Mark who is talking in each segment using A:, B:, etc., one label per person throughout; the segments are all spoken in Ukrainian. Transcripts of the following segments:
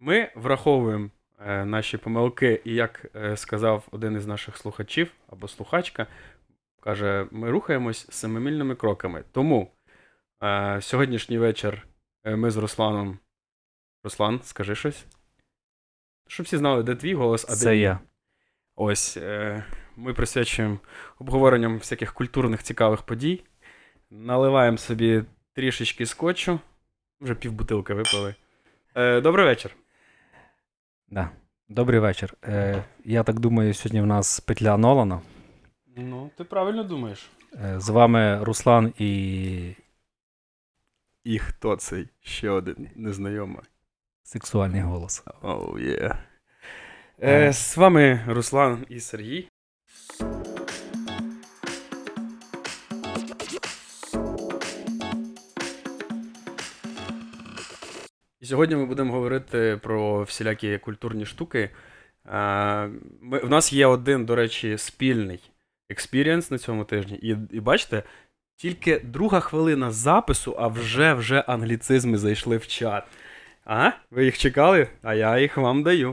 A: Ми враховуємо е, наші помилки, і як е, сказав один із наших слухачів або слухачка, каже: ми рухаємось семимільними кроками. Тому е, сьогоднішній вечір е, ми з Русланом. Руслан, скажи щось. Щоб всі знали, де твій голос, а де
B: Це я.
A: Ось е, ми присвячуємо обговоренням всяких культурних цікавих подій. Наливаємо собі трішечки скотчу. Вже півбутилки випили. Е, добрий вечір.
B: Да. Добрий вечір. Е, я так думаю, сьогодні в нас петля Нолана.
A: Ну, ти правильно думаєш.
B: Е, з вами Руслан і
A: І хто цей? Ще один незнайомий.
B: сексуальний голос.
A: Оу, є. Е, з вами Руслан і Сергій. Сьогодні ми будемо говорити про всілякі культурні штуки. Ми, в нас є один, до речі, спільний експірієнс на цьому тижні. І, і бачите, тільки друга хвилина запису, а вже вже англіцизми зайшли в чат. А? Ви їх чекали? А я їх вам даю.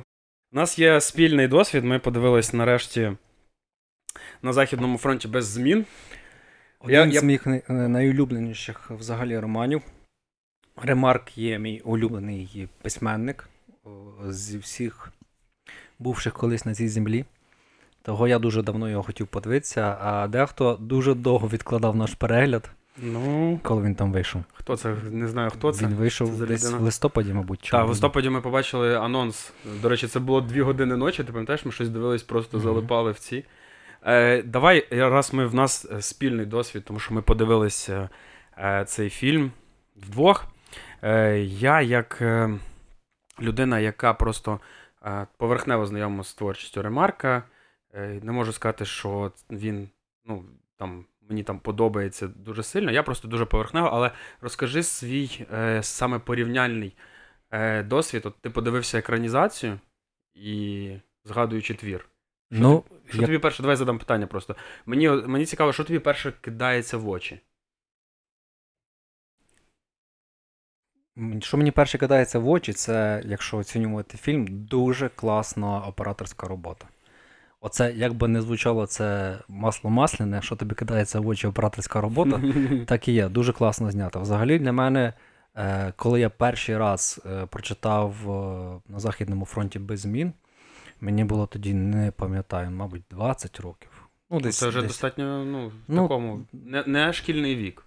A: У нас є спільний досвід. Ми подивились нарешті на Західному фронті без змін.
B: Один
A: Я- я-
B: з моїх найулюбленіших взагалі романів. Ремарк є мій улюблений письменник зі всіх бувших колись на цій землі. Того я дуже давно його хотів подивитися, а дехто дуже довго відкладав наш перегляд,
A: Ну,
B: коли він там вийшов.
A: хто це? Не знаю, хто це.
B: Він вийшов
A: Це
B: десь в листопаді, мабуть.
A: Так, в листопаді ми побачили анонс. До речі, це було дві години ночі. Ти пам'ятаєш, ми щось дивились, просто
B: Мгм.
A: залипали в ці. Е, давай, раз ми в нас спільний досвід, тому що ми подивились е, е, цей фільм вдвох. Е, я, як е, людина, яка просто е, поверхнево знайома з творчістю Ремарка, не можу сказати, що він ну, там, мені там подобається дуже сильно. Я просто дуже поверхнево, але розкажи свій саме порівняльний досвід. От ти подивився екранізацію і згадуючи твір. Що,
B: Ну,
A: ти, що
B: я-
A: тобі перше, давай задам питання просто. Мені, мені цікаво, що тобі перше кидається в очі.
B: Що мені перше кидається в очі, це, якщо оцінювати фільм, дуже класна операторська робота. Оце, як би не звучало це масло масляне, що тобі кидається в очі операторська робота, так і є, дуже класно знято. Взагалі, для мене, е, коли я перший раз е, прочитав е, на Західному фронті без змін, мені було тоді, не пам'ятаю, мабуть, 20 років. Ну, десь,
A: Це вже
B: десь.
A: достатньо ну, в
B: Ну,
A: такому. Не, не шкільний вік.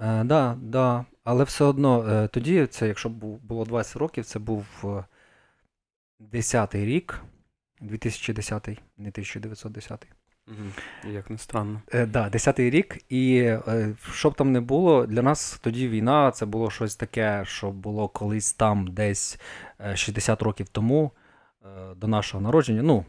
B: Е, да, да. Але все одно, е, тоді, це, якщо бу- було 20 років, це був е, 10-й рік, 2010, не 1910.
A: Угу. Як не странно.
B: Е, да, 10-й рік, і е, що б там не було, для нас тоді війна це було щось таке, що було колись там десь е, 60 років тому, е, до нашого народження, ну,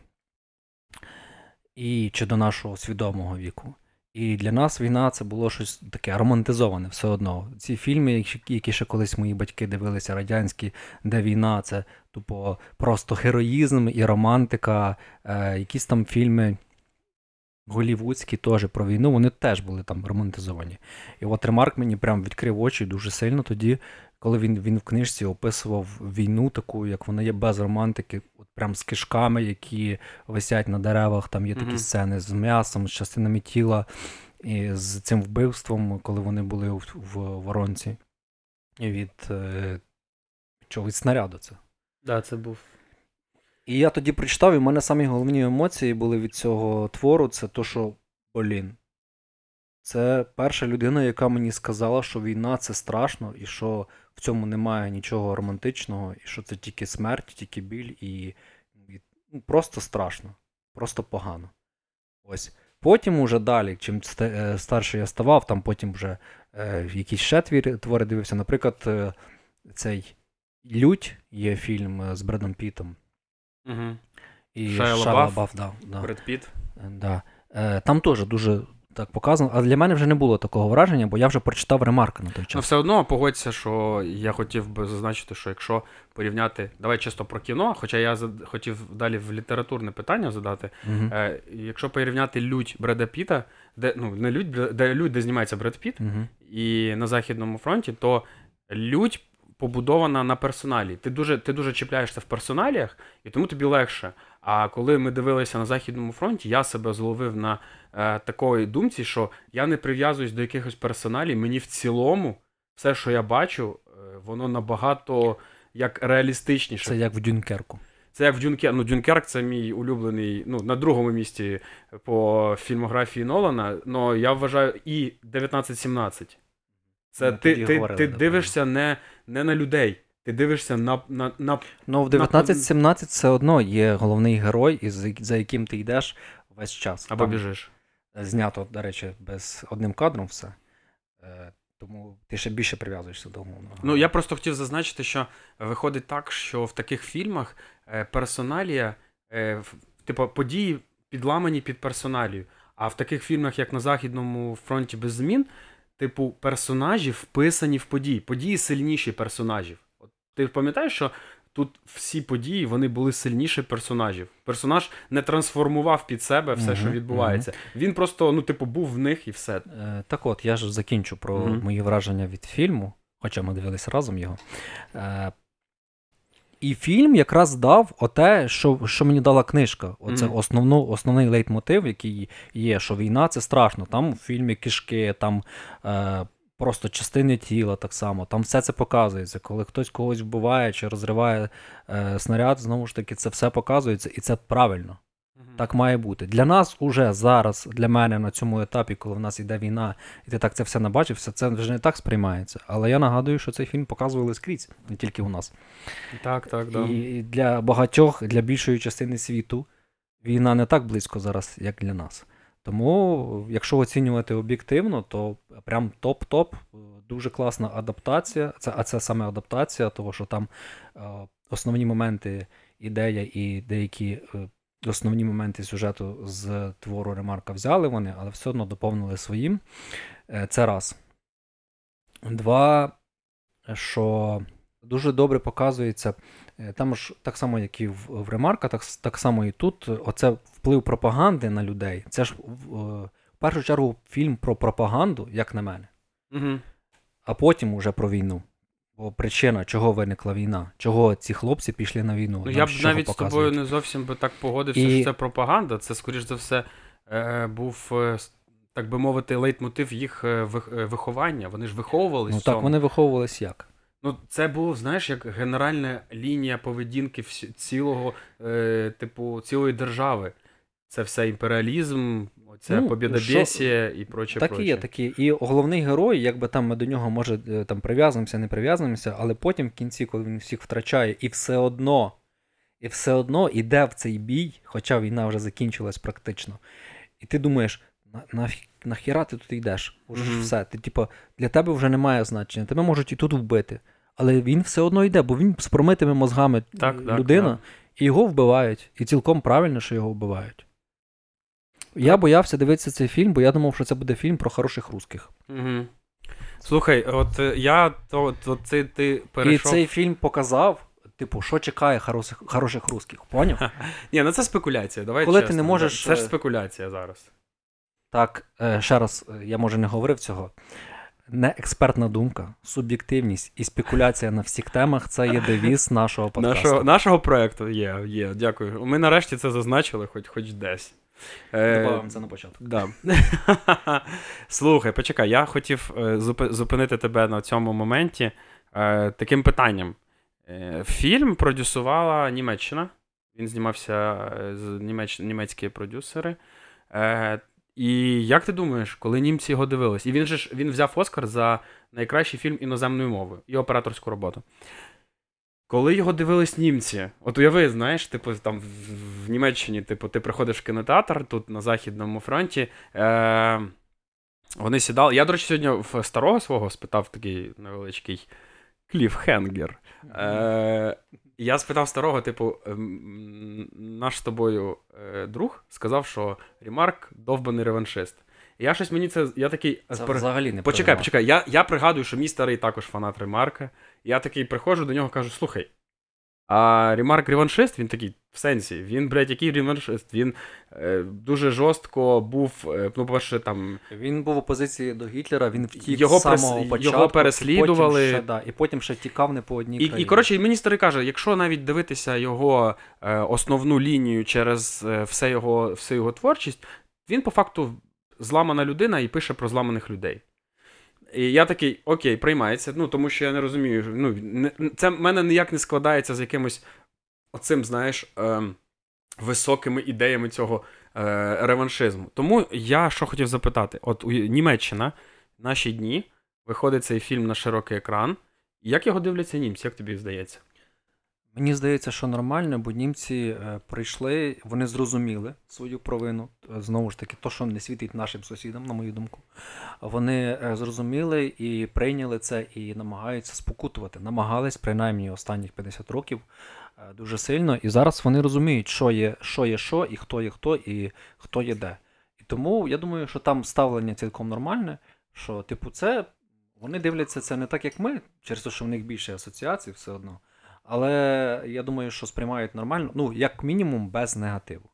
B: і чи до нашого свідомого віку. І для нас війна це було щось таке романтизоване все одно. Ці фільми, які- ще колись мої батьки дивилися, радянські, де війна це тупо просто героїзм і романтика, е, якісь там фільми голівудські теж про війну, вони теж були там романтизовані. І от Ремарк мені прям відкрив очі дуже сильно тоді, коли він, він в книжці описував війну таку, як вона є без романтики, от прям з кишками, які висять на деревах, там є такі
A: Мгм.
B: сцени з м'ясом, з частинами тіла, і з цим вбивством, коли вони були в, в воронці. Від е, чого від снаряду це.
A: Да, це був.
B: І я тоді прочитав, і в мене самі головні емоції були від цього твору, це то, що, блін, це перша людина, яка мені сказала, що війна це страшно, і що в цьому немає нічого романтичного, і що це тільки смерть, тільки біль, і, і ну, просто страшно, просто погано. Ось. Потім уже далі, чим е, старше я ставав, там потім вже е, якісь ще твір- твори дивився. Наприклад, е, цей Лють є фільм е, з Бредом Пітом.
A: Угу.
B: І
A: Лабаф,
B: Лабаф, да, да,
A: Бред Піт.
B: е, да. Е, Там теж дуже так показано, але для мене вже не було такого враження, бо я вже прочитав ремарка на той
A: Ну, все одно погодься, що я хотів би зазначити, що якщо порівняти, давай чисто про кіно, хоча я зад- хотів далі в літературне питання задати.
B: Мгм.
A: Е, якщо порівняти лють Бреда Піта, де ну не лють, де лють, де знімається Бред Піт,
B: Мгм.
A: і на Західному фронті, то лють побудована на персоналі. Ти дуже ти дуже чіпляєшся в персоналіях, і тому тобі легше. А коли ми дивилися на Західному фронті, я себе зловив на е, такої думці, що я не прив'язуюсь до якихось персоналів. Мені в цілому все, що я бачу, е, воно набагато як реалістичніше.
B: Це як в Дюнкерку.
A: Це як в Дюнкерк. Ну, Дюнкерк це мій улюблений, ну, на другому місці по фільмографії Нолана. але я вважаю і 1917. Це
B: Ми
A: ти, ти,
B: говорили,
A: ти дивишся не, не на людей, ти дивишся на, на, на
B: Ну, в 1917 все одно є головний герой, і за- яким ти йдеш весь час.
A: або
B: Там
A: біжиш.
B: Знято, до речі, без одним кадром все. Е, Тому ти ще більше прив'язуєшся до головного.
A: Ну, я просто хотів зазначити, що виходить так, що в таких фільмах е, персоналія, е, типу, події підламані під персоналію. А в таких фільмах, як на Західному фронті без змін, типу, персонажі вписані в події. Події сильніші персонажів. Ти пам'ятаєш, що тут всі події вони були сильніші персонажів. Персонаж не трансформував під себе все, що
B: Мгм,
A: відбувається. Він просто, ну, типу, був в них і все.
B: Е, Так от, я ж закінчу про
A: Мгм.
B: мої враження від фільму, хоча ми дивилися разом його. Е, І фільм якраз дав оте, що, що мені дала книжка. Оце
A: Мгм.
B: основну, основний лейтмотив, який є, що війна це страшно. Там в фільмі кишки, там е, просто частини тіла так само. Там все це показується. Коли хтось когось вбиває чи розриває е, снаряд, знову ж таки, це все показується, і це правильно. Так має бути. Для нас уже зараз, для мене на цьому етапі, коли в нас йде війна, і ти так це все набачився, це вже не так сприймається. Але я нагадую, що цей фільм показували скрізь, не тільки у нас.
A: Так, так, да.
B: І для багатьох, для більшої частини світу, війна не так близько зараз, як для нас. Тому, якщо оцінювати об'єктивно, то прям топ-топ, дуже класна адаптація. Це, а це саме адаптація, того що там е, основні моменти, ідея і деякі е, основні моменти сюжету з твору Ремарка взяли вони, але все одно доповнили своїм. Е, Це раз. Два, що дуже добре показується. е, Там ж так само, як і в, в Ремарка, так, так само і тут. Оце вплив пропаганди на людей. Це ж в, першу чергу фільм про пропаганду, як на мене,
A: Угу.
B: а потім уже про війну. Бо причина, чого виникла війна, чого ці хлопці пішли на війну.
A: Ну, я б навіть з тобою не зовсім би так погодився,
B: І-
A: що це пропаганда. Це, скоріш за все, е, був, е, так би мовити, лейтмотив їх вих- виховання. Вони ж виховувалися.
B: Ну так вони виховувались як?
A: Ну, це було, знаєш, як генеральна лінія поведінки всі- цілого, е, типу, цілої держави. Це все імперіалізм, оця
B: Ну,
A: побєдобєсія і проче.
B: Так і є, так і є. І головний герой, якби там ми до нього може е, там прив'язуємося, не прив'язуємося, але потім в кінці, коли він всіх втрачає, і все одно, і все одно іде в цей бій, хоча війна вже закінчилась практично. І ти думаєш, на, на, нахіра ти тут йдеш? Уже ж
A: Мгм.
B: все. Ти, типу, для тебе вже немає значення. Тебе можуть і тут вбити. Але він все одно йде, бо він з промитими мозгами
A: Так,
B: е,
A: так,
B: людина,
A: так.
B: і його вбивають. І цілком правильно, що його вбивають. Я боявся дивитися цей фільм, бо я думав, що це буде фільм про хороших русських.
A: Угу. Слухай, от е, я то, то ти, ти перейшов.
B: І цей фільм показав, типу, що чекає хороших, хороших русських. Поняв?
A: Ні, ну це спекуляція. Давай
B: Коли ти не можеш,
A: Це ж
B: е,
A: спекуляція зараз.
B: Так, ще раз, я може не говорив цього. Не експертна думка, суб'єктивність і спекуляція на всіх темах це є девіз нашого подкасту.
A: Нашого, нашого проєкту є, є, дякую. Ми нарешті це зазначили, хоч, хоч десь. Е,
B: Добавимо це на початок.
A: Да. Слухай, почекай, я хотів е, зупинити тебе на цьому моменті е, таким питанням. Фільм продюсувала Німеччина. Він знімався з німеч... німецькі продюсери. І як ти думаєш, коли німці його дивились? І він же ж він взяв Оскар за найкращий фільм іноземною мовою і операторську роботу. Коли його дивились німці, от уяви, знаєш, типу, там в, в Німеччині, типу, ти приходиш в кінотеатр тут на Західному фронті. Е, вони сідали. Я, до речі, сьогодні в старого свого спитав такий невеличкий кліфхенгер. Е, я спитав старого, типу, ем, наш з тобою е, друг сказав, що Ремарк довбаний реваншист. Я щось мені це. Я такий.
B: Це
A: пер-
B: взагалі не
A: Почекай, почекай. Я, я пригадую, що мій старий також фанат Ремарка. Я такий приходжу до нього кажу: слухай, а Ремарк реваншист? Він такий, В сенсі, він, блядь, який реваншист. Він е, дуже жорстко був, е, ну, по-перше, там.
B: Він був в опозиції до Гітлера, він втік
A: Його
B: з самого
A: перес-
B: початку.
A: його
B: і
A: переслідували.
B: потім ще, да, і потім ще тікав не по одній
A: І,
B: країні.
A: і коротше, мені старий каже, якщо навіть дивитися його е, основну лінію через е, все його, всю його творчість, він по факту зламана людина і пише про зламаних людей. І я такий, окей, приймається. Ну, тому що я не розумію. Ну, не, це в мене ніяк не складається з якимось оцим, знаєш, е, високими ідеями цього е, реваншизму. Тому я що хотів запитати: от у Німеччина в наші дні виходить цей фільм на широкий екран. Як його дивляться німці, як тобі здається?
B: Мені здається, що нормально, бо німці е, прийшли, вони зрозуміли свою провину. Е, Знову ж таки, то, що не світить нашим сусідам, на мою думку. Вони е, зрозуміли і прийняли це, і намагаються спокутувати. Намагались, принаймні, останніх 50 років дуже сильно. І зараз вони розуміють, що є, що є що, і хто є хто, і хто є де. І тому я думаю, що там ставлення цілком нормальне, що, типу, це вони дивляться це не так, як ми, через те, що в них більше асоціацій все одно. Але я думаю, що сприймають нормально, ну, як мінімум, без негативу.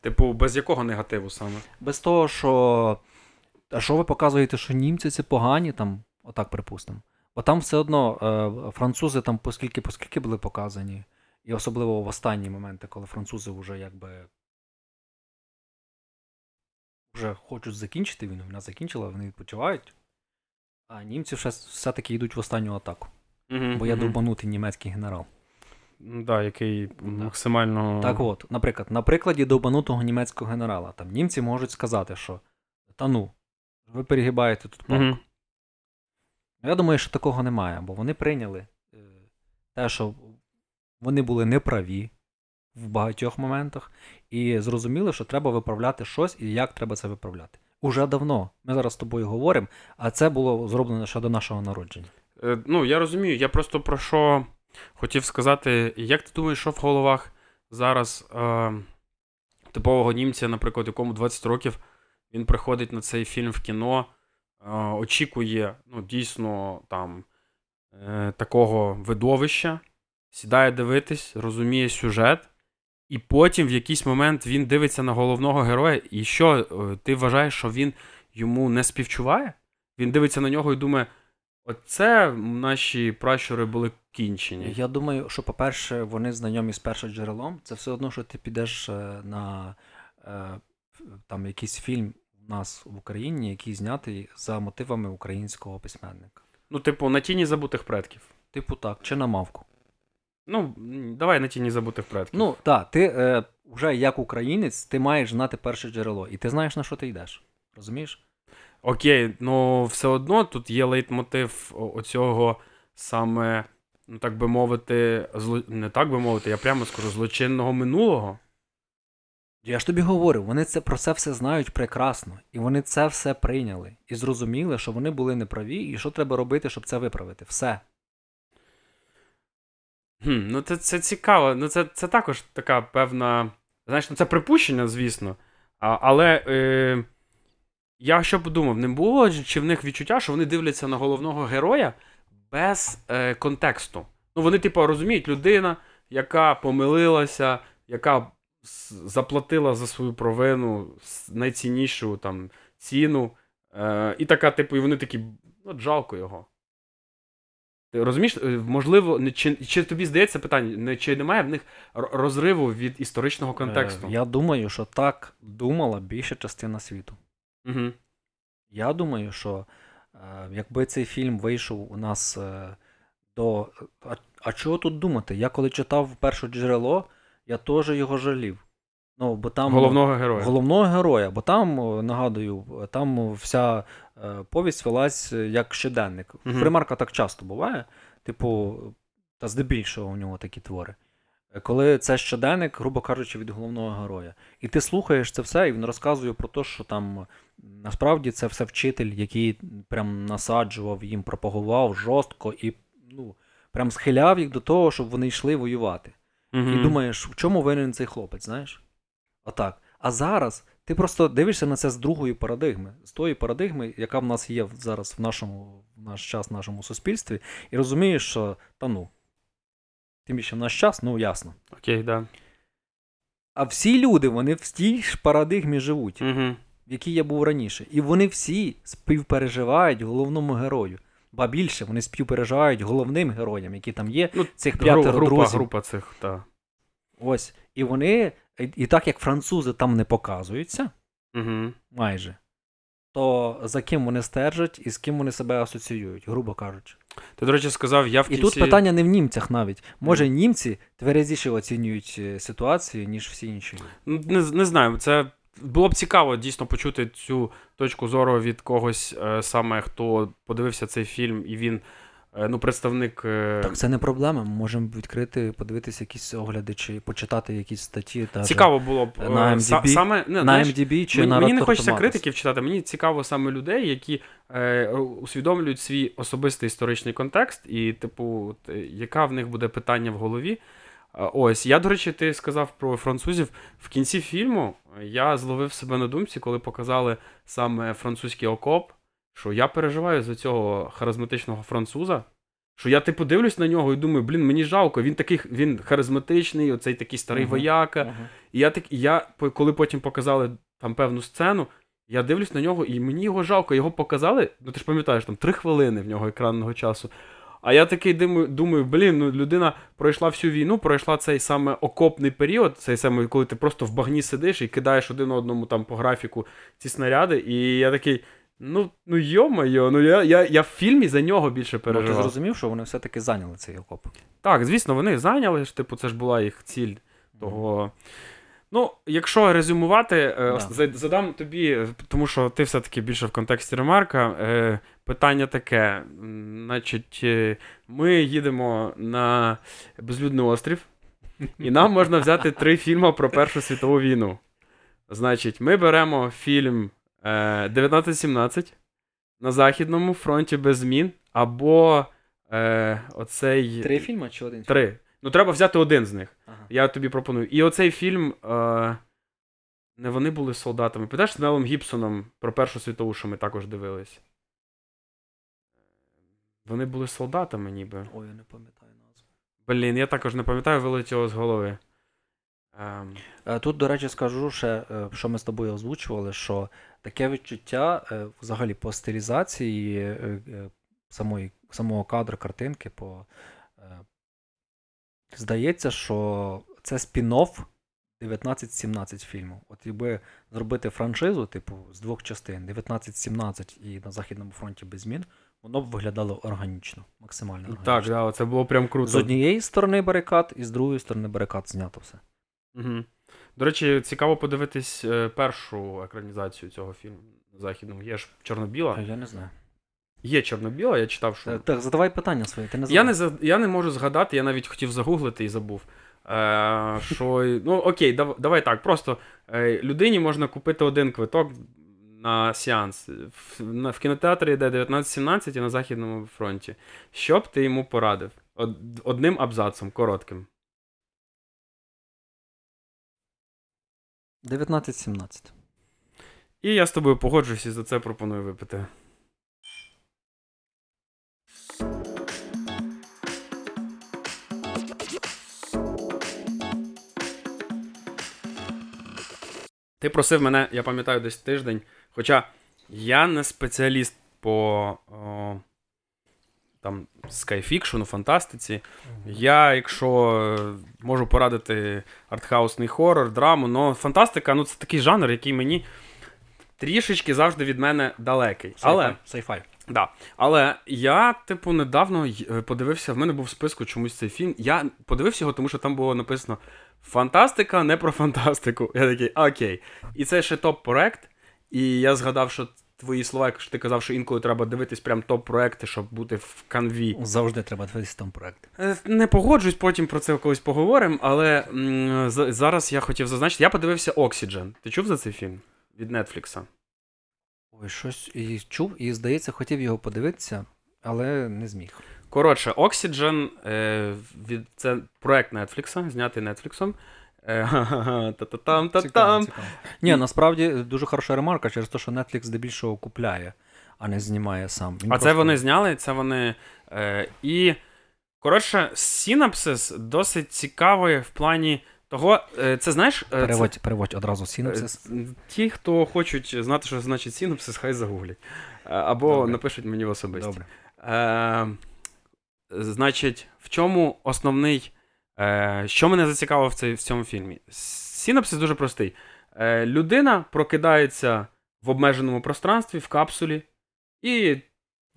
A: Типу, без якого негативу саме?
B: Без того, що. А що ви показуєте, що німці це погані, там, отак припустимо. Бо там все одно е, французи там поскільки, поскільки були показані, і особливо в останні моменти, коли французи вже якби. вже хочуть закінчити війну, вона закінчила, вони відпочивають. А німці все, все-таки йдуть в останню атаку. Бо я довбанутий німецький генерал.
A: Ну, да, який максимально.
B: Так от, наприклад, на прикладі довбанутого німецького генерала, там німці можуть сказати, що та ну, ви перегибаєте тут палку.
A: Мгм.
B: Я думаю, що такого немає, бо вони прийняли е, те, що вони були неправі в багатьох моментах, і зрозуміли, що треба виправляти щось і як треба це виправляти. Уже давно. Ми зараз з тобою говоримо, а це було зроблено ще до нашого народження.
A: Е, Ну, я розумію, я просто про що хотів сказати, як ти думаєш, що в головах зараз е, типового німця, наприклад, якому 20 років він приходить на цей фільм в кіно, очікує ну, дійсно там е, такого видовища, сідає дивитись, розуміє сюжет, і потім в якийсь момент він дивиться на головного героя, і що, е, ти вважаєш, що він йому не співчуває? Він дивиться на нього і думає. Оце наші пращури були кінчені.
B: Я думаю, що, по-перше, вони знайомі з першоджерелом. Це все одно, що ти підеш е, на е, там якийсь фільм нас в Україні, який знятий за мотивами українського письменника.
A: Ну, типу, на тіні забутих предків.
B: Типу так, чи на мавку.
A: Ну, давай на тіні забутих предків.
B: Ну, так, ти е, вже як українець, ти маєш знати перше джерело, і ти знаєш, на що ти йдеш. Розумієш?
A: Окей, ну все одно тут є лейтмотив оцього саме, ну так би мовити, зло... не так би мовити, я прямо скажу, злочинного минулого.
B: Я ж тобі говорю, вони це про це все знають прекрасно, і вони це все прийняли і зрозуміли, що вони були неправі, і що треба робити, щоб це виправити. Все.
A: Хм, ну це, це цікаво. Ну, це, це також така певна. Знаєш, ну це припущення, звісно. А, але е, я що подумав, не було чи в них відчуття, що вони дивляться на головного героя без е, контексту. Ну, вони, типу, розуміють, людина, яка помилилася, яка заплатила за свою провину найціннішу там, ціну. Е, і така, типу, і вони такі, от жалко його. Ти розумієш, е, можливо, не- чи, чи тобі здається питання, не, чи немає в них розриву від історичного контексту?
B: Е, Я думаю, що так думала більша частина світу.
A: Угу.
B: Я думаю, що е, якби цей фільм вийшов у нас е, до. А, а чого тут думати? Я коли читав перше джерело, я теж його жалів. Ну, бо там
A: Головного героя.
B: головного героя, бо там, нагадую, там вся е, повість велась е, як щоденник. В Примарка так часто буває. Типу, та здебільшого у нього такі твори. Е, Коли це щоденник, грубо кажучи, від головного героя. І ти слухаєш це все, і він розказує про те, що там насправді це все вчитель, який прям насаджував їм, пропагував жорстко і ну, прям схиляв їх до того, щоб вони йшли воювати.
A: Мгм.
B: І думаєш, в чому винен цей хлопець, знаєш? Отак. А зараз ти просто дивишся на це з другої парадигми, з тої парадигми, яка в нас є зараз в нашому в наш час, в нашому суспільстві, і розумієш, що та ну. Тим більше в наш час, ну ясно.
A: Окей, да.
B: А всі люди, вони в тій ж парадигмі живуть,
A: Угу.
B: в якій я був раніше. І вони всі співпереживають головному герою. Ба більше, вони співпереживають головним героям, які там є,
A: Ну,
B: цих п'ятеро
A: група,
B: друзів.
A: група цих, так.
B: Ось. І вони, і так як французи там не показуються,
A: Угу.
B: майже, то за ким вони стержать і з ким вони себе асоціюють, грубо кажучи.
A: Ти, до речі, сказав, я в
B: І тут питання не в німцях навіть. Може, німці тверезіше оцінюють е, ситуацію, ніж всі інші.
A: Не, не знаю, це було б цікаво дійсно почути цю точку зору від когось е, саме, хто подивився цей фільм, і він, е, ну, представник. е,
B: Так це не проблема. Ми можемо відкрити, подивитися якісь огляди чи почитати якісь статті. Та
A: Цікаво було б
B: на MDB?
A: саме не,
B: на
A: знаєш,
B: MDB чи
A: мені,
B: на
A: мені не хочеться критиків читати, мені цікаво саме людей, які е, усвідомлюють свій особистий історичний контекст, і, типу, от, яка в них буде питання в голові. А, Ось, я, до речі, ти сказав про французів. В кінці фільму я зловив себе на думці, коли показали саме французький окоп, що я переживаю за цього харизматичного француза. Що я типу дивлюсь на нього і думаю, блін, мені жалко, він такий він харизматичний, оцей такий старий
B: Мгм.
A: вояка.
B: Мгм.
A: І я так, я, коли потім показали там певну сцену, я дивлюсь на нього, і мені його жалко. Його показали, ну ти ж пам'ятаєш, там три хвилини в нього екранного часу. А я такий думаю, думаю, блін, ну людина пройшла всю війну, пройшла цей саме окопний період, цей саме, коли ти просто в багні сидиш і кидаєш один одному там по графіку ці снаряди. І я такий, ну, ну йо-моє, ну я, я, я в фільмі за нього більше
B: Ну, ти зрозумів, що вони все-таки зайняли цей окоп.
A: Так, звісно, вони зайняли ж, типу, це ж була їх ціль того. Ну, якщо резюмувати, е,
B: Да.
A: задам тобі, тому що ти все-таки більше в контексті ремарка. Е, питання таке: значить, е, ми їдемо на безлюдний острів, і нам можна взяти три фільми про Першу світову війну. Значить, ми беремо фільм е, 1917 на Західному фронті без змін, або е, оцей.
B: Три фільми чи один фільм?
A: Три. Ну, треба взяти один з них.
B: Ага.
A: Я тобі пропоную. І оцей фільм. Е, не вони були солдатами. Пам'ятаєш з Мелом Гібсоном про Першу світову, що ми також дивились? Вони були солдатами, ніби.
B: Ой, я не пам'ятаю назву.
A: Блін, я також не пам'ятаю, вилетіло з голови. Ем,
B: Е, Тут, до речі, скажу ще, е, що ми з тобою озвучували, що таке відчуття е, взагалі по стилізації самої, самого кадру, картинки, по, здається, що це спін-офф 19-17 фільму. От якби зробити франшизу, типу, з двох частин 19-17 і на Західному фронті без змін, воно б виглядало органічно, максимально органічно.
A: так, да, це було прям круто.
B: З однієї сторони барикад, і з другої сторони барикад знято все.
A: Угу. До речі, цікаво подивитись е, першу екранізацію цього фільму західного. Є ж чорно-біла.
B: Я не знаю.
A: Є чорно-біла, я читав, що.
B: Так, так, задавай питання своє. Ти не
A: Я не, за- я не можу згадати, я навіть хотів загуглити і забув. Е, що, ну окей, дав, давай так. Просто е, людині можна купити один квиток на сеанс. В, на, в кінотеатрі йде 1917 і на Західному фронті. Що б ти йому порадив? Од, одним абзацом, коротким.
B: 19-17.
A: І я з тобою погоджуюсь і за це пропоную випити. Ти просив мене, я пам'ятаю, десь тиждень. Хоча я не спеціаліст по о, там, скайфікшену, фантастиці. Я, якщо е, можу порадити артхаусний хорор, драму, але фантастика ну, це такий жанр, який мені трішечки завжди від мене далекий. Але,
B: Сайфай.
A: да. Але я, типу, недавно е, подивився, в мене був в списку чомусь цей фільм. Я подивився його, тому що там було написано Фантастика, не про фантастику. Я такий, окей. І це ще топ-проект. І я згадав, що твої слова, якщо ти казав, що інколи треба дивитись прям топ-проекти, щоб бути в канві.
B: Завжди треба дивитися там проект.
A: Е, Не погоджуюсь, потім про це колись поговоримо, але м, за- зараз я хотів зазначити, я подивився Oxygen. Ти чув за цей фільм? Від Нетфлікса.
B: Ой, щось і чув, і здається, хотів його подивитися, але не зміг.
A: Коротше, Oxygen е, від, це проект Нетфлікса, знятий Нетфліксом. Е, Та-та-там, та-там.
B: Ні, насправді дуже хороша ремарка через те, що Netflix здебільшого купляє, а не знімає сам. Він
A: А це вони зняли, це вони. Е, і Коротше, синапсис досить цікавий в плані того, е, це знаєш. е,
B: Переводь,
A: це,
B: переводь одразу синапсис.
A: Ті, хто хочуть знати, що значить синапсис, хай загуглять. Або
B: Добре.
A: напишуть мені в особисті.
B: Добре.
A: Значить, в чому основний. Е, що мене зацікавило в, цей, в цьому фільмі? Сінапсис дуже простий. Е, людина прокидається в обмеженому пространстві, в капсулі, і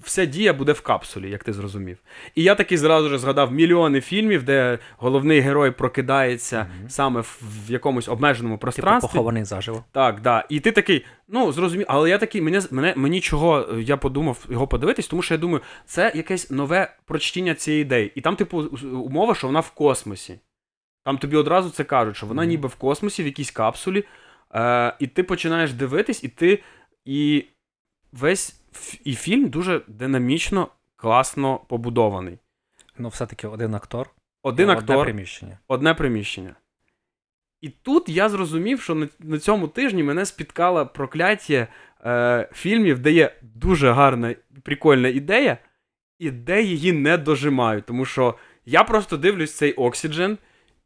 A: вся дія буде в капсулі, як ти зрозумів. І я таки зразу ж згадав мільйони фільмів, де головний герой прокидається
B: Мгм.
A: саме в, якомусь обмеженому
B: Типу
A: пространстві.
B: похований заживо.
A: Так, да. І ти такий, ну зрозумів, але я такий, мене, мене, мені чого е, я подумав його подивитись, тому що я думаю, це якесь нове прочтіння цієї ідеї. І там, типу, умова, що вона в космосі. Там тобі одразу це кажуть, що вона
B: Мгм.
A: ніби в космосі, в якійсь капсулі, е, і ти починаєш дивитись, і ти. І весь і фільм дуже динамічно, класно побудований.
B: Ну, все-таки один актор.
A: Один
B: одне
A: актор,
B: приміщення.
A: одне приміщення. І тут я зрозумів, що на, на цьому тижні мене спіткало прокляття е, фільмів, де є дуже гарна, прикольна ідея, і де її не дожимають. Тому що я просто дивлюсь цей Oxygen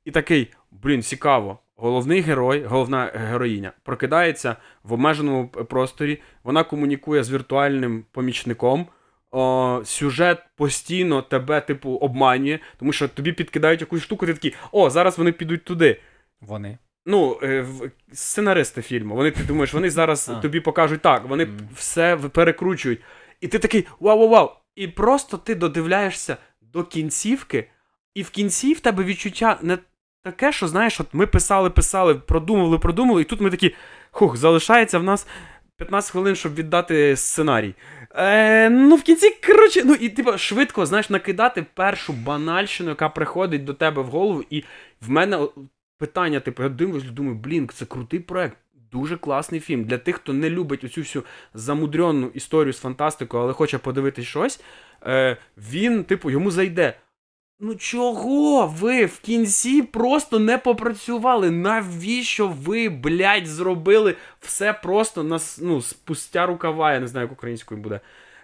A: і такий, блін, цікаво. Головний герой, головна героїня, прокидається в обмеженому просторі, вона комунікує з віртуальним помічником. О, сюжет постійно тебе, типу, обманює, тому що тобі підкидають якусь штуку, ти такий, о, зараз вони підуть туди.
B: Вони.
A: Ну, е, сценаристи фільму. Вони ти думаєш, вони зараз
B: А.
A: тобі покажуть так, вони
B: Мгм.
A: все перекручують. І ти такий вау-вау-вау. І просто ти додивляєшся до кінцівки, і в кінці в тебе відчуття не таке, що знаєш, от ми писали, писали, продумували, продумували, і тут ми такі, хух, залишається в нас 15 хвилин, щоб віддати сценарій. Е, ну, в кінці, коротше, ну і типу, швидко, знаєш, накидати першу банальщину, яка приходить до тебе в голову, і в мене питання, типу, я дивлюсь, думаю, блін, це крутий проект. Дуже класний фільм. Для тих, хто не любить оцю всю замудренну історію з фантастикою, але хоче подивитись щось, е, він, типу, йому зайде. Ну чого ви в кінці просто не попрацювали? Навіщо ви, блядь, зробили все просто на, ну, спустя рукава, я не знаю, як українською буде.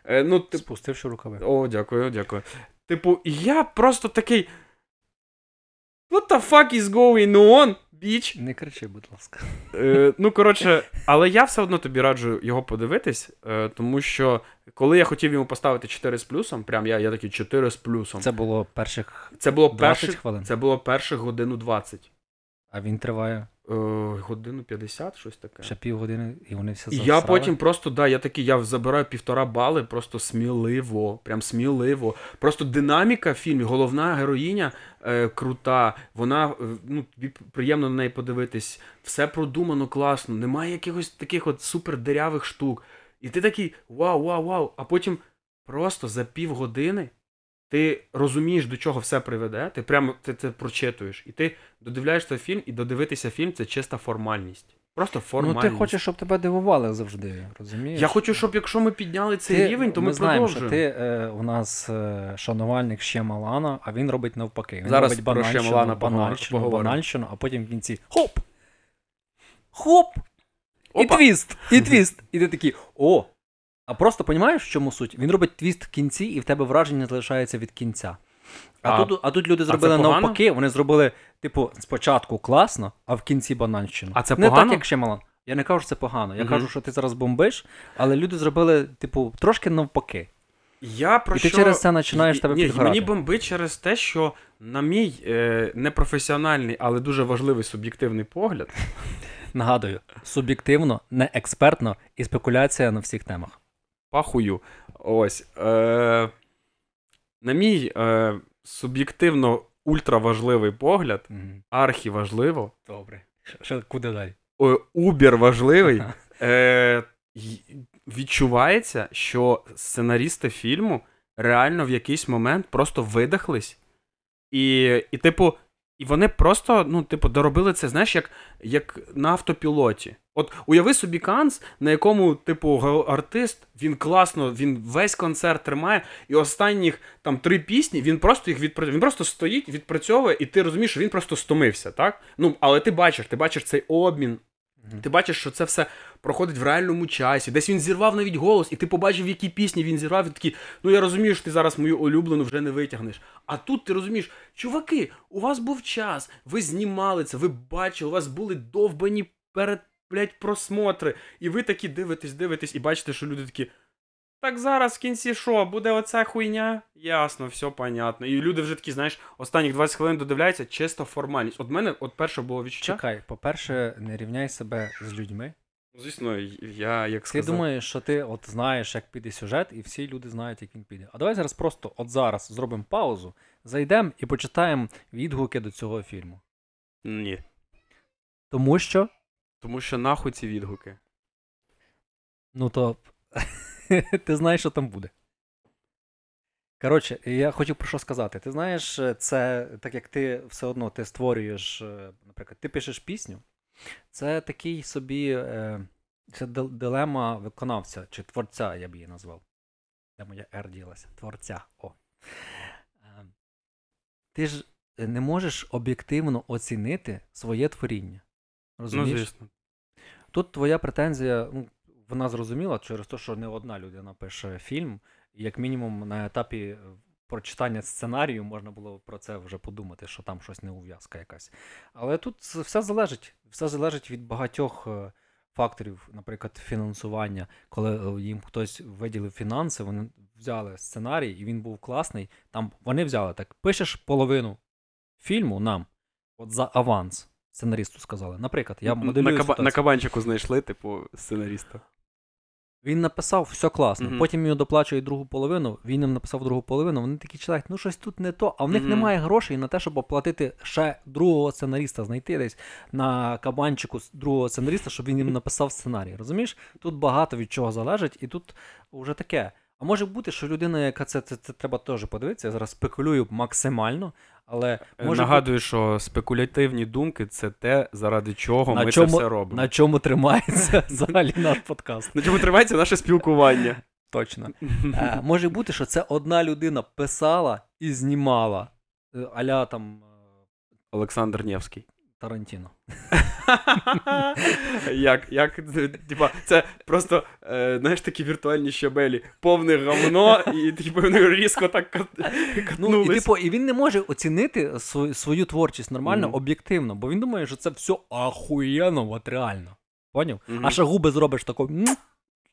A: Е, ну, тип...
B: Спустивши рукави.
A: О, дякую, дякую. Типу, я просто такий. What the fuck is going on, біч?
B: Не кричи, будь ласка.
A: Е, ну, коротше, але я все одно тобі раджу його подивитись, е, тому що коли я хотів йому поставити 4 з плюсом, прям я, я такий 4 з плюсом.
B: Це було перших,
A: Це було
B: 20
A: перших,
B: хвилин?
A: це було перших годину 20.
B: а він триває
A: годину 50, щось таке.
B: ще півгодини, і вони всі
A: І я потім просто, да, я такий, я забираю півтора бали, просто сміливо, прям сміливо. Просто динаміка в фільмі, головна героїня е, крута, вона е, ну, приємно на неї подивитись, все продумано класно, немає якихось таких от супер дирявих штук. І ти такий вау, вау, вау. А потім просто за півгодини ти розумієш, до чого все приведе, ти прямо ти це прочитуєш. І ти додивляєшся фільм, і додивитися фільм це чиста формальність. Просто формальність.
B: Ну, ти хочеш, щоб тебе дивували завжди, розумієш?
A: Я хочу, щоб якщо ми підняли цей
B: Ти-
A: рівень, то
B: ми
A: ми,
B: знаємо,
A: продовжуємо.
B: що ти е, у нас е, шанувальник Шьямалана, а він робить навпаки. Він
A: Зараз
B: робить
A: про
B: банальщину,
A: поговоримо-
B: банальщину,
A: поговоримо.
B: банальщину, а потім в кінці хоп! Хоп! І твіст! І твіст! І ти такий, о! А просто розумієш, в чому суть? Він робить твіст в кінці, і в тебе враження залишається від кінця. А,
A: А-
B: тут, а тут люди зробили
A: погано?
B: навпаки, вони зробили, типу, спочатку класно, а в кінці банальщину.
A: А це
B: Не так, як Шямалан. Я не кажу, що це погано. Я
A: Мгм.
B: кажу, що ти зараз бомбиш, але люди зробили, типу, трошки навпаки.
A: Я про
B: І ти через це починаєш тебе
A: Ні,
B: підгорати.
A: Мені бомбить через те, що на мій е, непрофесіональний, але дуже важливий суб'єктивний погляд.
B: Нагадую, суб'єктивно, не експертно і спекуляція на всіх темах.
A: Пахую. Ось. Е, на мій е, суб'єктивно ультраважливий погляд, архіважливо,
B: Добре. Що, куди далі?
A: е, убір важливий. Е, відчувається, що сценарісти фільму реально в якийсь момент просто видихлись. І, і типу, і вони просто, ну, типу, доробили це, знаєш, як, як на автопілоті. От уяви собі канц, на якому, типу, артист, він класно, він весь концерт тримає, і останніх там три пісні він просто їх відпрацьовує. Він просто стоїть, відпрацьовує, і ти розумієш, що він просто стомився, так? Ну, але ти бачиш, ти бачиш цей обмін. Ти бачиш, що це все проходить в реальному часі. Десь він зірвав навіть голос, і ти побачив, які пісні він зірвав, і такий, ну я розумію, що ти зараз мою улюблену вже не витягнеш. А тут ти розумієш, чуваки, у вас був час, ви знімали це, ви бачили, у вас були довбані перед блядь, просмотри. І ви такі дивитесь, дивитесь, і бачите, що люди такі. Так зараз в кінці що, буде оця хуйня? Ясно, все понятно. І люди вже такі, знаєш, останніх 20 хвилин додивляються, чисто формальність. От мене от перше було відчуття.
B: Чекай, по-перше, не рівняй себе з людьми.
A: Звісно, я як
B: Ти думаєш, що ти от знаєш, як піде сюжет, і всі люди знають, як він піде. А давай зараз просто от зараз зробимо паузу, зайдемо і почитаємо відгуки до цього фільму.
A: Ні.
B: Тому що,
A: Тому що нахуй ці відгуки.
B: ну то ти знаєш, що там буде. Коротше, я хотів про що сказати. Ти знаєш, це так як ти все одно ти створюєш, е, наприклад, ти пишеш пісню, це такий собі. е, Це дилема виконавця чи творця, я б її назвав. Де моя R ділася? Творця. О. Е, Ти ж не можеш об'єктивно оцінити своє творіння. Розумієш?
A: Ну, звісно.
B: Тут твоя претензія, ну, вона зрозуміла через те, що не одна людина пише фільм, і як мінімум на етапі е, прочитання сценарію можна було про це вже подумати, що там щось не ув'язка якась. Але тут все залежить. Все залежить від багатьох е, факторів, наприклад, фінансування. Коли е, їм хтось виділив фінанси, вони взяли сценарій, і він був класний. Там вони взяли так: пишеш половину фільму нам, от за аванс. Сценаристу сказали. Наприклад, я моделюю
A: на, каба- на кабанчику знайшли, типу, сценаріста.
B: Він написав все класно.
A: Мгм.
B: Потім йому доплачують другу половину. Він їм написав другу половину. Вони такі читають, ну щось тут не то. А в них
A: Мгм.
B: немає грошей на те, щоб оплатити ще другого сценаріста, знайти десь на кабанчику другого сценаріста, щоб він їм написав сценарій. Розумієш? Тут багато від чого залежить, і тут вже таке. А може бути, що людина, яка це, це, це треба теж подивитися. Я зараз спекулюю максимально, але
A: Е,
B: може
A: Нагадую, що спекулятивні думки це те, заради чого
B: На
A: ми
B: чому-
A: це все робимо.
B: на чому тримається взагалі наш подкаст.
A: На чому тримається наше спілкування.
B: Точно. Е, може бути, що це одна людина писала і знімала е, аля там
A: Олександр Невський.
B: Тарантіно.
A: як, як, типа, це просто, е, знаєш, такі віртуальні щабелі, повне говно, і типу, вони різко так кат-
B: Ну, і, типу, і він не може оцінити свою, свою творчість нормально,
A: Мгм.
B: об'єктивно, бо він думає, що це все ахуєнно, от реально. Поняв?
A: Мгм.
B: А ще губи зробиш тако м,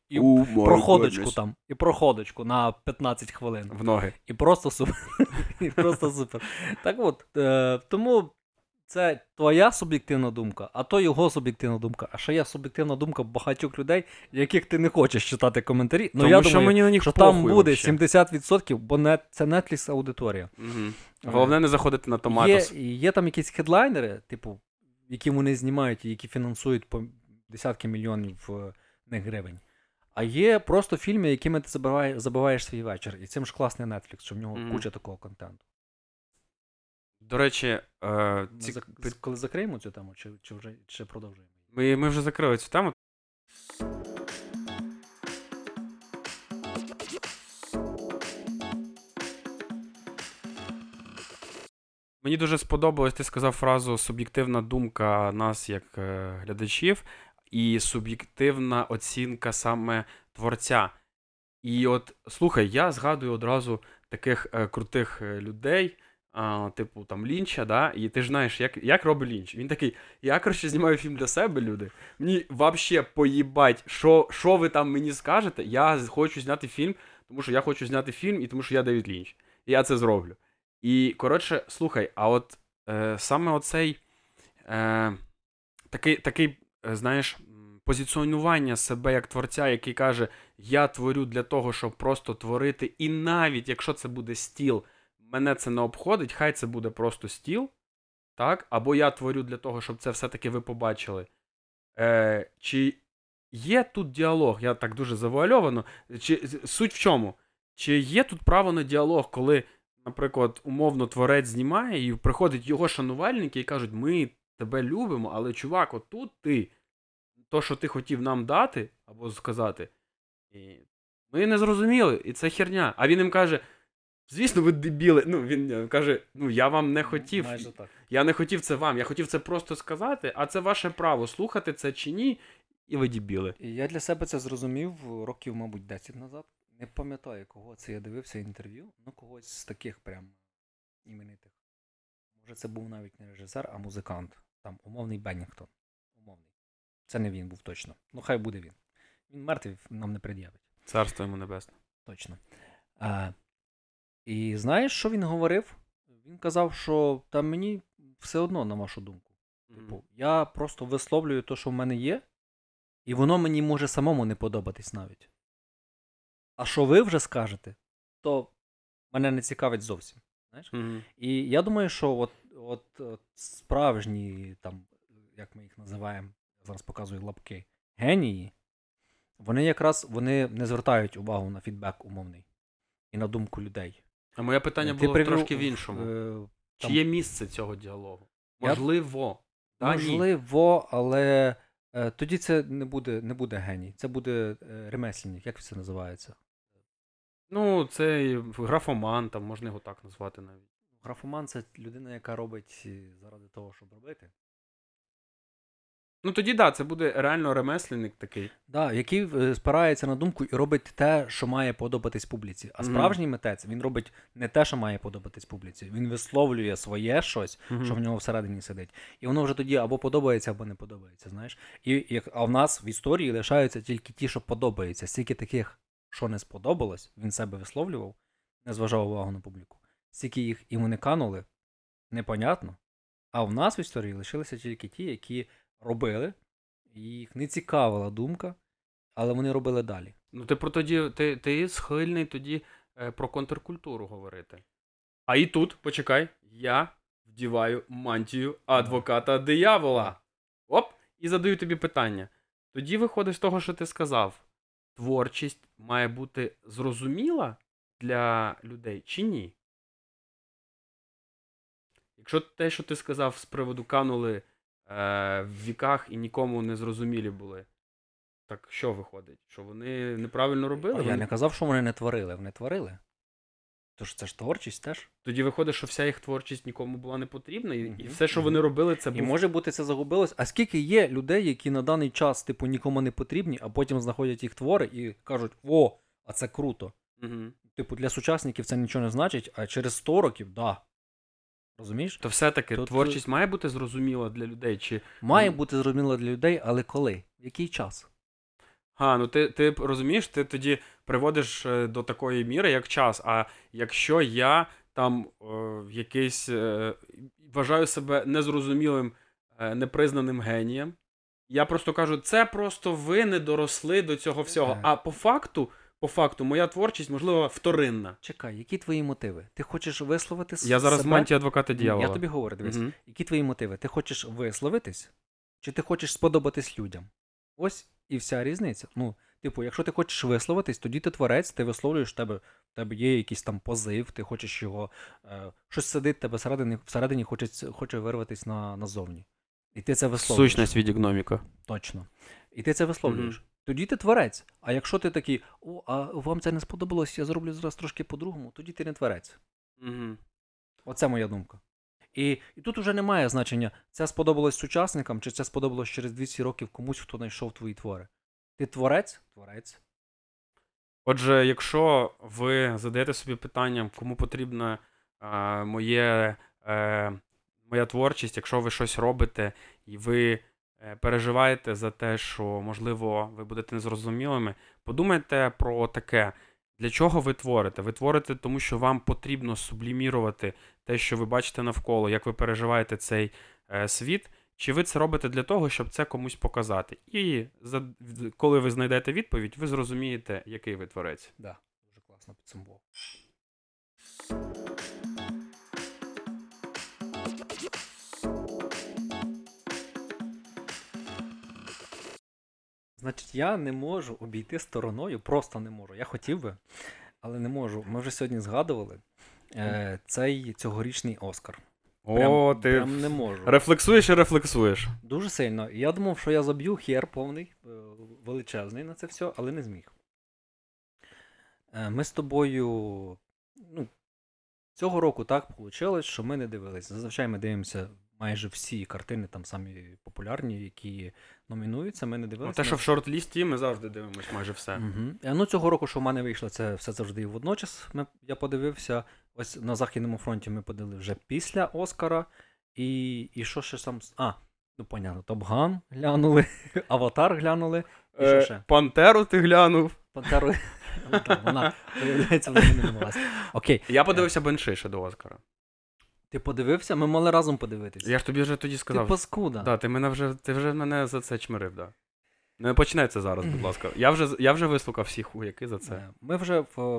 B: і
A: мой
B: проходочку
A: goodness.
B: там, і проходочку на 15 хвилин.
A: В ноги.
B: І просто супер. І просто супер. Так от, е, тому це твоя суб'єктивна думка, а то його суб'єктивна думка. А ще є суб'єктивна думка багатьох людей, яких ти не хочеш читати коментарі. Ну
A: Тому
B: я
A: що
B: думаю,
A: мені на них
B: що там
A: похуй
B: буде
A: вообще.
B: 70%, бо не, це Netflix аудиторія.
A: Мгм. Головне не заходити на
B: Є,
A: томатос.
B: є там якісь хедлайнери, типу, які вони знімають і які фінансують по десятки мільйонів е, не гривень. А є просто фільми, якими ти забиваєш, забиваєш свій вечір. І цим ж класний Netflix, що в нього
A: Мгм.
B: куча такого контенту.
A: До речі, е,
B: Ми
A: ці...
B: зак- Коли закриємо цю тему, чи, чи вже чи продовжуємо?
A: ми, ми вже закрили цю тему. Мені дуже сподобалось, ти сказав фразу суб'єктивна думка нас як е, глядачів, і суб'єктивна оцінка саме творця. І от слухай, я згадую одразу таких е, крутих е, людей, а, типу там Лінча, да? і ти ж знаєш, як, як робить Лінч. Він такий: я коротше знімаю фільм для себе, люди. Мені вообще поїбать, що, що ви там мені скажете. Я хочу зняти фільм, тому що я хочу зняти фільм, і тому що я Девід Лінч. І я це зроблю. І коротше, слухай, а от е, саме оцей е, такий, такий, е, знаєш, позиціонування себе як творця, який каже: Я творю для того, щоб просто творити, і навіть якщо це буде стіл, мене це не обходить, хай це буде просто стіл. Так? Або я творю для того, щоб це все-таки ви побачили. Е, Чи є тут діалог? Я так дуже завуальовано. Чи суть в чому? Чи є тут право на діалог, коли, наприклад, умовно творець знімає, і приходять його шанувальники і кажуть, ми тебе любимо, але чувак, отут ти, то, що ти хотів нам дати або сказати, ми не зрозуміли, і це херня. А він їм каже: Звісно, ви дебіли. Ну, він е, каже: ну я вам не хотів.
B: Майже так.
A: Я не хотів це вам, я хотів це просто сказати, а це ваше право слухати це чи ні, і ви дібіли.
B: Я для себе це зрозумів років, мабуть, 10 назад. Не пам'ятаю, кого це я дивився інтерв'ю, ну когось з таких прям іменитих. Може, це був навіть не режисер, а музикант. Там умовний Беннінгтон. Умовний. Це не він був точно. Ну, хай буде він. Він мертвий, нам не пред'явить.
A: Царство йому небесне.
B: Точно. А, і знаєш, що він говорив? Він казав, що там мені все одно, на вашу думку. Типу, я просто висловлюю те, що в мене є, і воно мені може самому не подобатись навіть. А що ви вже скажете, то мене не цікавить зовсім. Знаєш?
A: Мгм.
B: І я думаю, що от, от, от справжні, там, як ми їх називаємо, я зараз показую лапки, генії, вони якраз вони не звертають увагу на фідбек умовний і на думку людей.
A: А моє питання
B: Ти
A: було
B: привів,
A: трошки в іншому.
B: е,
A: Чи
B: там-
A: є місце цього діалогу?
B: Я-
A: Можливо. Та, ні.
B: Можливо, але е, тоді це не буде, не буде геній, це буде е, ремесленник, як це називається?
A: Ну, це і графоман, там можна його так назвати навіть.
B: Графоман це людина, яка робить е, заради того, щоб робити.
A: Ну тоді да, це буде реально ремесленник такий.
B: Да, який е, спирається на думку і робить те, що має подобатись публіці. А справжній митець він робить не те, що має подобатись публіці. Він висловлює своє щось, що в нього всередині сидить. І воно вже тоді або подобається, або не подобається. Знаєш? І як а в нас в історії лишаються тільки ті, що подобаються. Стільки таких, що не сподобалось, він себе висловлював, не зважав увагу на публіку. Стільки їх і вони канули, непонятно. А в нас в історії лишилися тільки ті, які робили, їх не цікавила думка, але вони робили далі.
A: Ну, ти про тоді, ти, ти схильний тоді е, про контркультуру говорити. А і тут, почекай, я вдіваю мантію адвоката диявола. Оп, і задаю тобі питання. Тоді виходить з того, що ти сказав: творчість має бути зрозуміла для людей чи ні? Якщо те, що ти сказав з приводу канули в віках і нікому не зрозумілі були, так що виходить? Що вони неправильно робили?
B: А я не казав, що вони не творили, вони творили. Тож це ж творчість теж.
A: Тоді виходить, що вся їх творчість нікому була не потрібна, і, і все, що
B: мгм.
A: вони робили, це
B: І може бути це загубилось. А скільки є людей, які на даний час, типу, нікому не потрібні, а потім знаходять їх твори і кажуть: о, а це круто.
A: Угу.
B: Типу, для сучасників це нічого не значить, а через 100 років, да. Розумієш?
A: То все-таки
B: Тут-
A: творчість має бути зрозуміла для людей, чи
B: Має бути зрозуміло для людей, але коли? В який час?
A: А, ну ти, ти розумієш, ти тоді приводиш е, до такої міри, як час. А якщо я там е, якийсь е, вважаю себе незрозумілим, е, непризнаним генієм, я просто кажу, це просто ви не доросли до цього всього.
B: Е.
A: А по факту, по факту, моя творчість, можливо, вторинна.
B: Чекай, які твої мотиви? Ти хочеш висловити
A: Я зараз в
B: себе?
A: манті адвоката дьявола.
B: Я тобі говорю, дивись.
A: Мгм.
B: Які твої мотиви? Ти хочеш висловитись? Чи ти хочеш сподобатись людям? Ось і вся різниця. Ну, типу, якщо ти хочеш висловитись, тоді ти творець, ти висловлюєш в тебе, в тебе є якийсь там позив, ти хочеш його. Е, щось сидить в тебе всередині, всередині хоче, хоче вирватися на, назовні. І ти це висловлюєш.
A: Сущність від гноміка.
B: Точно. І ти це висловлюєш. Тоді ти творець. А якщо ти такий, о, а вам це не сподобалось, я зроблю зараз трошки по-другому, тоді ти не творець.
A: Угу.
B: Оце моя думка. І, і тут уже немає значення, це сподобалось сучасникам, чи це сподобалось через 200 років комусь, хто знайшов твої твори. Ти творець? Творець.
A: Отже, якщо ви задаєте собі питання, кому потрібна е, моє, е, моя творчість, якщо ви щось робите і ви переживаєте за те, що, можливо, ви будете незрозумілими, подумайте про таке. Для чого ви творите? Ви творите, тому що вам потрібно сублімірувати те, що ви бачите навколо, як ви переживаєте цей е, світ, чи ви це робите для того, щоб це комусь показати? І за, коли ви знайдете відповідь, ви зрозумієте, який ви творець.
B: Да, дуже класно підсумував. Значить, я не можу обійти стороною, просто не можу. Я хотів би, але не можу. Ми вже сьогодні згадували е, цей цьогорічний Оскар. Прям,
A: О, ти
B: прям не можу.
A: рефлексуєш і рефлексуєш.
B: Дуже сильно. Я думав, що я заб'ю хер повний, е, величезний на це все, але не зміг. Е, Ми з тобою, ну, Цього року так вийшло, що ми не дивилися. Зазвичай ми дивимося майже всі картини, там самі популярні, які номінуються. Ми не
A: Ну,
B: дивилися.
A: те, що в шорт-лісті, ми завжди дивимось майже все.
B: Угу. Ну, цього року, що в мене вийшло, це все завжди і водночас. Ми, я подивився. Ось на Західному фронті ми подивили вже після Оскара. І, і що ще сам. А, ну понятно, Топган глянули, Аватар глянули. І що
A: Е,
B: ще?
A: Пантеру ти глянув.
B: Пантеру. Ну, Вона, виявляється, вона не. Окей,
A: Я подивився Бенши ще до Оскара.
B: Ти подивився? Ми мали разом подивитися.
A: Я ж тобі вже тоді
B: Ти
A: сказав.
B: паскуда.
A: Да, ти мене вже ти вже мене за це чмирив, да. Не починай це зараз, будь ласка. Я вже я вже вислухав всі хуяки за це.
B: Е, Ми вже в,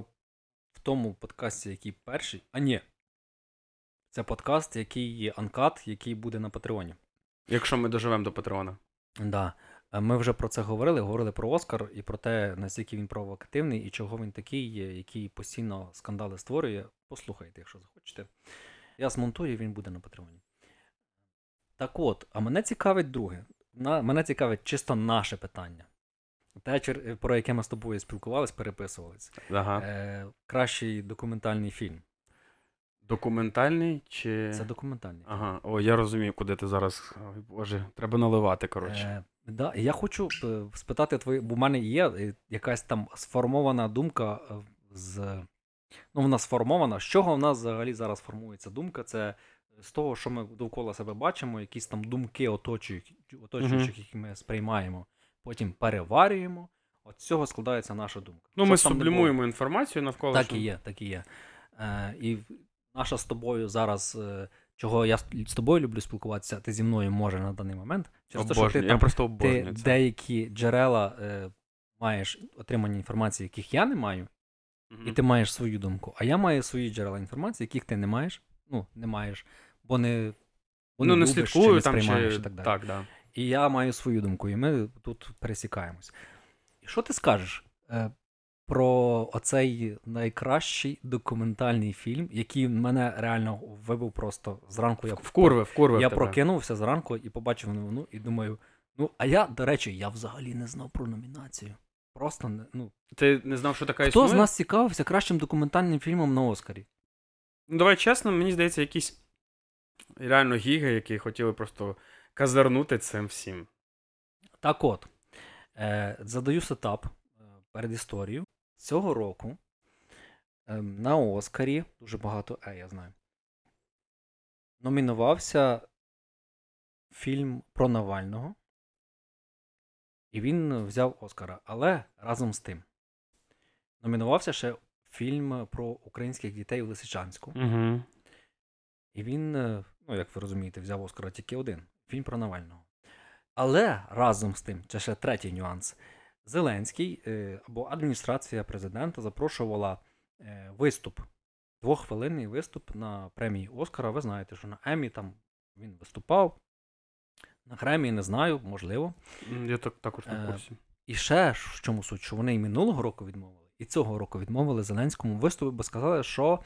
B: в тому подкасті, який перший. А ні. Це подкаст, який є анкат, який буде на Патреоні.
A: Якщо ми доживемо до Патреона.
B: Да. Е, Ми вже про це говорили, говорили про Оскар і про те, наскільки він провокативний і чого він такий, є, який постійно скандали створює. Послухайте, якщо захочете. Я змонтую, і він буде на Патреоні. Так от, а мене цікавить друге. На, мене цікавить чисто наше питання. Те, про яке ми з тобою спілкувалися, переписувалися.
A: Ага.
B: Е, кращий документальний фільм.
A: Документальний чи.
B: Це документальний.
A: Ага, о, я розумію, куди ти зараз. Ой, Боже, треба наливати, коротше.
B: Е, да, я хочу е, спитати твої, бо в мене є е, якась там сформована думка е, з. Ну, вона сформована. З чого в нас взагалі зараз формується думка? Це з того, що ми довкола себе бачимо, якісь там думки оточуючих, оточуючих, які ми сприймаємо, потім переварюємо. От з цього складається наша думка.
A: ну,
B: Щоб
A: ми сублімуємо інформацію навколо.
B: Так і є, так і є. Е, і наша з тобою зараз, е, чого я з тобою люблю спілкуватися, ти зі мною може на даний момент. Через те, що ти,
A: Я
B: там,
A: просто
B: ти
A: обожнюю це.
B: деякі джерела е, маєш отримані інформації, яких я не маю,
A: Мгм.
B: і ти маєш свою думку. А я маю свої джерела інформації, яких ти не маєш. Ну, не маєш, бо не, бо
A: ну, не
B: любиш, чи
A: слідкую
B: не
A: там чи.
B: і так далі.
A: Так, да.
B: І я маю свою думку, і ми тут пересікаємось. І що ти скажеш е, про оцей найкращий документальний фільм, який мене реально вибив просто зранку. Я,
A: Вкурви, вкурви.
B: я прокинувся зранку і побачив новину, і думаю: ну, а я, до речі, я взагалі не знав про номінацію. Просто не. Ну,
A: Ти не знав, що така
B: хто
A: існує?
B: з нас цікавився кращим документальним фільмом на Оскарі?
A: Ну, давай чесно, мені здається, якісь реально гіги, які хотіли просто казарнути цим всім.
B: Так от, е, задаю сетап е, перед історією. Цього року е, на Оскарі, дуже багато е, я знаю, номінувався фільм про Навального. І він взяв Оскара. Але разом з тим номінувався ще фільм про українських дітей у Лисичанську.
A: Угу.
B: І він, е, ну як ви розумієте, взяв Оскара тільки один фільм про Навального. Але разом з тим, це ще третій нюанс. Зеленський е, або адміністрація президента запрошувала е, виступ, двоххвилинний виступ на премії Оскара. Ви знаєте, що на Емі там він виступав. На Гремі не знаю, можливо.
A: Я так, також
B: Е,
A: на курсі.
B: І ще в чому суть, що вони і минулого року відмовили, і цього року відмовили Зеленському виступу, бо сказали, що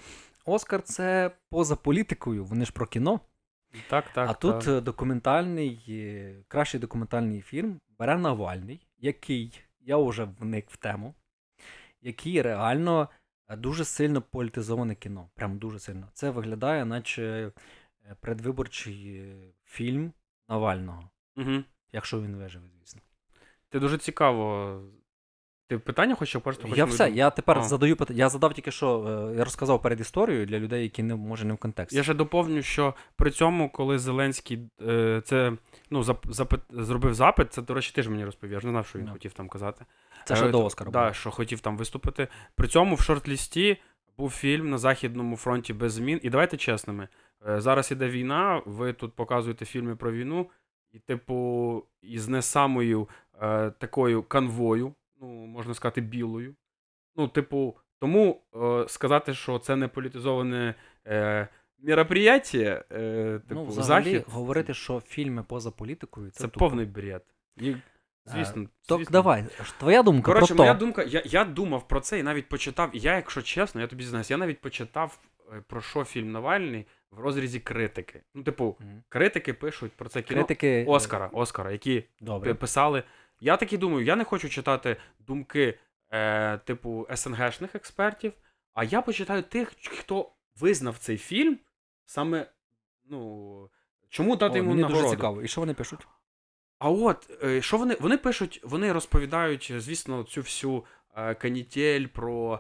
B: Оскар це поза політикою, вони ж про кіно.
A: Так, так.
B: а тут
A: так.
B: е, документальний, е, кращий документальний фільм бере Навальний, який, я вже вник в тему, який реально е, дуже сильно політизоване кіно. Прям дуже сильно. Це виглядає, наче е, предвиборчий е, фільм Навального,
A: Угу.
B: якщо він виживе, звісно.
A: Ти дуже цікаво. Ти питання хочеш просто
B: Я все, я тепер
A: А.
B: задаю питання. Я задав тільки що, е, я розказав перед історією для людей, які не може не в контексті.
A: Я ще доповню, що при цьому, коли Зеленський е, це ну, запит, зробив запит, це, до речі, ти ж мені розповів, я ж не знав, що він
B: Да.
A: хотів там казати.
B: Це ще
A: Е,
B: до Оскара. Було.
A: що хотів там виступити. При цьому в шорт-лісті був фільм на Західному фронті без змін. І давайте чесними. Е, Зараз іде війна, ви тут показуєте фільми про війну, і, типу, із не самою е, такою канвою, ну, можна сказати, білою. Ну, типу, тому е, сказати, що це не політизоване е, мероприятие, е, типу,
B: ну, взагалі,
A: захід,
B: говорити, що фільми поза політикою, це,
A: це
B: тупо.
A: повний бред. І, звісно,
B: Так,
A: звісно.
B: давай, ж твоя думка
A: Коротше,
B: про
A: моя
B: то.
A: думка, я, я думав про це і навіть почитав. Я, якщо чесно, я тобі знаюсь, я навіть почитав е, про що фільм Навальний в розрізі критики. Ну, типу,
B: Мгм.
A: критики пишуть про це кіно
B: Критики е,
A: Оскара, Оскара, які
B: Добре.
A: писали. Я таки думаю, я не хочу читати думки, е, типу, СНГшних експертів, а я почитаю тих, хто визнав цей фільм саме. Ну, чому дати
B: О,
A: йому
B: мені
A: нагороду?
B: дуже цікаво. І що вони пишуть?
A: А от е, що вони вони пишуть, вони розповідають, звісно, цю всю е, канітель про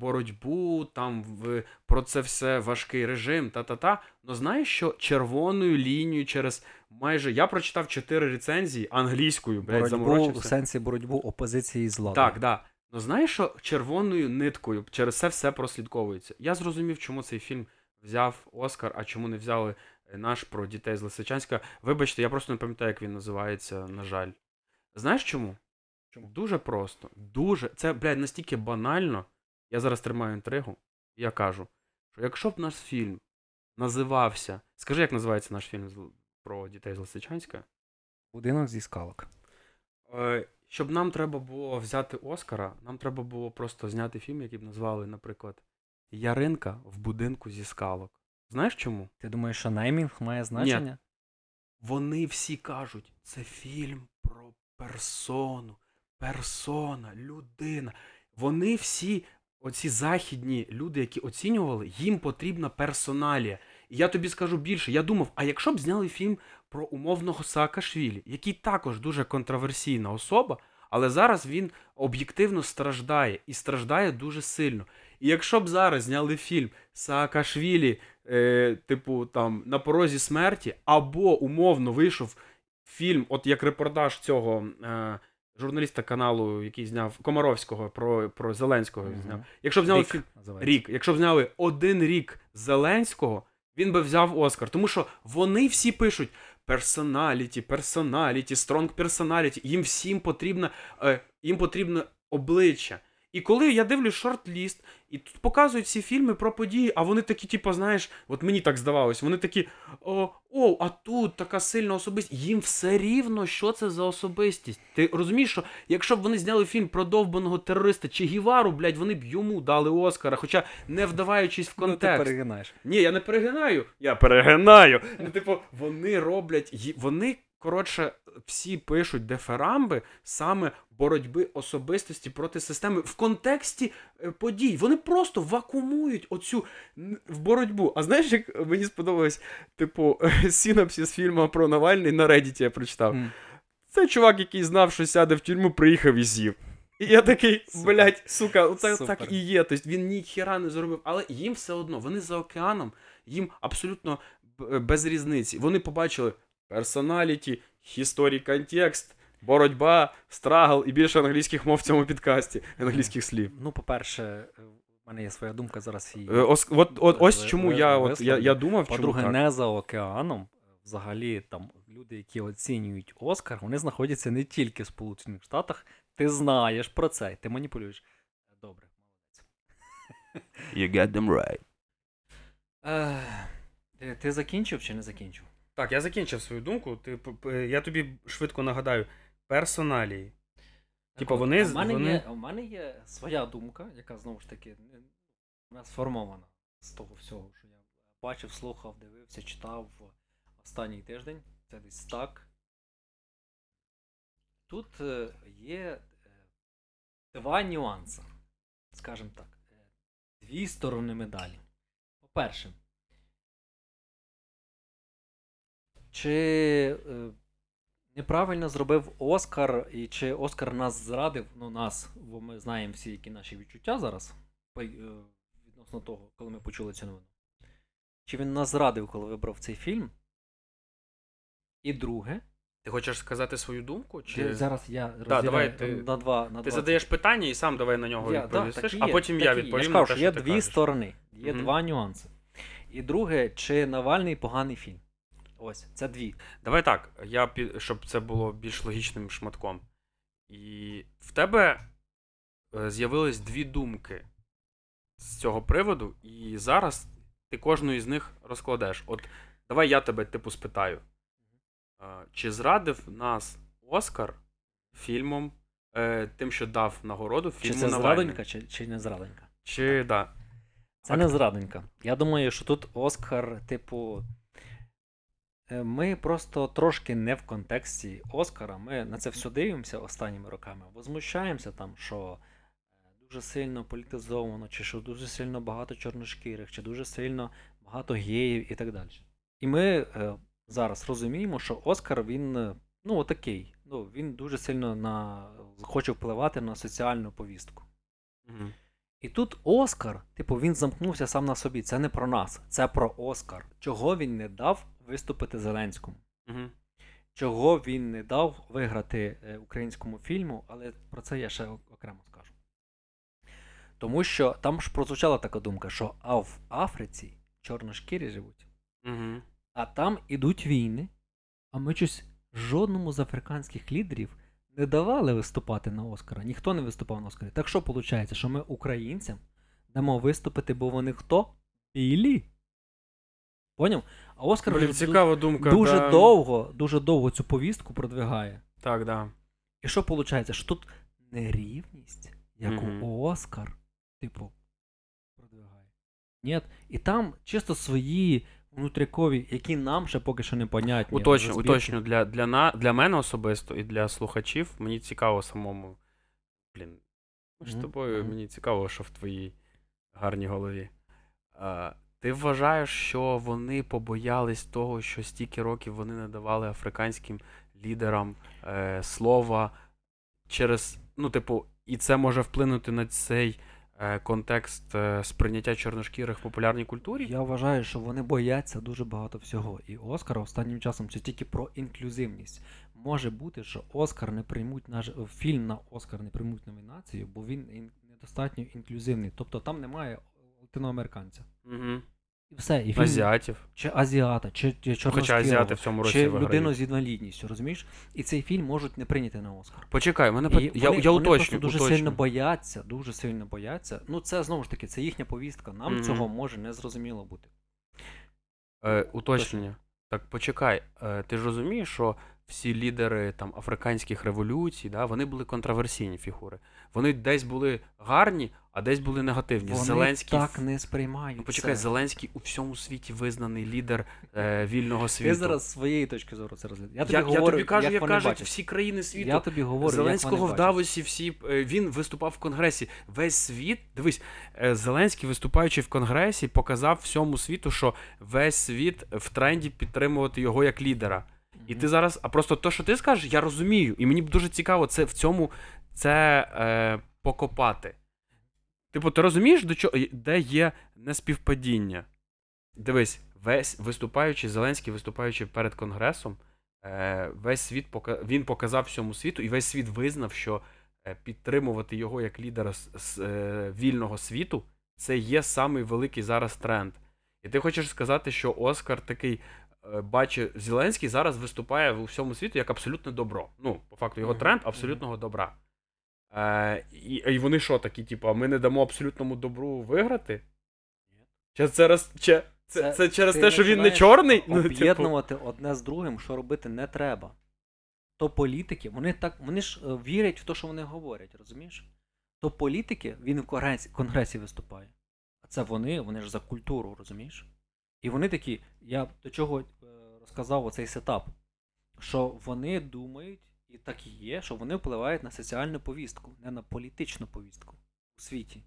A: боротьбу, там в, про це все важкий режим, та-та-та. Ну знаєш, що червоною лінією через майже я прочитав чотири рецензії англійською, блядь,
B: Боротьбу в сенсі боротьбу опозиції з владою.
A: Так, да. Ну знаєш, що червоною ниткою через це все прослідковується. Я зрозумів, чому цей фільм взяв Оскар, а чому не взяли е, наш про дітей з Лисичанська. Вибачте, я просто не пам'ятаю, як він називається, на жаль. Знаєш чому?
B: Чому?
A: Дуже просто. Дуже. Це, блядь, настільки банально. Я зараз тримаю інтригу, і я кажу, що якщо б наш фільм називався. Скажи, як називається наш фільм про дітей з Лисичанська?
B: Будинок зі скалок.
A: Е, Щоб нам треба було взяти Оскара, нам треба було просто зняти фільм, який б назвали, наприклад, Яринка в будинку зі скалок. Знаєш чому?
B: Ти думаєш, що неймінг має значення?
A: Вони всі кажуть, це фільм про персону, персона, людина. Вони всі, оці західні люди, які оцінювали, їм потрібна персоналія. І я тобі скажу більше, я думав, а якщо б зняли фільм про умовного Саакашвілі, який також дуже контроверсійна особа, але зараз він об'єктивно страждає і страждає дуже сильно. І якщо б зараз зняли фільм Саакашвілі, е, типу там на порозі смерті, або умовно вийшов фільм, от як репортаж цього е, журналіста каналу, який зняв Комаровського про, про Зеленського.
B: Мгм.
A: Зняв. Якщо б зняли
B: Рік
A: рік, якщо б зняли один рік Зеленського, він би взяв Оскар. Тому що вони всі пишуть персоналіті, персоналіті, стронг персоналіті. Їм всім потрібно, е, їм потрібно обличчя. І коли я дивлюсь шорт-ліст, і тут показують всі фільми про події, а вони такі, типу, знаєш, от мені так здавалось, вони такі: о, о, а тут така сильна особистість. Їм все рівно, що це за особистість. Ти розумієш, що якщо б вони зняли фільм про довбаного терориста чи Гівару, блядь, вони б йому дали Оскара, хоча не вдаваючись в
B: Ну, ти
A: контекст.
B: перегинаєш.
A: Ні, я не перегинаю. Я перегинаю. Ну, типу, вони роблять, вони, коротше, всі пишуть деферамби саме боротьби особистості проти системи в контексті е, подій. Вони просто вакуумують оцю в боротьбу. А знаєш, як мені сподобалось, типу, синапсис фільму про Навальний на Reddit я прочитав.
B: М.
A: Це чувак, який знав, що сяде в тюрму, приїхав і сів. І я такий, блядь, сука, оце
B: Супер.
A: так і є. Тобто він ні хіра не зробив, але їм все одно, вони за океаном, їм абсолютно без різниці. Вони побачили персоналіті, історій, контекст, боротьба, страгл і більше англійських мов в цьому підкасті, англійських слів.
B: Ну, по-перше, е, в мене є своя думка зараз її.
A: Е, Ос, от, от, ось чому
B: ви-
A: я, от, я, я думав, чому
B: По-друге,
A: так.
B: не за океаном. Взагалі, там люди, які оцінюють Оскар, вони знаходяться не тільки в Сполучених Штатах. Ти знаєш про це, ти маніпулюєш. Добре, молодець.
A: You get them right.
B: Е, ти, ти закінчив чи не закінчив?
A: Так, я закінчив свою думку. Ти, я тобі швидко нагадаю. Персоналії.
B: От,
A: вони
B: у мене,
A: вони-
B: є, у мене є своя думка, яка знову ж таки не- вона сформована з того всього, що я бачив, слухав, дивився, читав останній тиждень. Це десь так. Тут е, є е, два нюанси, скажімо так. Е, Дві сторони медалі. По-перше, чи е, неправильно зробив Оскар, і чи Оскар нас зрадив, ну нас, бо ми знаємо всі, які наші відчуття зараз е, відносно того, коли ми почули цю новину. Чи він нас зрадив, коли вибрав цей фільм? І друге,
A: Ти хочеш сказати свою думку? Чи...
B: Чи... зараз я розділяю
A: давай ти-
B: на два. На
A: Ти
B: два
A: задаєш питання і сам давай на нього
B: Я- да, так
A: а потім
B: так
A: я відповім.
B: Я ж кажу, що є
A: ти
B: дві
A: кажеш.
B: сторони, є
A: Мгм.
B: два нюанси. І друге, чи Навальний поганий фільм. Ось, це дві.
A: Давай так, я щоб це було більш логічним шматком. І в тебе е, з'явились дві думки з цього приводу, і зараз ти кожну із них розкладеш. От давай я тебе типу спитаю. Е, Чи зрадив нас Оскар фільмом, е, тим, що дав нагороду
B: Чи
A: фільму
B: це
A: Навальний?
B: зрадонька, чи, чи не зрадонька?
A: Чи да.
B: Це не зрадонька. Я думаю, що тут Оскар, типу. Е, Ми просто трошки не в контексті Оскара. Ми на це все дивимося останніми роками. Возмущаємося там, що е, дуже сильно політизовано, чи що дуже сильно багато чорношкірих, чи дуже сильно багато геїв і так далі. І ми е, зараз розуміємо, що Оскар він е, ну отакий. Ну, він дуже сильно на, хоче впливати на соціальну повістку.
A: Мгм.
B: І тут Оскар, типу, він замкнувся сам на собі. Це не про нас, це про Оскар. Чого він не дав виступити Зеленському?
A: Мгм.
B: Чого він не дав виграти е, українському фільму, але про це я ще окремо скажу. Тому що там ж прозвучала така думка, що а в Африці чорношкірі живуть,
A: Мгм.
B: а там ідуть війни, а ми щось жодному з африканських лідерів не давали виступати на Оскара. Ніхто не виступав на Оскарі. Так що виходить, що ми українцям дамо виступити, бо вони хто? Білі. Поняв? А Оскар
A: Блін, цікава думка.
B: дуже
A: да.
B: довго, дуже довго цю повістку продвигає.
A: Так, да.
B: І що виходить? Що тут нерівність, яку
A: Мгм.
B: Оскар, типу, продвигає. Ні. І там чисто свої внутрікові, які нам ще поки що не понятні.
A: Уточню, уточню, для, для, на, для мене особисто і для слухачів мені цікаво самому. Блін, ми з тобою,
B: мгм.
A: мені цікаво, що в твоїй гарній голові. А, ти вважаєш, що вони побоялись того, що стільки років вони не давали африканським лідерам е, слова через. Ну, типу, і це може вплинути на цей е, контекст е, сприйняття чорношкірих в популярній культурі?
B: Я вважаю, що вони бояться дуже багато всього. І Оскар останнім часом це тільки про інклюзивність. Може бути, що Оскар не приймуть наш фільм на Оскар не приймуть номінацію, бо він недостатньо інклюзивний. Тобто там немає латиноамериканця.
A: Угу.
B: І все. І фільм,
A: Азіатів.
B: чи азіата, чи, чи
A: Хоча азіати в цьому році
B: чи
A: виграють.
B: людину з інвалідністю, розумієш? І цей фільм можуть не прийняти на Оскар.
A: Почекай, мене
B: І
A: я,
B: вони,
A: я
B: вони
A: уточню.
B: просто дуже
A: уточню.
B: сильно бояться, дуже сильно бояться. Ну, це знову ж таки, це їхня повістка. Нам
A: Мгм.
B: цього може не зрозуміло бути.
A: Е, уточнення. Так почекай, е, ти ж розумієш, що всі лідери там африканських революцій, да, вони були контроверсійні фігури. Вони десь були гарні, а десь були негативні.
B: Вони
A: Зеленський
B: так не сприймають.
A: Ну, почекай,
B: це.
A: Зеленський у всьому світі визнаний лідер е, вільного світу.
B: Ти зараз з своєї точки зору це розглядаєш. Я тобі
A: я,
B: говорю,
A: я тобі кажу,
B: як,
A: як кажуть
B: бачать.
A: всі країни світу.
B: Я тобі говорю,
A: Зеленського
B: як
A: в Давосі всі е, він виступав в Конгресі. Весь світ, дивись, е, Зеленський, виступаючи в Конгресі, показав всьому світу, що весь світ в тренді підтримувати його як лідера. І ти зараз, а просто те, що ти скажеш, я розумію. І мені дуже цікаво це в цьому це е, покопати. Типу, ти розумієш, до чого, де є неспівпадіння? Дивись, весь виступаючи, Зеленський, виступаючи перед Конгресом, е, весь світ пока, він показав всьому світу, і весь світ визнав, що е, підтримувати його як лідера з, з, е, вільного світу це є самий великий зараз тренд. І ти хочеш сказати, що Оскар такий бачить, Зеленський зараз виступає у всьому світу як абсолютне добро. Ну, по факту, його тренд абсолютного добра. Е, і, і вони що такі, типу, ми не дамо абсолютному добру виграти? Чи це, роз- чи, це,
B: Це
A: це через те, що він не чорний? Ну, типу,
B: одне з другим, що робити не треба. То політики, вони так, вони ж е, вірять в те, що вони говорять, розумієш? То політики, він в конгресі, конгресі виступає. А це вони, вони ж за культуру, розумієш? І вони такі, я до чого е, розказав оцей сетап, що вони думають, і так і є, що вони впливають на соціальну повістку, не на політичну повістку у світі.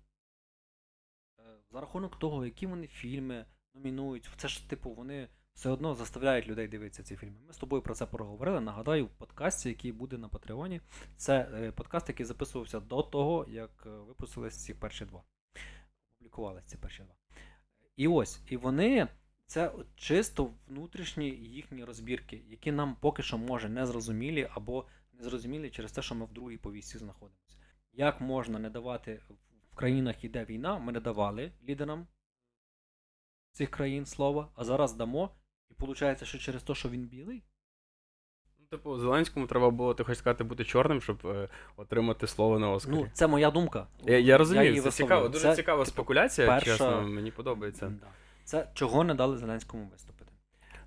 B: Е, За рахунок того, які вони фільми номінують, це ж, типу, вони все одно заставляють людей дивитися ці фільми. Ми з тобою про це проговорили. Нагадаю, в подкасті, який буде на Патреоні, це е, подкаст, який записувався до того, як випустились ці перші два. Опублікувалися ці перші два. І ось, і вони. Це чисто внутрішні їхні розбірки, які нам поки що може не зрозумілі або не зрозумілі через те, що ми в другій повісті знаходимося. Як можна не давати в- країнах, іде війна, ми не давали лідерам цих країн слова, а зараз дамо, і виходить, що через те, що він білий,
A: Ну, типу, Зеленському треба було, ти хочеш сказати, бути чорним, щоб е, отримати слово на Оскарі.
B: ну це моя думка.
A: я, я розумію,
B: її
A: це цікаво, дуже
B: Це,
A: цікава
B: типу,
A: спекуляція,
B: перша-
A: чесно, мені подобається.
B: Да. Це чого не дали Зеленському виступити.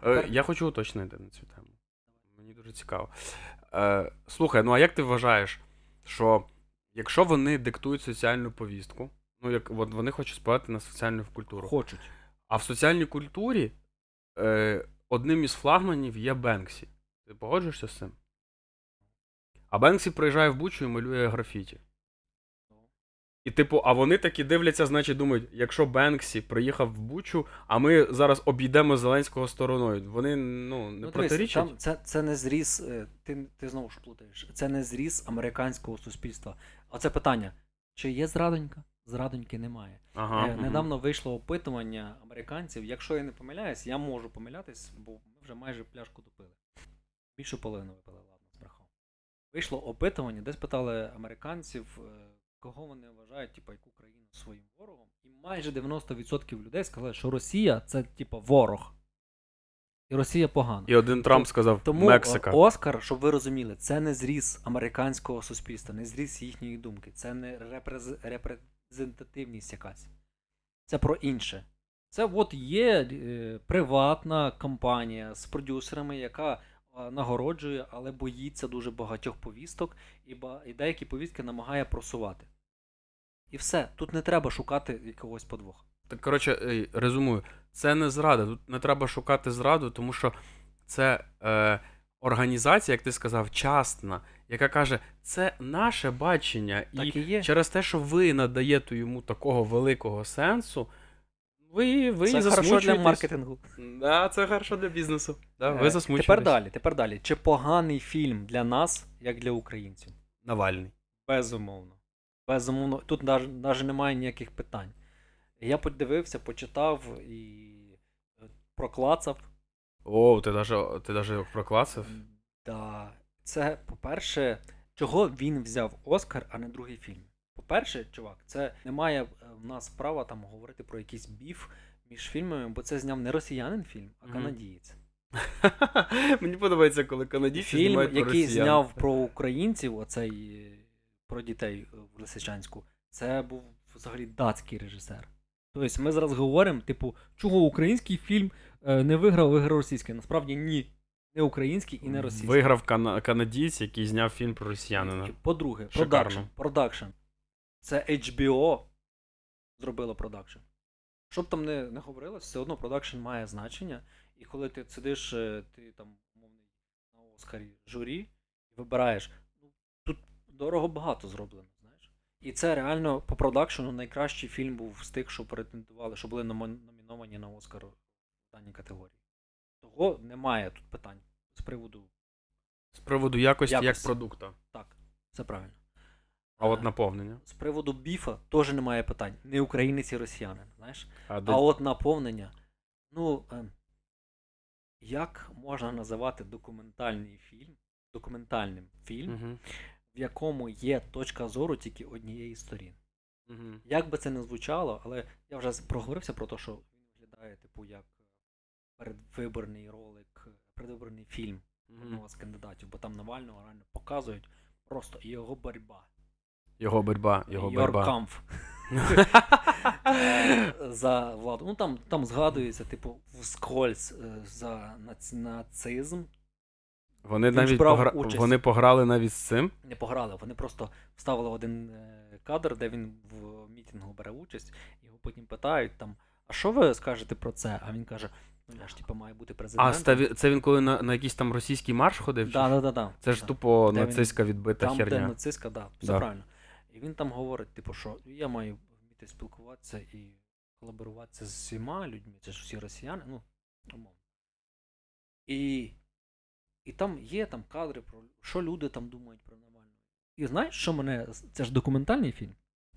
A: Е, я хочу уточнити на цю тему. Мені дуже цікаво. Е, слухай, ну а як ти вважаєш, що якщо вони диктують соціальну повістку, ну як от вони хочуть спати на соціальну культуру,
B: Хочуть.
A: а в соціальній культурі е, одним із флагманів є Бенксі. Ти погоджуєшся з цим? А Бенксі приїжджає в Бучу і малює графіті. І, типу, а вони такі дивляться, значить, думають, якщо Бенксі приїхав в Бучу, а ми зараз обійдемо Зеленського стороною. Вони ну, не
B: Ну, дивись,
A: протирічать.
B: там це, це не зріз, е, ти, ти знову ж плутаєш, це не зріз американського суспільства. Оце питання: чи є зрадонька? Зрадоньки немає.
A: Ага,
B: Е. Недавно вийшло опитування американців. Якщо я не помиляюсь, я можу помилятись, бо ми вже майже пляшку допили. Більшу половину випили, ладно, збрехав. Вийшло опитування, де спитали американців, е, кого вони вважають, типу, яку країну своїм ворогом. І майже 90% людей сказали, що Росія це, типу, ворог. І Росія погана.
A: І один Трамп сказав
B: Тому
A: Мексика.
B: Оскар, щоб ви розуміли, це не зріз американського суспільства, не зріз їхньої думки, це не репрез... репрезентативність якась. Це про інше. Це от є е, приватна компанія з продюсерами, яка нагороджує, але боїться дуже багатьох повісток, і, деякі повістки намагає просувати. І все, тут не треба шукати якогось подвоха.
A: Так, коротше, ей, резюмую, це не зрада. Тут не треба шукати зраду, тому що це е, організація, як ти сказав, частна, яка каже, це наше бачення. І
B: і є.
A: через те, що ви надаєте йому такого великого сенсу, ви, ви
B: Це хорошо для маркетингу.
A: Да, це хорошо для бізнесу. Да, ви
B: Е,
A: засмучуєтесь.
B: Тепер далі, тепер далі. Чи поганий фільм для нас, як для українців?
A: Навальний.
B: Безумовно. Безумовно. Тут навіть немає ніяких питань. Я подивився, почитав і е, проклацав.
A: О, ти даже, ти даже проклацав?
B: Да. Це, по-перше, чого він взяв Оскар, а не другий фільм. По-перше, чувак, це немає е, в нас права там говорити про якийсь біф між фільмами, бо це зняв не росіянин фільм, а канадієць.
A: Мені подобається, коли канадійці
B: Фільм,
A: знімають про
B: який
A: росіян.
B: зняв про українців, оцей е, про дітей е, в Лисичанську, це був взагалі датський режисер. Тобто ми зараз говоримо, типу, чого український фільм не виграв, виграв російський. Насправді ні. Не український і не російський.
A: Виграв кана- канадієць, який зняв фільм про росіянина.
B: По-друге,
A: Шикарно.
B: продакшн. Продакшн. Це HBO зробило продакшн. Щоб там не, не говорилось, все одно продакшн має значення. І коли ти сидиш, е, ти там умовний на Оскарі журі і вибираєш, ну тут дорого багато зроблено, знаєш. І це реально по продакшену найкращий фільм був з тих, що претендували, що були номіновані на Оскар в даній категорії. Того немає тут питань з приводу
A: З приводу якості, як
B: Якості.
A: продукта.
B: так, це правильно.
A: А от наповнення.
B: З приводу біфа теж немає питань. Не українець і росіянин, знаєш.
A: А,
B: А от наповнення. Ну, е, як можна називати документальний фільм, документальним фільм,
A: Мгм.
B: в якому є точка зору тільки однієї сторін?
A: Мгм.
B: Як би це не звучало, але я вже проговорився про те, що він виглядає, типу, як передвиборний ролик, передвиборний фільм одного з кандидатів, бо там Навального реально показують просто його боротьба.
A: Його боротьба, його боротьба.
B: За владу. Ну там, там згадується, типу, вскользь е, за нац- нацизм.
A: Вони
B: Він
A: навіть погра...
B: участь.
A: вони пограли навіть з цим.
B: Не пограли, вони просто вставили один е, кадр, де він в мітингу бере участь, його потім питають там, а що ви скажете про це? А він каже: ну я ж типу має бути президентом.
A: А ставі... це він коли на, на якийсь там російський марш ходив?
B: Да, да, да, да,
A: Це ж
B: да.
A: тупо
B: Де він-
A: нацистська відбита
B: Там, де нацистська, да, все
A: Да.
B: правильно. І він там говорить, типу, що я маю вміти спілкуватися і колаборуватися з всіма людьми, це ж всі росіяни, ну, умовно. І, і там є там кадри про що люди там думають про Навального. І знаєш, що мене. Це ж документальний фільм.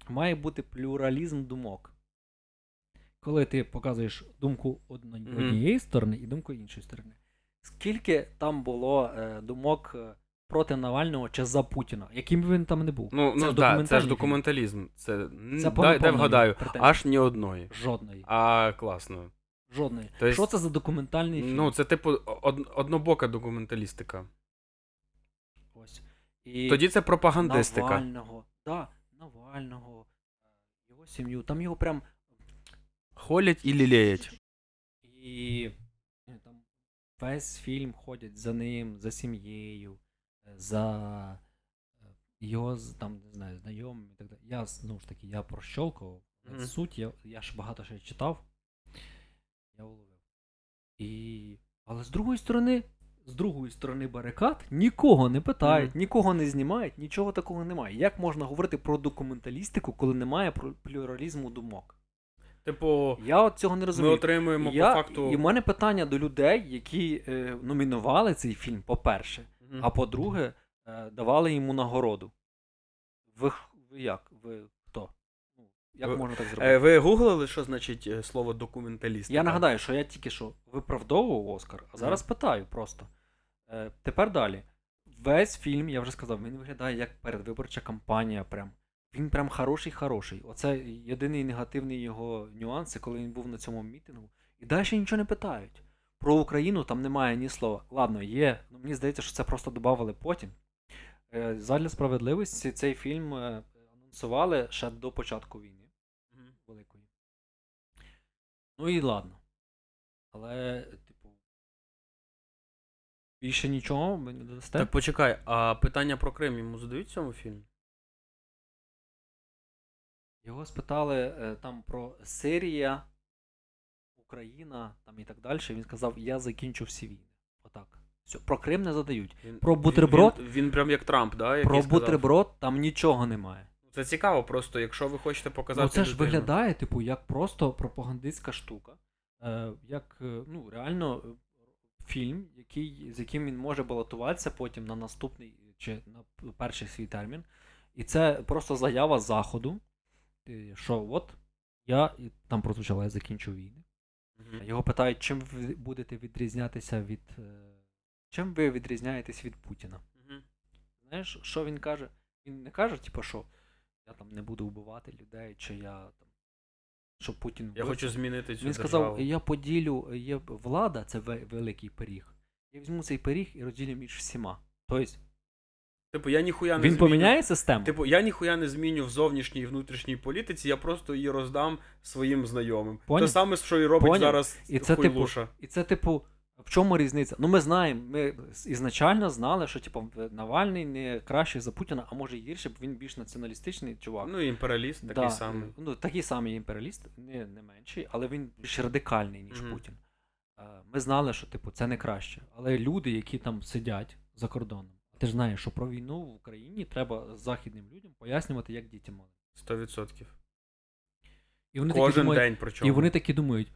B: Має бути плюралізм думок. Коли ти показуєш думку однієї сторони і думку іншої сторони. Скільки там було е, думок е, проти Навального чи за Путіна, яким би він там не був?
A: Ну,
B: Це
A: ну
B: ж
A: да, це ж документалізм. Це,
B: Це
A: дай, дай вгадаю,
B: претензій.
A: аж ні одної.
B: Жодної.
A: А, класно.
B: Жодної.
A: То есть-
B: Що це за документальний фільм?
A: Ну, це типу од... однобока документалістика.
B: Ось. І
A: Тоді це пропагандистика.
B: Навального. Да, Навального, е, його сім'ю. Там його прям.
A: Холять і лілеять.
B: І е, там весь фільм ходять за ним, за сім'єю, за е, його там, не знаю, знайомими і так далі. Я знову ж таки, я прощолкував.
A: Мгм.
B: Суть, я, я ж багато ще читав. Я уловив. І... Але з другої сторони, з другої сторони барикад нікого не питають, нікого не знімають, нічого такого немає. Як можна говорити про документалістику, коли немає про- плюралізму думок?
A: Типу,
B: Я от цього не
A: ми отримуємо
B: Я,
A: по факту.
B: І в мене питання до людей, які е, номінували цей фільм, по-перше,
A: Мгм.
B: а по-друге, е, давали йому нагороду. Ви, х- ви як? Ви хто? Ну, Як
A: Ви-
B: можна так зробити?
A: Е, ви гуглили, що значить е, слово документаліст?
B: Я нагадаю, що я тільки що виправдовував Оскар, а зараз питаю просто. Е, тепер далі. Весь фільм, я вже сказав, він виглядає як передвиборча кампанія. Прям. Він прям хороший-хороший. Оце єдиний негативний його нюанс, це коли він був на цьому мітингу. І далі нічого не питають. Про Україну там немає ні слова. Ладно, є. Ну, мені здається, що це просто додавали потім. Е, Задля справедливості цей фільм е, анонсували ще до початку війни
A: Мгм.
B: великої. Ну і ладно. Але, типу. Більше нічого ви не додасте?
A: Так почекай, а питання про Крим йому задають в цьому фільмі?
B: Його спитали е, там про Сирія, Україна там і так далі. Він сказав, я закінчу всі війни. Отак. Все. Про Крим не задають.
A: Він,
B: Про бутерброд?
A: Він, він, прям як Трамп, да? Який
B: Про
A: сказав.
B: бутерброд там нічого немає.
A: Це цікаво, просто якщо ви хочете показати.
B: Ну, це ж виглядає, типу, як просто пропагандистська штука. Е, як е, ну, реально е, фільм, який, з яким він може балотуватися потім на наступний чи на перший свій термін. І це просто заява заходу, що от я і там прозвучало, я закінчу війни.
A: Мгм.
B: Його питають, чим ви будете відрізнятися від. е, Чим ви відрізняєтесь від Путіна?
A: Мгм.
B: Знаєш, що він каже? Він не каже, типу, що я там не буду вбивати людей, чи я там. Що Путін
A: Я хочу змінити цю
B: Він
A: державу.
B: сказав, я поділю, є влада, це великий пиріг. Я візьму цей пиріг і розділю між всіма. Тобто,
A: Типу, я ніхуя не
B: він
A: зміню.
B: поміняє систему?
A: Типу, я ніхуя не зміню в зовнішній і внутрішній політиці, я просто її роздам своїм знайомим.
B: Поняв?
A: Те саме, що і робить
B: Поняв?
A: зараз
B: І це, типу,
A: хуйлуша.
B: І це, типу, в чому різниця? Ну, ми знаємо, ми ізначально знали, що типу, Навальний не кращий за Путіна, а може і гірше, бо він більш націоналістичний чувак.
A: Ну, і імперіаліст такий
B: Да,
A: самий.
B: Ну, такий самий імперіаліст, не, не менший, але він більш радикальний, ніж
A: Мгм.
B: Путін. Е, Ми знали, що типу, це не краще. Але люди, які там сидять за кордоном, ти ж знаєш, що про війну в Україні треба західним людям пояснювати, як дітям мали.
A: 100%.
B: І вони такі
A: Кожен
B: думають,
A: день причому.
B: і вони такі думають,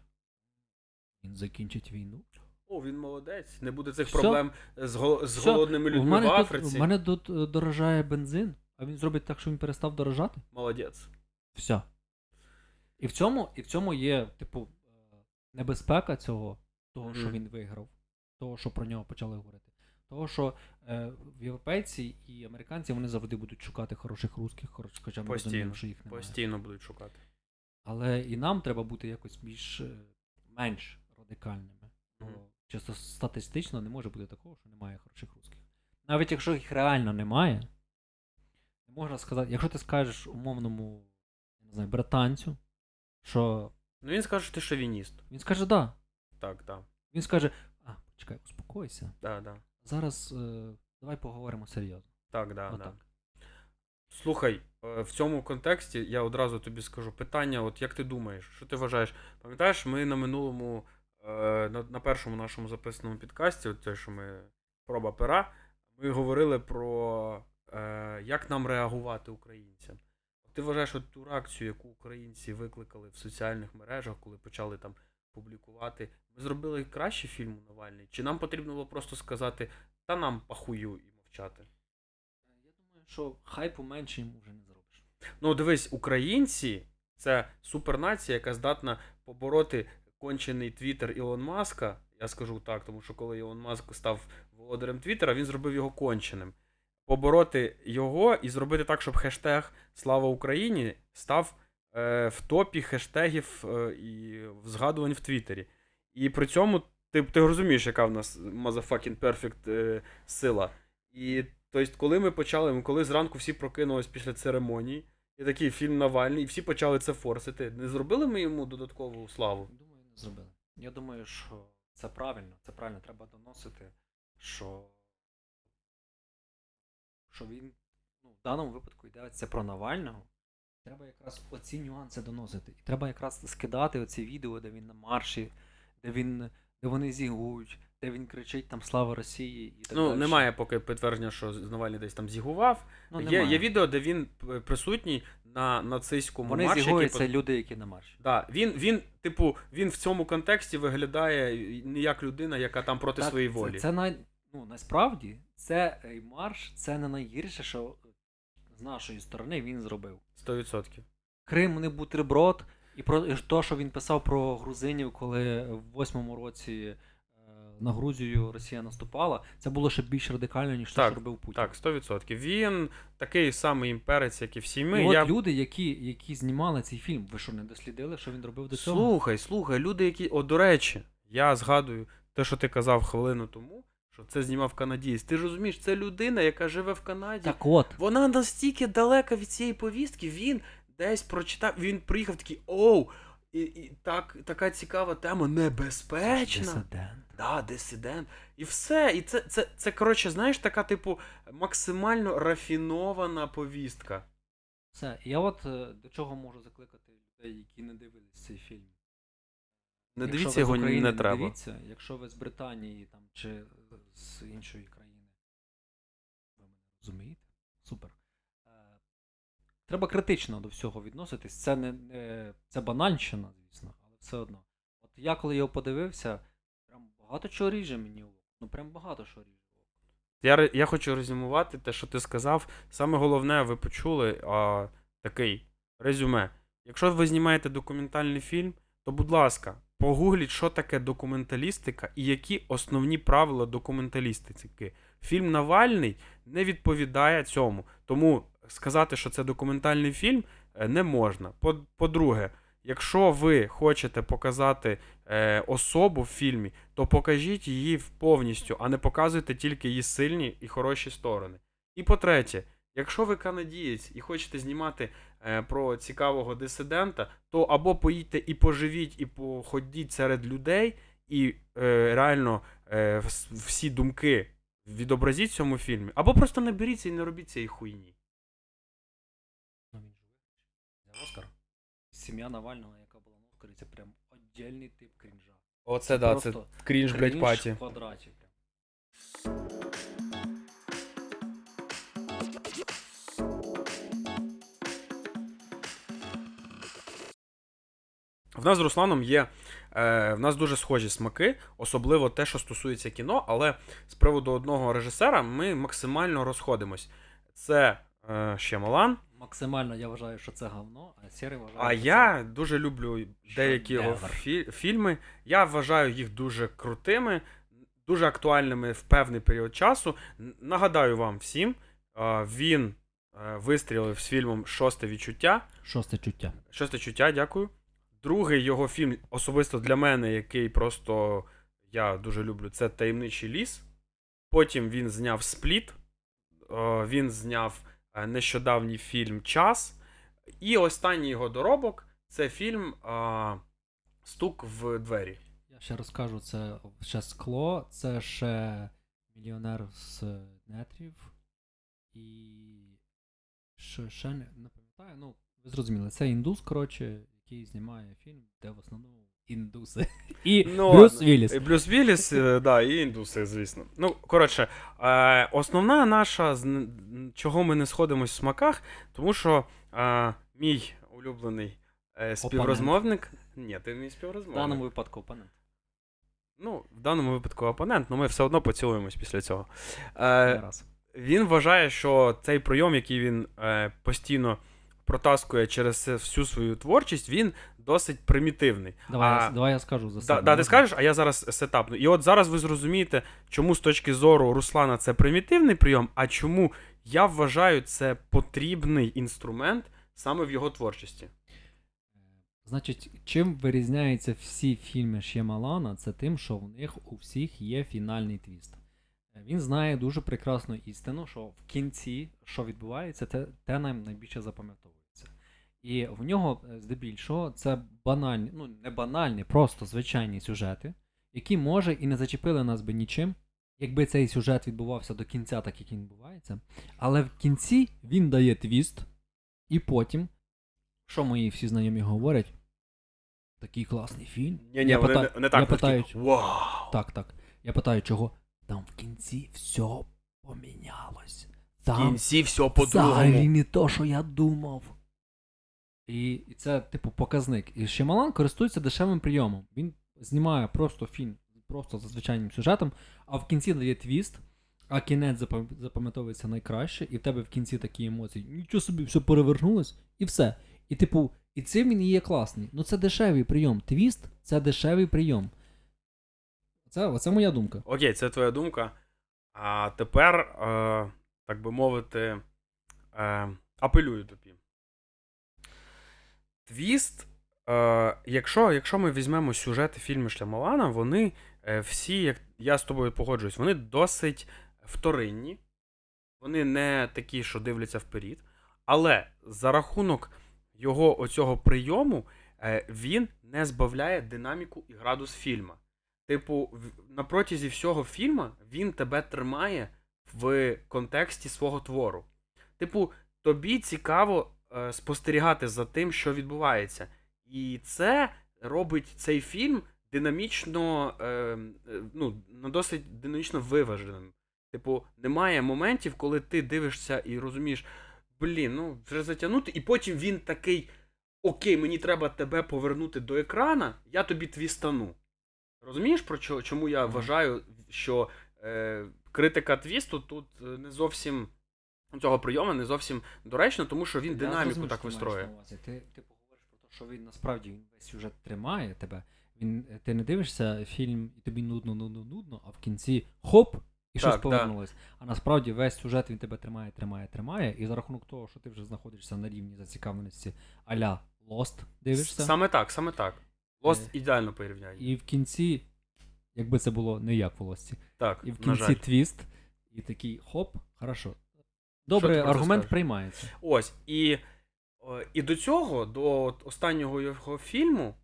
B: він закінчить війну.
A: О, він молодець. Не буде цих
B: Всьо.
A: проблем з, гол... з голодними людьми в
B: мене, тут,
A: Африці.
B: у мене тут е, дорожає бензин, а він зробить так, що він перестав дорожати.
A: Молодець.
B: Все. І в цьому, і в цьому є, типу, е, небезпека цього, того, що
A: Мгм.
B: він виграв, того, що про нього почали говорити. Того, що е, європейці і американці вони завжди будуть шукати хороших русських, хорош, хоча ми розуміємо, що їх немає.
A: Постійно будуть шукати.
B: Але і нам треба бути якось більш е, менш радикальними. Бо
A: Мгм.
B: чисто статистично не може бути такого, що немає хороших русських. Навіть якщо їх реально немає, не можна сказати, якщо ти скажеш умовному, я не знаю, британцю, що
A: Ну він скаже, що ти шовініст.
B: він скаже да.
A: Так, так.
B: Він скаже, а, почекай, успокойся.
A: Да, да.
B: Зараз е, давай поговоримо серйозно.
A: Так, да, да. Слухай, е, в цьому контексті я одразу тобі скажу питання: от як ти думаєш, що ти вважаєш? Пам'ятаєш, ми на минулому, е, на, на першому нашому записаному підкасті, от те, що ми проба пера, ми говорили про е, як нам реагувати українцям. Ти вважаєш от ту реакцію, яку українці викликали в соціальних мережах, коли почали там публікувати, ми зробили кращий фільм у Навальний? Чи нам потрібно було просто сказати, та нам пахую і мовчати?
B: Я думаю, що хайпу менше йому вже не зробиш.
A: Ну, дивись, українці це супернація, яка здатна побороти кончений твіттер Ілон Маска. Я скажу так, тому що коли Ілон Маск став володарем Твіттера, він зробив його конченим. Побороти його і зробити так, щоб хештег Слава Україні став е, в топі хештегів е, і згадувань в Твіттері. І при цьому ти, ти розумієш, яка в нас motherfucking perfect е, сила. І тобто, коли ми почали, коли зранку всі прокинулись після церемонії, і такий фільм Навальний, і всі почали це форсити. Не зробили ми йому додаткову славу?
B: Думаю, не зробили. Я думаю, що це правильно. Це правильно треба доносити, що, що він ну, в даному випадку йдеться про Навального. Треба якраз оці нюанси доносити. І треба якраз скидати оці відео, де він на марші, де він, де вони зігують, де він кричить там Слава Росії і так
A: Ну,
B: далі.
A: немає поки підтвердження, що Навальний десь там зігував.
B: Ну,
A: є,
B: немає.
A: є відео, де він присутній на нацистському
B: Вони
A: марші.
B: зігують, це
A: по-
B: люди, які на марші.
A: Да, він, він, типу, він в цьому контексті виглядає не як людина, яка там проти
B: Так,
A: своєї волі.
B: Це, най... ну, насправді, це е, марш, це не найгірше, що нашої сторони він зробив.
A: 100%.
B: Крим не бутерброд, і про і то, що він писав про грузинів, коли в восьмому році е, на Грузію Росія наступала, це було ще більш радикально, ніж те, що робив Путін.
A: Так, 100%. Він такий самий імперець, як і всі ми.
B: і от
A: Я...
B: люди, які, які знімали цей фільм, ви що не дослідили, що він робив до цього?
A: Слухай, слухай, люди, які. О, до речі, я згадую те, що ти казав хвилину тому, що це знімав канадієць. Ти ж розумієш, це людина, яка живе в Канаді.
B: Так от,
A: Вона настільки далека від цієї повістки, він десь прочитав, він приїхав такий оу. І, і так, така цікава тема, небезпечна.
B: дисидент.
A: Да, дисидент. І все. І це, це, це, коротше, знаєш, така, типу, максимально рафінована повістка.
B: Все, я от е, до чого можу закликати людей, які не дивились цей фільм.
A: Не
B: Якщо
A: дивіться його
B: України,
A: не треба.
B: Дивіться, якщо ви з Британії там, чи з іншої країни, ви мене розумієте? Супер. Е, Треба критично до всього відноситись. Це не, не це банальщина, звісно, але все одно. От я коли його подивився, прям багато чого ріже мені око. Ну прям багато що ріже.
A: Я, я хочу резюмувати те, що ти сказав. Саме головне, ви почули а, такий резюме. Якщо ви знімаєте документальний фільм, то, будь ласка, погугліть, що таке документалістика і які основні правила документалістики. Фільм Навальний не відповідає цьому. Тому сказати, що це документальний фільм, е, не можна. По- По-друге, якщо ви хочете показати е, особу в фільмі, то покажіть її повністю, а не показуйте тільки її сильні і хороші сторони. І по-третє, якщо ви канадієць і хочете знімати про цікавого дисидента, то або поїдьте і поживіть, і походіть серед людей, і е, реально е, всі думки відобразіть в цьому фільмі, або просто не беріться і не робіть цієї хуйні.
B: Ну, Оскар. Сім'я Навального, яка була на Оскарі, це прям віддільний тип крінжа.
A: Оце
B: да, це
A: крінж,
B: Крінж в квадраті. Прям.
A: В нас з Русланом є. Е, в нас дуже схожі смаки, особливо те, що стосується кіно, але з приводу одного режисера ми максимально розходимось. Це е, Щемалан,
B: Максимально я вважаю, що це говно, а Сірий вважає.
A: а
B: що
A: я дуже люблю деякі його фі- фільми. Я вважаю їх дуже крутими, дуже актуальними в певний період часу. Нагадаю вам всім, е, він е, вистрілив з фільмом Шосте відчуття.
B: шосте чуття.
A: Шосте чуття, дякую. Другий його фільм, особисто для мене, який просто я дуже люблю, це Таємничий ліс. Потім він зняв Спліт. е, Він зняв е, нещодавній фільм Час. І останній його доробок це фільм е, Стук в двері.
B: Я ще розкажу, це ще скло, це ще мільйонер з нетрів. І що ще не, пам'ятаю, ну, ви зрозуміли, це індус, коротше, який знімає фільм, де в основному індуси. І
A: Ну,
B: Брюс. Вілліс.
A: І Брюс Вілліс, е, да, і індуси, звісно. Ну, коротше, е, основна наша, чого ми не сходимось в смаках, тому що е, мій улюблений е, співрозмовник. Ні, ти не
B: В даному випадку опонент.
A: Ну, в даному випадку опонент, але ми все одно поцілуємось після цього. Е,
B: раз.
A: він вважає, що цей прийом, який він е, постійно протаскує через всю свою творчість, він досить примітивний.
B: Давай,
A: а-
B: я, давай я скажу за себе.
A: да, ти скажеш, а я зараз сетапну. І от зараз ви зрозумієте, чому з точки зору Руслана це примітивний прийом, а чому я вважаю це потрібний інструмент саме в його творчості.
B: Значить, чим вирізняються всі фільми Шємалана, це тим, що в них у всіх є фінальний твіст. Він знає дуже прекрасну істину, що в кінці, що відбувається, те, те нам найбільше запам'ятовується. І в нього, е, здебільшого, це банальні, ну не банальні, просто звичайні сюжети, які може і не зачепили нас би нічим, якби цей сюжет відбувався до кінця, так як він відбувається. Але в кінці він дає твіст, і потім, що мої всі знайомі говорять, такий класний фільм.
A: Ні, ні,
B: я
A: вони
B: питаю,
A: не, не так.
B: я питаю,
A: Вау!
B: так, так. Я питаю, чого? Там в кінці все помінялось.
A: В
B: Там
A: кінці все
B: взагалі
A: по-другому.
B: не то, що я думав. І, це, типу, показник. І Шямалан користується дешевим прийомом. Він знімає просто фільм, просто за звичайним сюжетом, а в кінці дає твіст, а кінець запам'ятовується найкраще, і в тебе в кінці такі емоції. Нічого собі, все перевернулось, і все. І, типу, і цим він і є класний. Ну це дешевий прийом. Твіст це дешевий прийом. Це, оце моя думка.
A: Окей, це твоя думка. А тепер, е, так би мовити, е, апелюю тобі. Твіст. Е, якщо, якщо ми візьмемо сюжети фільму Шлямалана, вони е, всі, як я з тобою погоджуюсь, вони досить вторинні. Вони не такі, що дивляться вперед. Але за рахунок його оцього прийому е, він не збавляє динаміку і градус фільма. Типу, на протязі всього фільму він тебе тримає в контексті свого твору. Типу, тобі цікаво спостерігати за тим, що відбувається. І це робить цей фільм динамічно, е, е, ну, досить динамічно виваженим. Типу, немає моментів, коли ти дивишся і розумієш, блін, ну вже затягнути, і потім він такий: Окей, мені треба тебе повернути до екрана, я тобі твістану. Розумієш, про чому я вважаю, що е, критика твісту тут е, не зовсім цього прийому не зовсім доречно, тому що він динаміку
B: зрозумів,
A: так
B: ти
A: вистроює.
B: на. Ти, типу, говориш про те, що він насправді він весь сюжет тримає тебе. Він, ти не дивишся фільм, і тобі нудно, нудно, нудно, а в кінці хоп, і щось
A: Так,
B: повернулось. А насправді весь сюжет він тебе тримає, тримає, тримає. І за рахунок того, що ти вже знаходишся на рівні зацікавленості а-ля Lost, дивишся.
A: Саме так, саме так. Лост
B: Е,
A: ідеально порівняння.
B: І в кінці, якби це було не як в Лості,
A: Так,
B: і в
A: на
B: кінці
A: жаль.
B: твіст, і такий хоп, хорошо. Добре,
A: про
B: аргумент приймається.
A: Ось. І, е, і до цього, до останнього його фільму,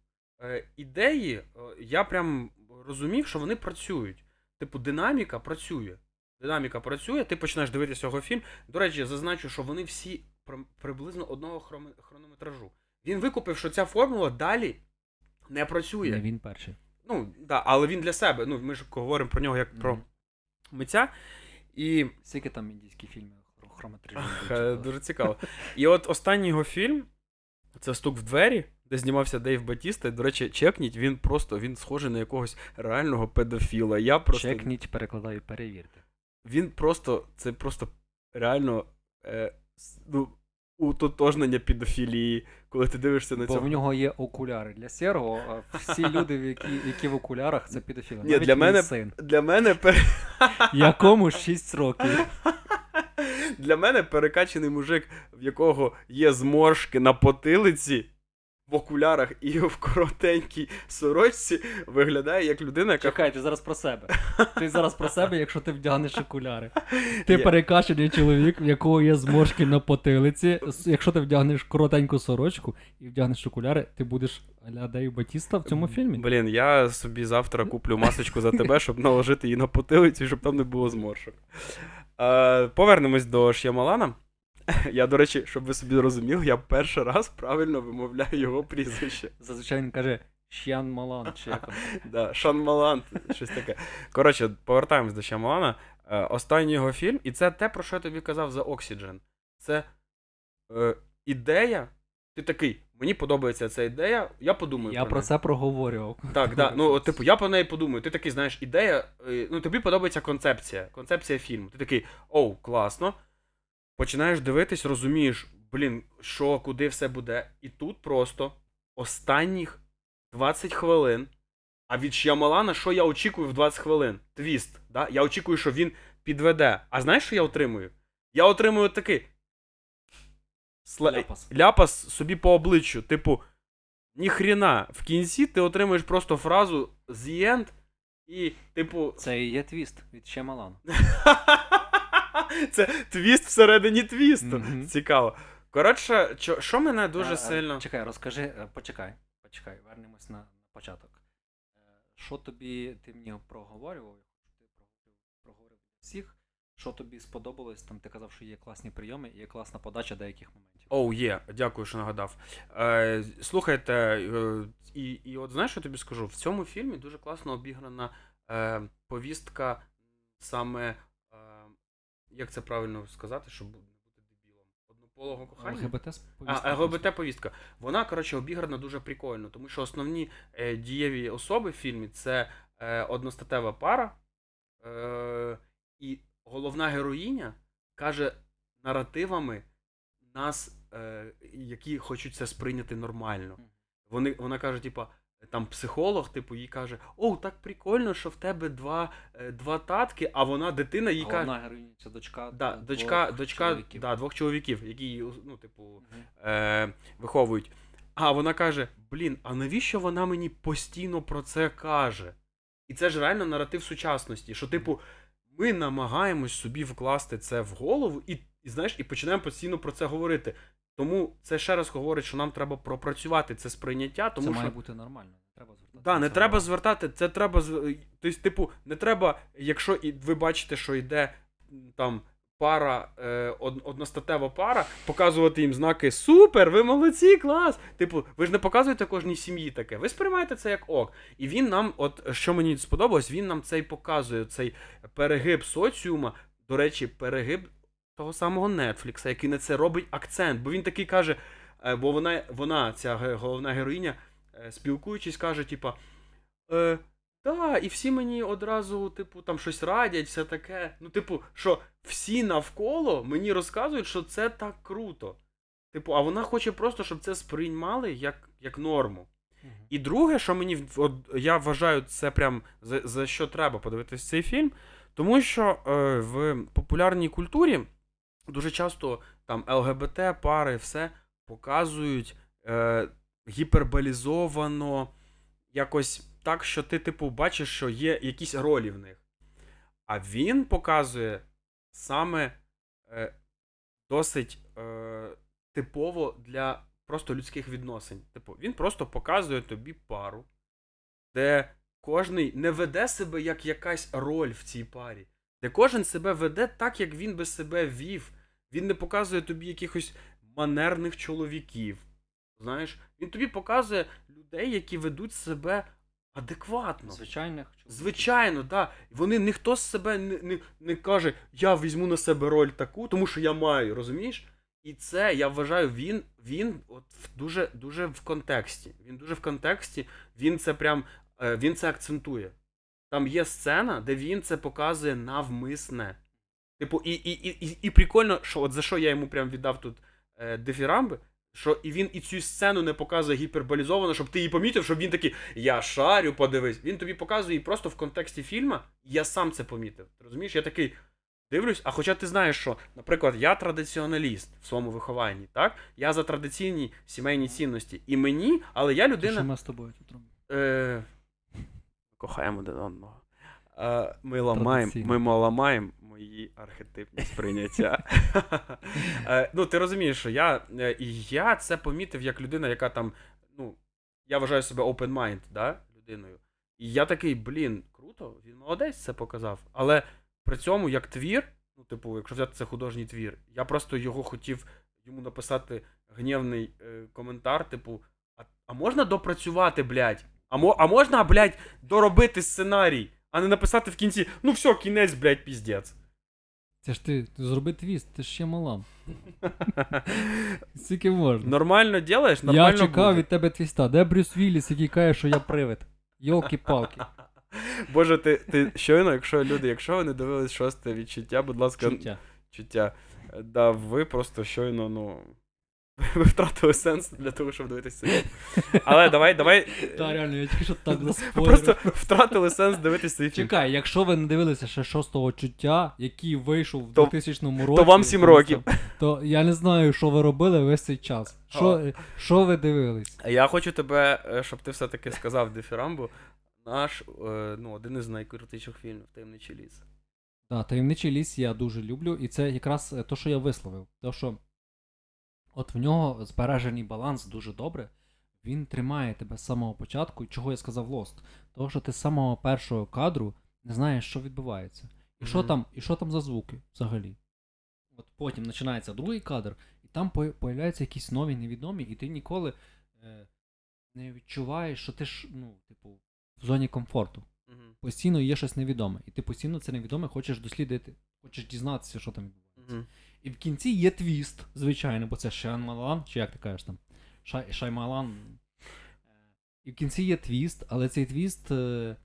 A: е, ідеї, е, я прям розумів, що вони працюють. Типу, динаміка працює. Динаміка працює, ти починаєш дивитися його фільм. До речі, я зазначу, що вони всі приблизно одного хронометражу. Він викупив, що ця формула далі не працює.
B: Не він перший.
A: Ну, да, але він для себе. Ну, ми ж говоримо про нього як про
B: Мгм.
A: митця. І
B: Скільки там індійські фільми хро- хронометражі?
A: Ах, е, Дуже цікаво. І от останній його фільм це стук в двері, де знімався Дейв Батіста. До речі, чекніть, він просто він схожий на якогось реального педофіла. Я просто
B: Чекніть, перекладаю, перевірте.
A: він просто це просто реально е, ну, утотожнення педофілії, коли ти дивишся на
B: Бо
A: цього.
B: в нього є окуляри для серго, а всі люди, які, які в окулярах, це підофіли.
A: Ні,
B: Навіть
A: для мене-
B: син.
A: Для мене.
B: Якому 6 років.
A: Для мене перекачаний мужик, в якого є зморшки на потилиці, в окулярах і в коротенькій сорочці, виглядає як людина, яка.
B: Чекай, ти зараз про себе. Ти зараз про себе, якщо ти вдягнеш окуляри. Ти
A: Я-
B: перекачаний чоловік, в якого є зморшки на потилиці. Якщо ти вдягнеш коротеньку сорочку і вдягнеш окуляри, ти будеш а-ля Батіста в цьому фільмі.
A: Блін, я собі завтра куплю масочку за тебе, щоб наложити її на потилицю, щоб там не було зморшок. Е, повернемось до Ш'ямалана. Я, до речі, щоб ви собі розуміли, я перший раз правильно вимовляю його прізвище.
B: Зазвичай він каже Шян Малан, чи як там.
A: Да, Шанмалан, щось таке. Коротше, повертаємось до Шямалана. Е, останній його фільм, і це те, про що я тобі казав за Oxygen. Це е, ідея. Ти такий, мені подобається ця ідея, я подумаю.
B: Я про
A: неї.
B: це проговорював.
A: Так, да. Ну, типу, я про неї подумаю. Ти такий, знаєш, ідея. е, Ну, тобі подобається концепція. Концепція фільму. Ти такий, оу, класно. Починаєш дивитись, розумієш, блін, що, куди все буде. І тут просто останніх 20 хвилин. А від Шямалана, що я очікую в 20 хвилин? Твіст. Да? Я очікую, що він підведе. А знаєш, що я отримую? Я отримую такий. Сле...
B: Ляпас.
A: ляпас собі по обличчю. Типу, ніхрена. В кінці ти отримуєш просто фразу The end, і, типу.
B: Це і є твіст від Шямалана.
A: Це твіст всередині твісту.
B: Мгм.
A: Цікаво. Коротше, що, що мене дуже
B: Е, е,
A: сильно.
B: Чекай, розкажи, е, почекай, почекай, вернемось на, початок. Що тобі, ти мені проговорював, ти проговорив, всіх, що тобі сподобалось, там ти казав, що є класні прийоми і є класна подача деяких моментів.
A: Оу, є, дякую, що нагадав. Е, слухайте, е, і, і от знаєш, що я тобі скажу? В цьому фільмі дуже класно обіграна е, повістка саме, е, як це правильно сказати, щоб не бути дебілом, однополого кохання.
C: ЛГБТ
A: А, ЛГБТ повістка. Вона, коротше, обіграна дуже прикольно, тому що основні е, дієві особи в фільмі це е, одностатева пара, е, і головна героїня каже наративами нас, е, які хочуть це сприйняти нормально. Вони, вона каже, типа. Там психолог, типу, їй каже: О, так прикольно, що в тебе два, е, два татки, а вона дитина їй каже.
B: Головна героїня це дочка.
A: Да,
B: двох
A: дочка, дочка
B: чоловіків.
A: Да, двох чоловіків, які її, ну, типу, е, виховують. А вона каже: Блін, а навіщо вона мені постійно про це каже? І це ж реально наратив сучасності, що, типу, ми намагаємось собі вкласти це в голову і, і знаєш, і починаємо постійно про це говорити. Тому це ще раз говорить, що нам треба пропрацювати це сприйняття, тому
C: це
A: що
C: має бути нормально. Треба звертати.
A: Да, не треба звертати, це треба. з- Тобто, типу, не треба, якщо і ви бачите, що йде там пара, е, од- одностатева пара, показувати їм знаки Супер, ви молодці, клас! Типу, ви ж не показуєте кожній сім'ї таке. Ви сприймаєте це як ок. І він нам, от що мені сподобалось, він нам цей показує, цей перегиб соціума. До речі, перегиб того самого Нетфлікса, який на це робить акцент. Бо він такий каже, е, бо вона, вона ця головна героїня, е, спілкуючись, каже, типа. Е, та, і всі мені одразу, типу, там щось радять, все таке. Ну, типу, що всі навколо мені розказують, що це так круто. Типу, а вона хоче просто, щоб це сприймали як, як норму. І друге, що мені от, я вважаю, це прям за, за що треба подивитися цей фільм, тому що е, в популярній культурі дуже часто там ЛГБТ, пари, все показують е, гіперболізовано, якось так, що ти, типу, бачиш, що є якісь ролі в них. А він показує саме е, досить е, типово для просто людських відносин. Типу, він просто показує тобі пару, де кожний не веде себе як якась роль в цій парі, де кожен себе веде так, як він би себе вів. Він не показує тобі якихось манерних чоловіків. Знаєш, він тобі показує людей, які ведуть себе адекватно.
B: Звичайних чоловіків.
A: Звичайно, так. Да. Вони ніхто з себе не, не, не каже, я візьму на себе роль таку, тому що я маю, розумієш? І це, я вважаю, він, він от в- дуже, дуже в контексті. Він дуже в контексті, він це прям е, він це акцентує. Там є сцена, де він це показує навмисне. Типу, і, і, і, і, і прикольно, що от за що я йому прям віддав тут е, дифірамби, що і він і цю сцену не показує гіперболізовано, щоб ти її помітив, щоб він такий, я шарю, подивись. Він тобі показує її просто в контексті фільма, я сам це помітив. Ти розумієш? Я такий дивлюсь, а хоча ти знаєш, що, наприклад, я традиціоналіст в своєму вихованні, так? Я за традиційні сімейні цінності. І мені, але я людина.
C: що ми з тобою тут робимо.
A: Е, кохаємо один одного. Е, ми ламаємо, ми ламаємо мої архетипні сприйняття. Е, ну, ти розумієш, що я, е, і я це помітив як людина, яка там, ну, я вважаю себе open mind, да, людиною. І я такий, блін, круто, він молодець це показав. Але при цьому, як твір, ну, типу, якщо взяти це художній твір, я просто його хотів йому написати гнівний е, коментар, типу, а, а можна допрацювати, блядь? А, мо, а можна, блядь, доробити сценарій, а не написати в кінці, ну все, кінець, блядь, піздець.
C: Це ж ти, ти зроби твіст, ти ж ще мала. Скільки можна?
A: Нормально ділаєш, нормально
C: Я чекав
A: буде.
C: від тебе твіста. Де Брюс Вілліс, який каже, що я привид? Йолки-палки.
A: Боже, ти, ти щойно, якщо люди, якщо ви не дивились шосте відчуття, будь ласка,
C: Чуття.
A: чуття. Да, ви просто щойно, ну. Ви втратили сенс для того, щоб дивитися. Але давай, давай.
C: Та реально, я тільки що так
A: Ви
C: заспойлерив.
A: просто втратили сенс дивитися цей фільм.
C: Чекай, якщо ви не дивилися ще шостого чуття, який вийшов в
A: То-
C: 2000 році,
A: вам сім років.
C: То я не знаю, що ви робили весь цей час. Що, що ви дивились?
A: Я хочу тебе, е, щоб ти все-таки сказав Дефірамбу, наш, е, ну, один із найкрутіших фільмів Таємничий ліс.
C: Да, таємничий ліс я дуже люблю, і це якраз е, то, що я висловив. То, що от в нього збережений баланс дуже добре. Він тримає тебе з самого початку, і чого я сказав Lost. Того, що ти з самого першого кадру не знаєш, що відбувається. І що там, і що там за звуки взагалі. От потім починається другий кадр, і там по- появляються якісь нові невідомі, і ти ніколи е, не відчуваєш, що ти ж, ну, типу, в зоні комфорту.
A: Мгм.
B: Постійно є щось невідоме. І ти постійно це невідоме хочеш дослідити, хочеш дізнатися, що там відбувається.
A: Мгм.
B: І в кінці є твіст, звичайно, бо це Шаймалан, чи як ти кажеш там? Шай, Шаймалан. Е, І в кінці є твіст, але цей твіст. е,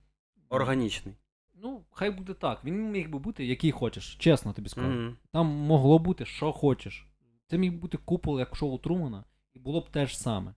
A: Органічний.
B: Ну, хай буде так. Він міг би бути який хочеш, чесно тобі скажу.
A: Мгм.
B: Там могло бути що хочеш. Це міг бути купол, як шоу Трумана, і було б те ж саме.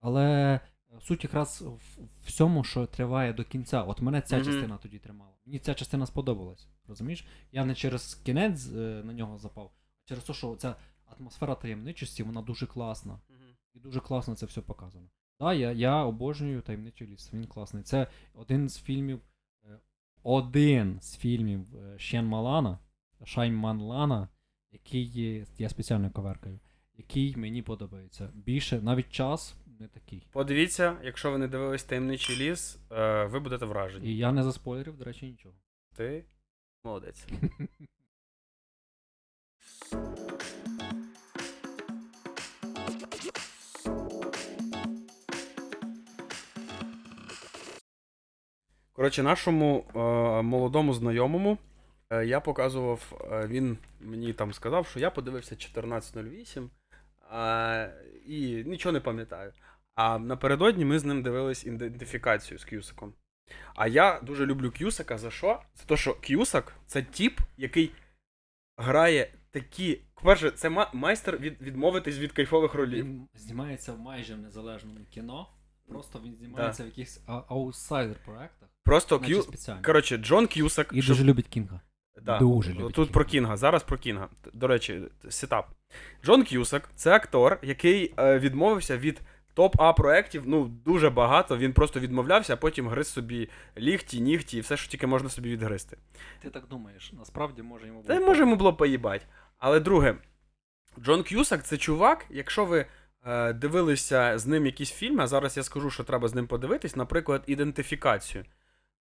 B: Але е, суть якраз в всьому, що триває до кінця. От мене ця
A: Мгм.
B: частина тоді тримала. Мені ця частина сподобалась. Розумієш? Я не через кінець е, на нього запав, через те, що ця атмосфера таємничості, вона дуже класна.
A: Мгм.
B: І дуже класно це все показано. Так, я, я обожнюю таємничий ліс. Він класний. Це один з фільмів. е, Один з фільмів е, Шен Малана, Шайман Лана, який є, я спеціально коверкаю, який мені подобається. Більше, навіть час не такий.
A: Подивіться, якщо ви не дивились таємничий ліс, е, ви будете вражені.
B: І я не заспойлерив, до речі, нічого.
A: Ти молодець. Коротше, нашому е, молодому знайомому е, я показував, е, він мені там сказав, що я подивився 14.08 е, і нічого не пам'ятаю. А напередодні ми з ним дивились ідентифікацію з Кюсиком. А я дуже люблю Кюсака. За що? За те, що Кюсак це тіп, який грає такі. По-перше, це ма- майстер від, відмовитись від кайфових ролів.
B: Він знімається майже в незалежному кіно. Просто він знімається в якихось аутсайдер проектах.
A: Просто
B: Кью.
A: Коротше, Джон Кюсак.
B: І
A: щоб-
B: дуже любить Кінга.
A: Да.
B: Дуже любить
A: Тут
B: Кінга.
A: про Кінга, зараз про Кінга. До речі, сетап. Джон К'юсак це актор, який е, відмовився від топ- A проєктів. Ну, дуже багато. Він просто відмовлявся, а потім гриз собі лігті, нігті і все, що тільки можна собі відгризти.
D: Ти так думаєш, насправді може йому
A: Та
D: було
A: може йому було поїбать. Але друге, Джон К'юсак це чувак, якщо ви е, дивилися з ним якісь фільми, а зараз я скажу, що треба з ним подивитись, наприклад, ідентифікацію.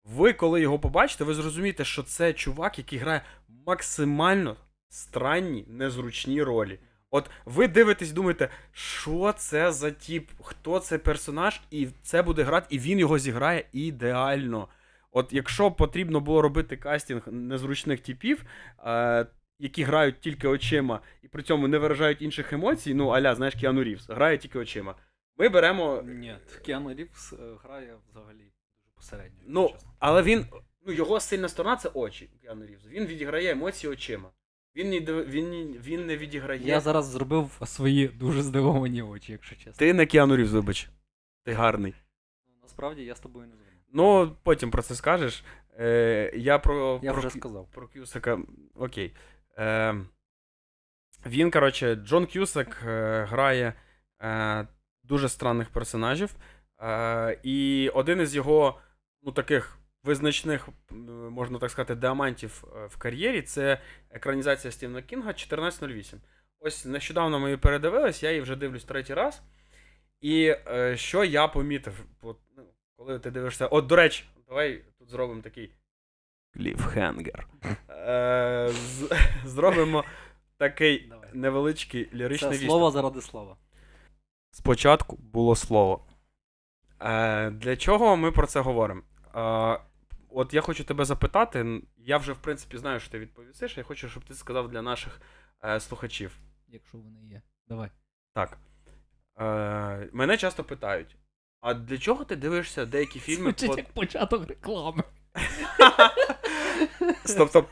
A: Ви, коли його побачите, ви зрозумієте, що це чувак, який грає максимально странні, незручні ролі. От ви дивитесь, думаєте, що це за тіп, хто це персонаж, і це буде грати, і він його зіграє ідеально. От якщо потрібно було робити кастинг незручних типів, е, які грають тільки очима і при цьому не виражають інших емоцій, ну аля, знаєш, Кіану Рівс, грає тільки очима. Ми беремо.
D: Ні, Кіану Рівс е, грає взагалі дуже посередньо.
A: Ну, але він. Ну, його сильна сторона це очі Кіану Рівс. Він відіграє емоції очима. Він не, він, він не відіграє.
D: Я зараз зробив свої дуже здивовані очі, якщо чесно.
A: Ти не Кіану Рівс, вибач. Ти гарний.
D: Ну, Насправді я з тобою не згоден.
A: Ну, потім про це скажеш. Е, я про.
D: Я
A: про,
D: вже сказав.
A: про Кюсака. Окей. Е, він, коротше, Джон Кюсак е, грає е, дуже странних персонажів. Е, і один із його, ну, таких визначних, можна так сказати, діамантів е, в кар'єрі це екранізація Стівена Кінга 1408. Ось нещодавно ми її передивились, я її вже дивлюсь третій раз. І е, що я помітив, от, ну, коли ти дивишся. От, до речі, давай тут зробимо такий кліфхенгер. Е, з- зробимо такий
D: Давай.
A: невеличкий ліричний
D: Це слово заради слова.
A: Спочатку було слово. Е, для чого ми про це говоримо? Е, от я хочу тебе запитати. Я вже, в принципі, знаю, що ти відповісиш. Я хочу, щоб ти сказав для наших е, слухачів.
B: Якщо вони є. Давай.
A: Так. Е, мене часто питають: а для чого ти дивишся деякі фільми?
B: Звучить
A: по-
B: як початок реклами.
A: Стоп, стоп.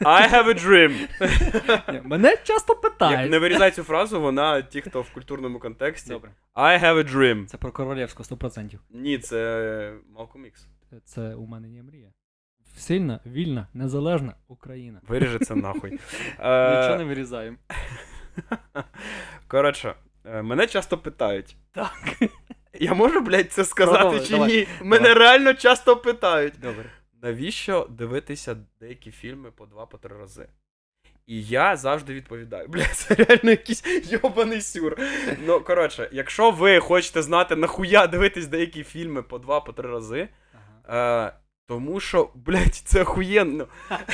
A: I have a dream.
B: Мене часто
A: Як
B: питають.
A: не вирізай цю фразу, вона ті, хто в культурному контексті.
D: Добре.
A: I have a dream.
D: Це про королівську 100%.
A: Ні, це Малком Ікс.
B: Це у мене є мрія. Сильна, вільна, незалежна Україна.
A: Виріже це нахуй.
D: Нічого не вирізаємо.
A: Коротше, е, мене часто питають. Так. Я можу, блядь, це сказати
D: Продовжуй,
A: чи
D: давай.
A: ні? Мене реально часто питають.
D: Добре.
A: Навіщо дивитися деякі фільми по два-по три рази? І я завжди відповідаю. Бля, це реально якийсь йобаний сюр. Ну, коротше, якщо ви хочете знати, нахуя дивитись деякі фільми по два-по три рази. Е, тому що, блядь, це охуєнно.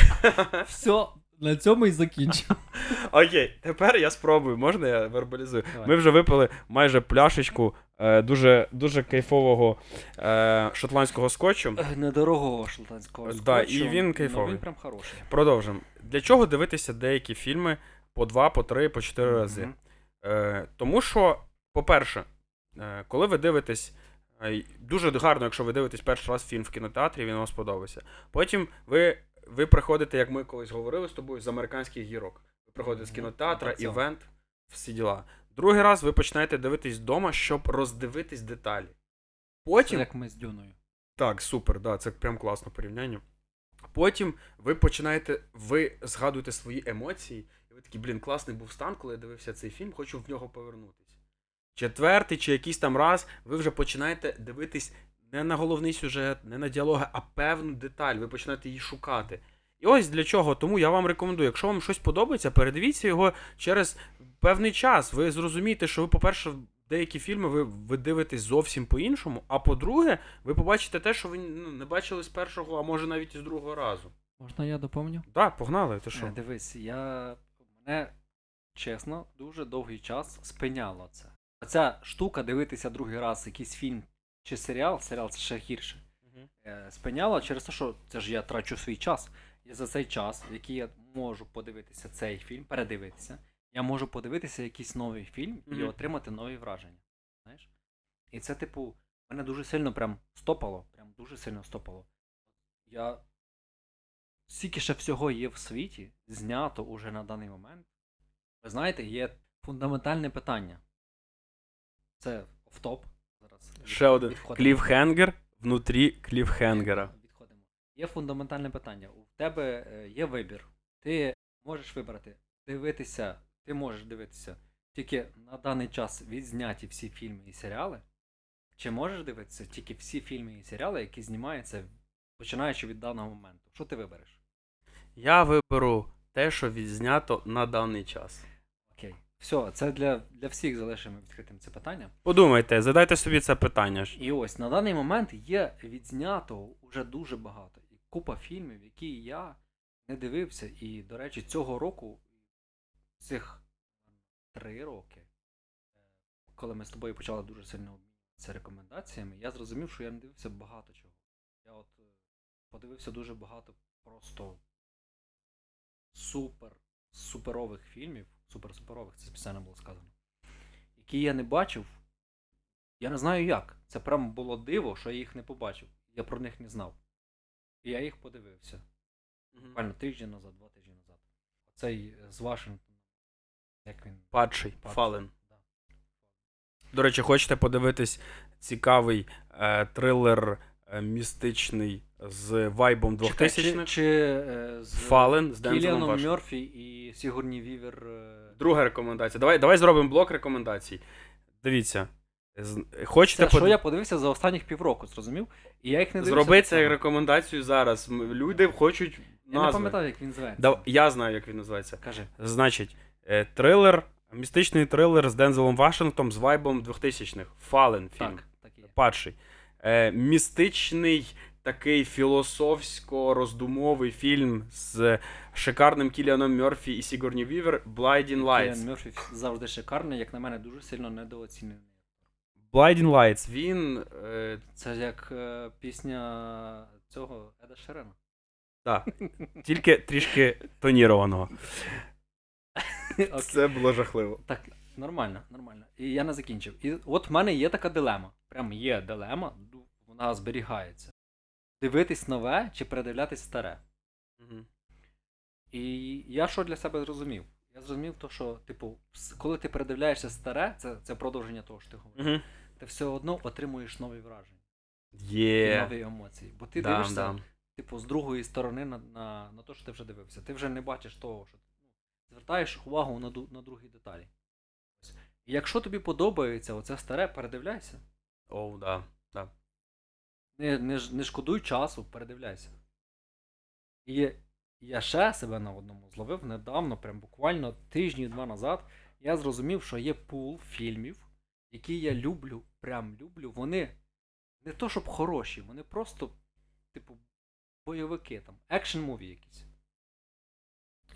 B: Все,
C: На цьому і закінчимо.
A: Окей, тепер я спробую, можна я вербалізую?
C: Давай.
A: Ми вже випили майже пляшечку е, дуже, дуже кайфового е, шотландського скотчу.
B: Е, Недорогого шотландського
A: Да, і
B: скотчу,
A: він
B: ну,
A: кайфовий.
B: Він прям хороший.
A: Продовжимо. Для чого дивитися деякі фільми по два, по три, по чотири рази?
B: Мгм.
A: Е, тому що, по-перше, е, коли ви дивитесь, дуже гарно, якщо ви дивитесь перший раз фільм в кінотеатрі, він вам сподобався. Потім ви, ви приходите, як ми колись говорили з тобою, з американських гірок. Ви приходите з кінотеатра,
B: це.
A: івент, всі діла. Другий раз ви починаєте дивитись вдома, щоб роздивитись деталі.
C: Це
A: Потім
C: як ми з Дюною.
A: так, супер, да, це прям класне порівняння. Потім ви починаєте, ви згадуєте свої емоції, і ви такі, блін, класний був стан, коли я дивився цей фільм, хочу в нього повернутися. Четвертий чи якийсь там раз ви вже починаєте дивитись не на головний сюжет, не на діалоги, а певну деталь. Ви починаєте її шукати. І ось для чого. Тому я вам рекомендую, якщо вам щось подобається, передивіться його через певний час. Ви зрозумієте, що ви, по-перше, деякі фільми ви, ви дивитесь зовсім по-іншому, а по-друге, ви побачите те, що ви ну, не бачили з першого, а може навіть і з другого разу.
C: Можна я доповню?
A: Так, погнали, ти що?
B: Е, Дивись, я мене чесно дуже довгий час спиняло це. Оця штука дивитися другий раз якийсь фільм чи серіал, серіал це ще гірше. е, Спиняло через те, що це ж я трачу свій час. І за цей час, в який я можу подивитися цей фільм, передивитися, я можу подивитися якийсь новий фільм і
A: Мгм.
B: отримати нові враження. Знаєш? І це, типу, мене дуже сильно прям стопало. Прям дуже сильно стопало. Я стільки ще всього є в світі, знято уже на даний момент. Ви знаєте, є фундаментальне питання. Це офтоп. Зараз
A: Ще один
B: відходимо.
A: кліфхенгер внутрі кліфхенгера.
B: Відходимо. Є фундаментальне питання. У тебе е, є вибір. Ти можеш вибрати дивитися, ти можеш дивитися тільки на даний час відзняті всі фільми і серіали, чи можеш дивитися тільки всі фільми і серіали, які знімаються починаючи від даного моменту. Що ти вибереш?
A: Я виберу те, що відзнято на даний час.
B: Все, це для, для всіх залишимо відкритим це питання.
A: Подумайте, задайте собі це питання. ж.
B: І ось на даний момент є відзнято уже дуже багато. І купа фільмів, які я не дивився. І, до речі, цього року, цих три роки, е, коли ми з тобою почали дуже сильно обмінюватися рекомендаціями, я зрозумів, що я не дивився багато чого. Я от е, подивився дуже багато просто супер суперових фільмів, супер-суперових, це спеціально було сказано, які я не бачив я не знаю як. Це прям було диво, що я їх не побачив. Я про них не знав. І я їх подивився. Буквально тиждень назад, два тижні назад. Оцей з Вашингтона. Як він?
A: Падший,
B: Падший.
A: фален.
B: Да.
A: До речі, хочете подивитись цікавий е, трилер е, містичний з вайбом
B: Чекай,
A: 2000-х
B: чи е,
A: Fallen з Дензелом
B: Мерфі і Сігурні Вівер. е,
A: Друга рекомендація. Давай, давай зробимо блок рекомендацій. Дивіться. Хочете
B: Це, що я подивився за останніх півроку, зрозумів? І я їх не дивився.
A: Зроби це як рекомендацію зараз. Люди хочуть
B: Я не пам'ятаю, як він зветься.
A: Да, я знаю, як він називається.
B: Кажи.
A: Значить, е, трилер, містичний трилер з Дензелом Вашингтоном з вайбом 2000-х. Fallen фільм.
B: Так, так є.
A: Е, містичний такий філософсько-роздумовий фільм з шикарним Кіліаном Мерфі і Сігурні Вівер Blinding
B: Кіліан
A: Lights.
B: Мерфі завжди шикарний, як на мене, дуже сильно недооцінений.
A: Blinding Lights. Він. Е,
B: Це як е, пісня цього Еда Шерена.
A: да, тільки трішки тонірованого. Це було жахливо.
B: Так, нормально, нормально. І я не закінчив. І от в мене є така дилема. Прям є дилема, вона зберігається. Дивитись нове чи передивлятись старе.
A: Мгм.
B: І я що для себе зрозумів? Я зрозумів, то, що, типу, коли ти передивляєшся старе, це, це продовження того, що ти говориш,
A: Мгм.
B: ти все одно отримуєш нові враження і
A: Є.
B: нові емоції. Бо ти
A: Да,
B: дивишся,
A: да.
B: типу, з другої сторони на, на, на те, що ти вже дивився. Ти вже не бачиш того, що ну, звертаєш увагу на, на другі деталі. І якщо тобі подобається оце старе, передивляйся.
A: Оу, да. да.
B: Не, не, не шкодуй часу, передивляйся. І я ще себе на одному зловив недавно, прям буквально тижні-два назад. Я зрозумів, що є пул фільмів, які я люблю, прям люблю. Вони не то, щоб хороші, вони просто, типу, бойовики, там, action movie якісь.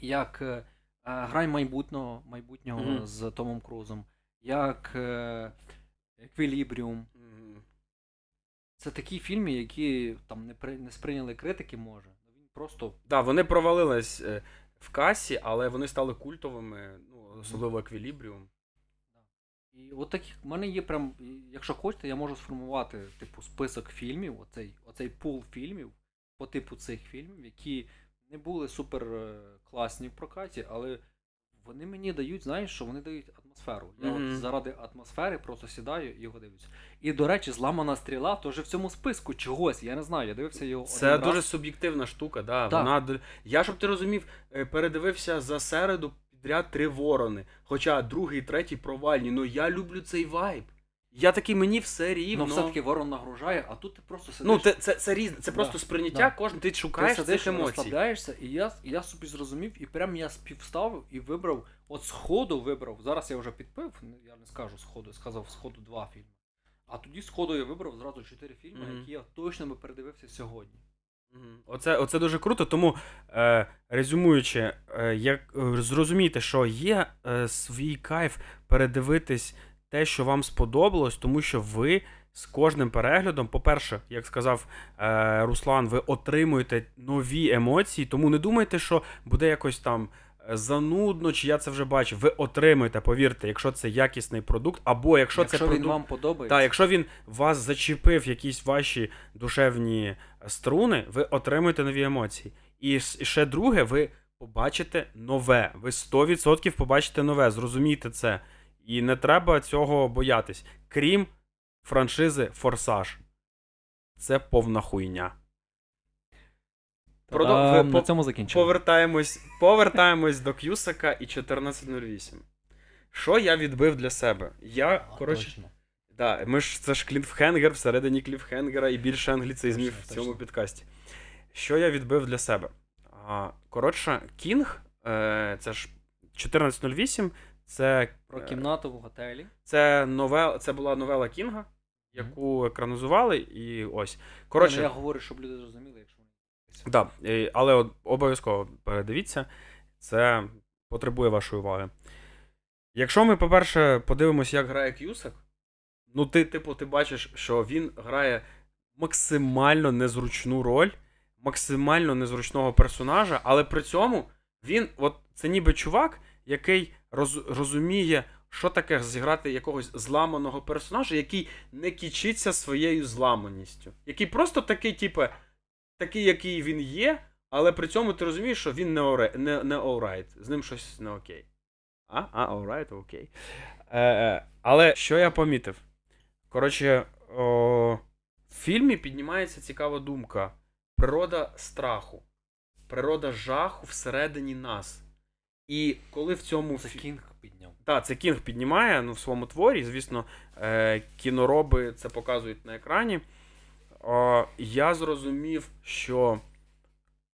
B: як е, е, Грань майбутнього, майбутнього
A: Мгм.
B: з Томом Крузом, як е, Еквілібріум. Це такі фільми, які там не, при, не сприйняли критики, може. Він просто
A: Да, вони провалились е, в касі, але вони стали культовими, ну, особливо еквілібріум.
B: І от таких в мене є прям, якщо хочете, я можу сформувати типу список фільмів, оцей, оцей пул фільмів по типу цих фільмів, які не були супер е, класні в прокаті, але вони мені дають, знаєш, що вони дають атмосферу. Я
A: Мгм.
B: от заради атмосфери просто сідаю і його дивлюся. І, до речі, зламана стріла теж в цьому списку чогось. Я не знаю, я дивився його.
A: Це
B: один
A: дуже
B: раз.
A: суб'єктивна штука, да.
B: Так.
A: Вона... Я, щоб ти розумів, е, передивився за середу підряд три ворони. Хоча другий, третій провальні. Ну я люблю цей вайб. Я такий, мені все рівно.
B: Ну, все-таки ворон нагружає, а тут ти просто сидиш.
A: Ну, це, це, це різне, це
B: Да,
A: просто сприйняття,
B: да.
A: кожен ти
B: Ти
A: шукаєш
B: сидиш,
A: цих емоцій.
B: розслабляєшся, і я, я собі зрозумів, і прям я співставив і вибрав, от сходу вибрав. Зараз я вже підпив, ну, я не скажу сходу, сказав сходу два фільми. А тоді сходу я вибрав зразу чотири фільми,
A: Мгм.
B: які я точно би передивився сьогодні.
A: Мгм. Оце, оце дуже круто, тому е, резюмуючи, е, як е, зрозумійте, що є е, свій кайф передивитись те, що вам сподобалось, тому що ви з кожним переглядом, по-перше, як сказав е, Руслан, ви отримуєте нові емоції, тому не думайте, що буде якось там. Е, Занудно, чи я це вже бачив, ви отримаєте, повірте, якщо це якісний продукт, або якщо,
B: Якщо
A: це
B: він
A: продукт,
B: вам подобається,
A: так, якщо він вас зачепив якісь ваші душевні струни, ви отримуєте нові емоції. І ще друге, ви побачите нове. Ви 100% побачите нове, зрозумійте це. І не треба цього боятись. Крім франшизи Форсаж. Це повна хуйня. Продов- ви
B: на цьому закінчимо.
A: Повертаємось, повертаємось до Кюсака і 1408. Що я відбив для себе? Я,
B: А,
A: коротше,
B: точно.
A: Да, ми ж це ж кліфхенгер всередині кліфхенгера і більше англіцизмів в цьому
B: точно.
A: підкасті. Що я відбив для себе? А, коротше, Кінг, е, це ж 1408, це,
B: Про
A: е,
B: кімнату в готелі.
A: це, новел, це була новела Кінга, яку екранізували, і ось. Коротше,
B: Ні, ну, я говорю, щоб люди зрозуміли, якщо.
A: Да, але обов'язково передивіться, це потребує вашої уваги. Якщо ми, по-перше, подивимося, як грає К'юсак, ну ти, типу, ти бачиш, що він грає максимально незручну роль, максимально незручного персонажа, але при цьому він, от це ніби чувак, який роз, розуміє, що таке зіграти якогось зламаного персонажа, який не кічиться своєю зламаністю. Який просто такий, типу, такий, який він є, але при цьому ти розумієш, що він не, оре, не, не alright, з ним щось не окей. А, а, alright, окей. Е, е, але що я помітив? Коротше, о, в фільмі піднімається цікава думка: природа страху, природа жаху всередині нас. І коли в цьому
B: Це
A: фі-
B: Кінг підняв.
A: так, це Кінг піднімає ну, в своєму творі. Звісно, е, кінороби це показують на екрані. О, я зрозумів, що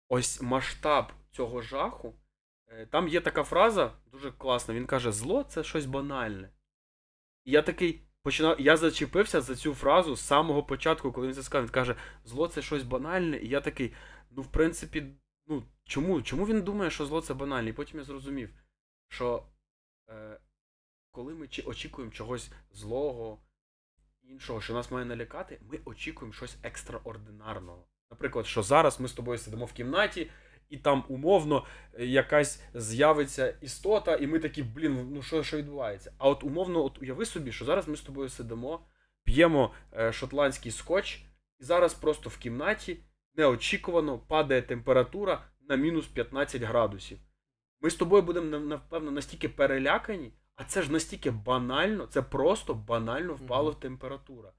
A: ось масштаб цього жаху. е, Там є така фраза, дуже класна. Він каже: зло це щось банальне. І я такий починав. Я зачепився за цю фразу з самого початку, коли він це сказав. Він каже, зло це щось банальне. І я такий, ну, в принципі, ну, чому? Чому він думає, що зло це банальне? І потім я зрозумів, що е, коли ми очікуємо чогось злого, іншого, що нас має налякати, ми очікуємо щось екстраординарного. Наприклад, що зараз ми з тобою сидимо в кімнаті, і там умовно е, якась з'явиться істота, і ми такі, блін, ну що, що відбувається? А от умовно, от уяви собі, що зараз ми з тобою сидимо, п'ємо е, шотландський скотч, і зараз просто в кімнаті неочікувано падає температура на мінус 15 градусів. Ми з тобою будемо напевно настільки перелякані, а це ж настільки банально, це просто банально впала
B: Мгм.
A: температура.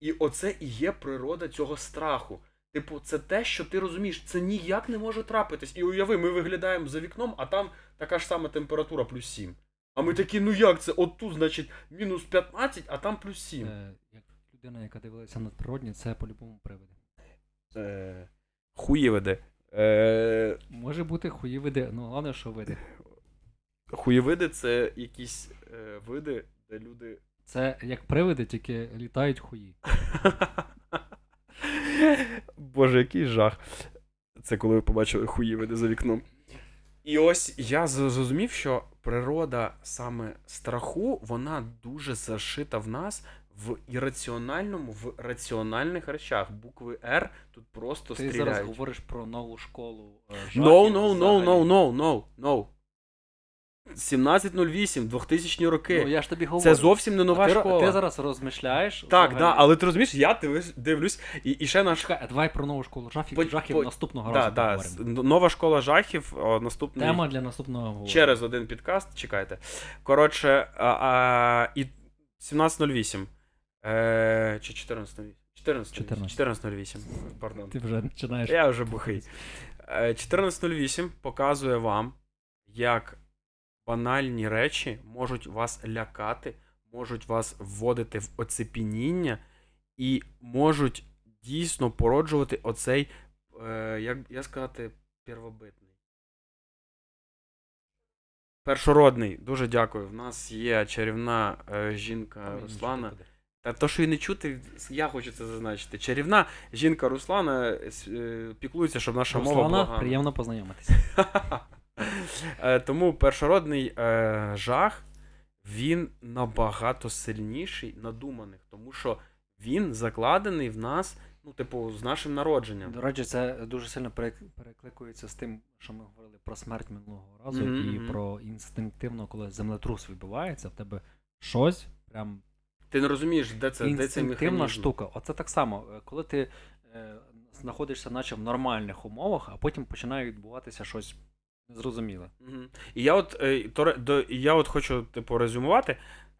A: І оце і є природа цього страху. Типу, це те, що ти розумієш, це ніяк не може трапитись. І уяви, ми виглядаємо за вікном, а там така ж сама температура плюс 7. А ми такі, ну як це? От тут, значить, мінус 15, а там плюс 7.
B: Е, як людина, яка дивилася надприродні, це по-любому привиди.
A: Е, хуї. Е,
B: Може бути хуєвиди, ну головне, що види.
A: хуєвиди це якісь е, види, де люди.
B: Це як привиди, тільки літають хуї.
A: Боже, який жах. Це коли ви побачили хуї веде за вікном. І ось я зрозумів, що природа саме страху, вона дуже зашита в нас в ірраціональному, в раціональних речах. Букви R тут просто
E: Ти зараз
A: стріляють.
E: говориш про нову школу. е,
A: No, no, no, no, no, no, no. 1708, 2000 роки.
E: Ну, я ж тобі говорю.
A: Це зовсім не нова
E: ти,
A: школа.
E: Ти зараз розмишляєш.
A: Так,
E: взагалі.
A: да, але ти розумієш, я дивлюсь, дивлюсь і, і ще наш.
B: Чекай, а давай про нову школу жахів,
A: По-
B: жахів
A: по-
B: наступного
A: Да,
B: разу
A: да,
B: поговоримо.
A: нова школа жахів, о, наступний
B: Тема для наступного говору.
A: через один підкаст. Чекайте. Коротше, а, а, і 1708. Е, чи 1408? 1408. 1408. Пардон.
B: Ти вже починаєш.
A: Я вже бухий. Е, 1408 показує вам, як банальні речі можуть вас лякати, можуть вас вводити в оцепініння і можуть дійсно породжувати оцей, е, як я сказати, первобитний. Першородний, дуже дякую. В нас є чарівна е, жінка Руслана. Та то, що і не чути, я хочу це зазначити. Чарівна жінка Руслана е, піклується, щоб наша мова була.
B: Руслана, приємно познайомитися.
A: Е, Тому першородний е, жах він набагато сильніший надуманих, тому що він закладений в нас, ну, типу, з нашим народженням.
E: До речі, це дуже сильно перекликується з тим, що ми говорили про смерть минулого разу,
A: Мгм,
E: і про інстинктивно, коли землетрус відбувається, в тебе щось прям
A: Ти не розумієш, де це, де
E: інстинктивна
A: механізм.
E: штука. Оце так само, е, коли ти е, знаходишся, наче в нормальних умовах, а потім починає відбуватися щось незрозуміле.
A: Мгм. І я от, е, то, до, я от хочу типу, резюмувати.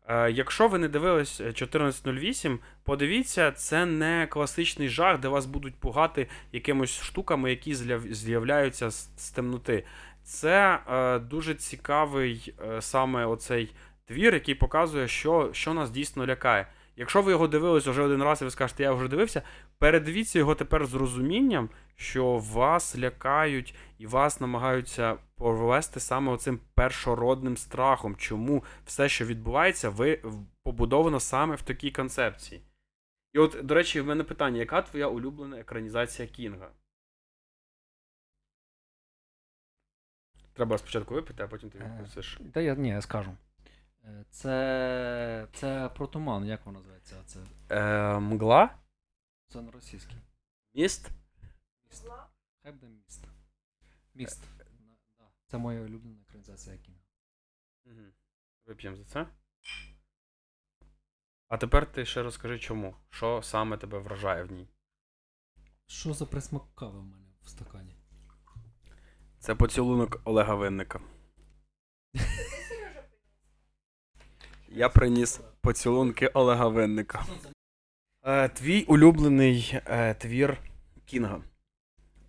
A: Е, Якщо ви не дивились е, 1408, подивіться, це не класичний жах, де вас будуть пугати якимось штуками, які з'являються з, з темноти. Це е, дуже цікавий е, саме оцей твір, який показує, що, що нас дійсно лякає. Якщо ви його дивились вже один раз і ви скажете, я вже дивився, передивіться його тепер з розумінням, що вас лякають і вас намагаються провести саме оцим першородним страхом. Чому все, що відбувається, ви побудовано саме в такій концепції. І от, до речі, в мене питання: яка твоя улюблена екранізація Кінга? Треба спочатку випити, а потім ти
E: Е,
A: відпустиш.
E: Та я ні, я скажу.
B: Е, Це. Це про туман, як воно називається? Це,
A: Е, мгла?
E: Це на російській.
A: Міст?
B: міст. Хай буде міст. Міст. Да. Це моя улюблена екранізація кіно.
A: Угу. Вип'ємо за це. А тепер ти ще розкажи чому. Що саме тебе вражає в ній?
B: Що за присмак кави в мене в стакані?
A: Це поцілунок Олега Винника. Я приніс поцілунки Олега Винника. Е, твій улюблений е, твір Кінга.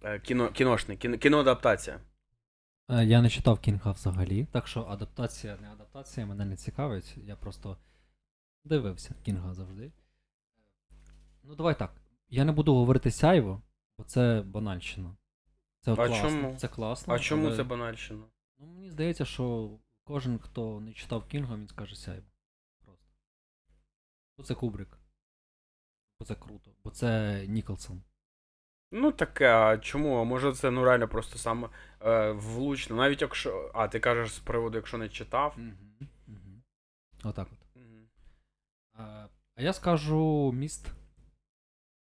A: Е, кіно, кіношний, кіно, кіноадаптація.
B: Е, Я не читав Кінга взагалі, так що адаптація, не адаптація мене не цікавить. Я просто дивився Кінга завжди. Ну, давай так. Я не буду говорити сяйво, бо це банальщина. Це
A: А
B: класно.
A: чому?
B: Це класно.
A: А чому
B: але-
A: це банальщина?
B: Ну, мені здається, що кожен, хто не читав Кінга, він скаже сяйво. Бо це Кубрик. Бо це круто. Бо це Ніколсон.
A: Ну таке, а чому? А може це ну реально просто саме е, влучно. Навіть якщо. А, ти кажеш з приводу, якщо не читав.
B: Угу. Угу. Отак от. А я скажу міст.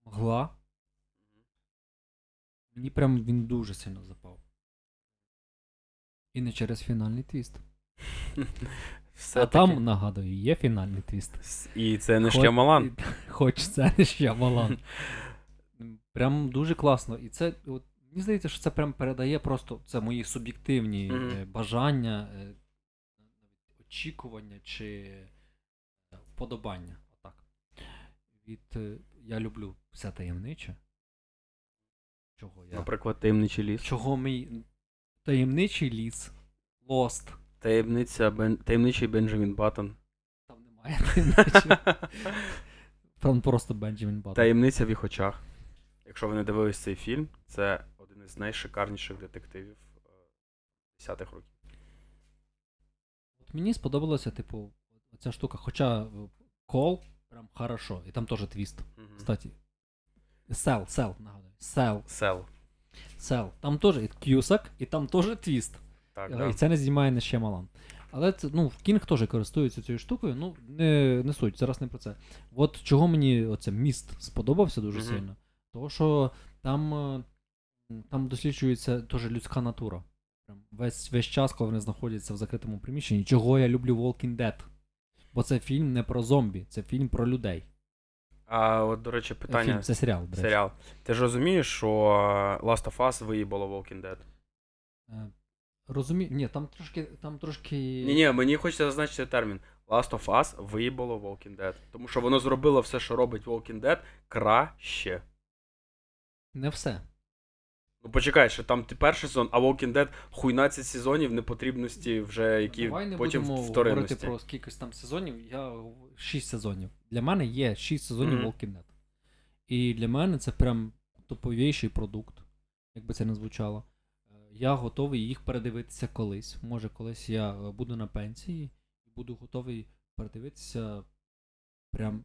B: Мгла. Мені прям він дуже сильно запав. І не через фінальний твіст.
A: Все
B: а там, нагадую, є фінальний твіст.
A: І це не
B: Хоч-
A: Шьямалан.
B: і- Хоч це не Шьямалан. Прям дуже класно. І це, от, мені здається, що це прям передає просто це мої суб'єктивні е, бажання, е, очікування чи е, вподобання. Отак. Від я люблю все таємниче. Чого я?
A: Наприклад, таємничий ліс.
B: Чого мій таємничий ліс, Lost.
A: Таємниця Бен... таємничий Бенджамін Баттон.
B: Там немає таємничого. Там просто Бенджамін Баттон.
A: Таємниця в їх очах. Якщо ви не дивились цей фільм, це один із найшикарніших детективів е, 10-х років.
B: От мені сподобалося, типу, ця штука, хоча е, кол прям хорошо, і там теж твіст. Кстати. Cell, cell, нагадую. Cell,
A: Cell.
B: cell. Там теж і К'юсак, і там теж твіст.
A: Так,
B: Е,
A: да.
B: І це не знімає не ще Малан. Але це, ну, Кінг теж користується цією штукою, ну, не, не суть, зараз не про це. От чого мені оце міст сподобався дуже
A: Мгм.
B: сильно. Того, що там, е, там досліджується теж людська натура. Весь, весь час, коли вони знаходяться в закритому приміщенні, чого я люблю Walking Dead. Бо це фільм не про зомбі, це фільм про людей.
A: А от, до речі,
B: Е,
A: питання.
B: Фільм, це серіал, до речі.
A: Серіал. Ти ж розумієш, що Last of Us виїбало Walking Dead?
B: Розумію, ні, там трошки, там трошки.
A: Ні, ні, мені хочеться зазначити термін. Last of Us виїбало Walking Dead. Тому що воно зробило все, що робить Walking Dead, краще.
B: Не все.
A: Ну почекай, що там ти перший сезон, а Walking Dead хуйнадцять сезонів непотрібності, вже які
B: Давай не
A: потім
B: будемо говорити про скількись там сезонів. Я гов- шість сезонів. Для мене є шість сезонів
A: Мгм.
B: Walking Dead. І для мене це прям топовіший продукт, як би це не звучало. Я готовий їх передивитися колись. Може, колись я е, буду на пенсії і буду готовий передивитися прям.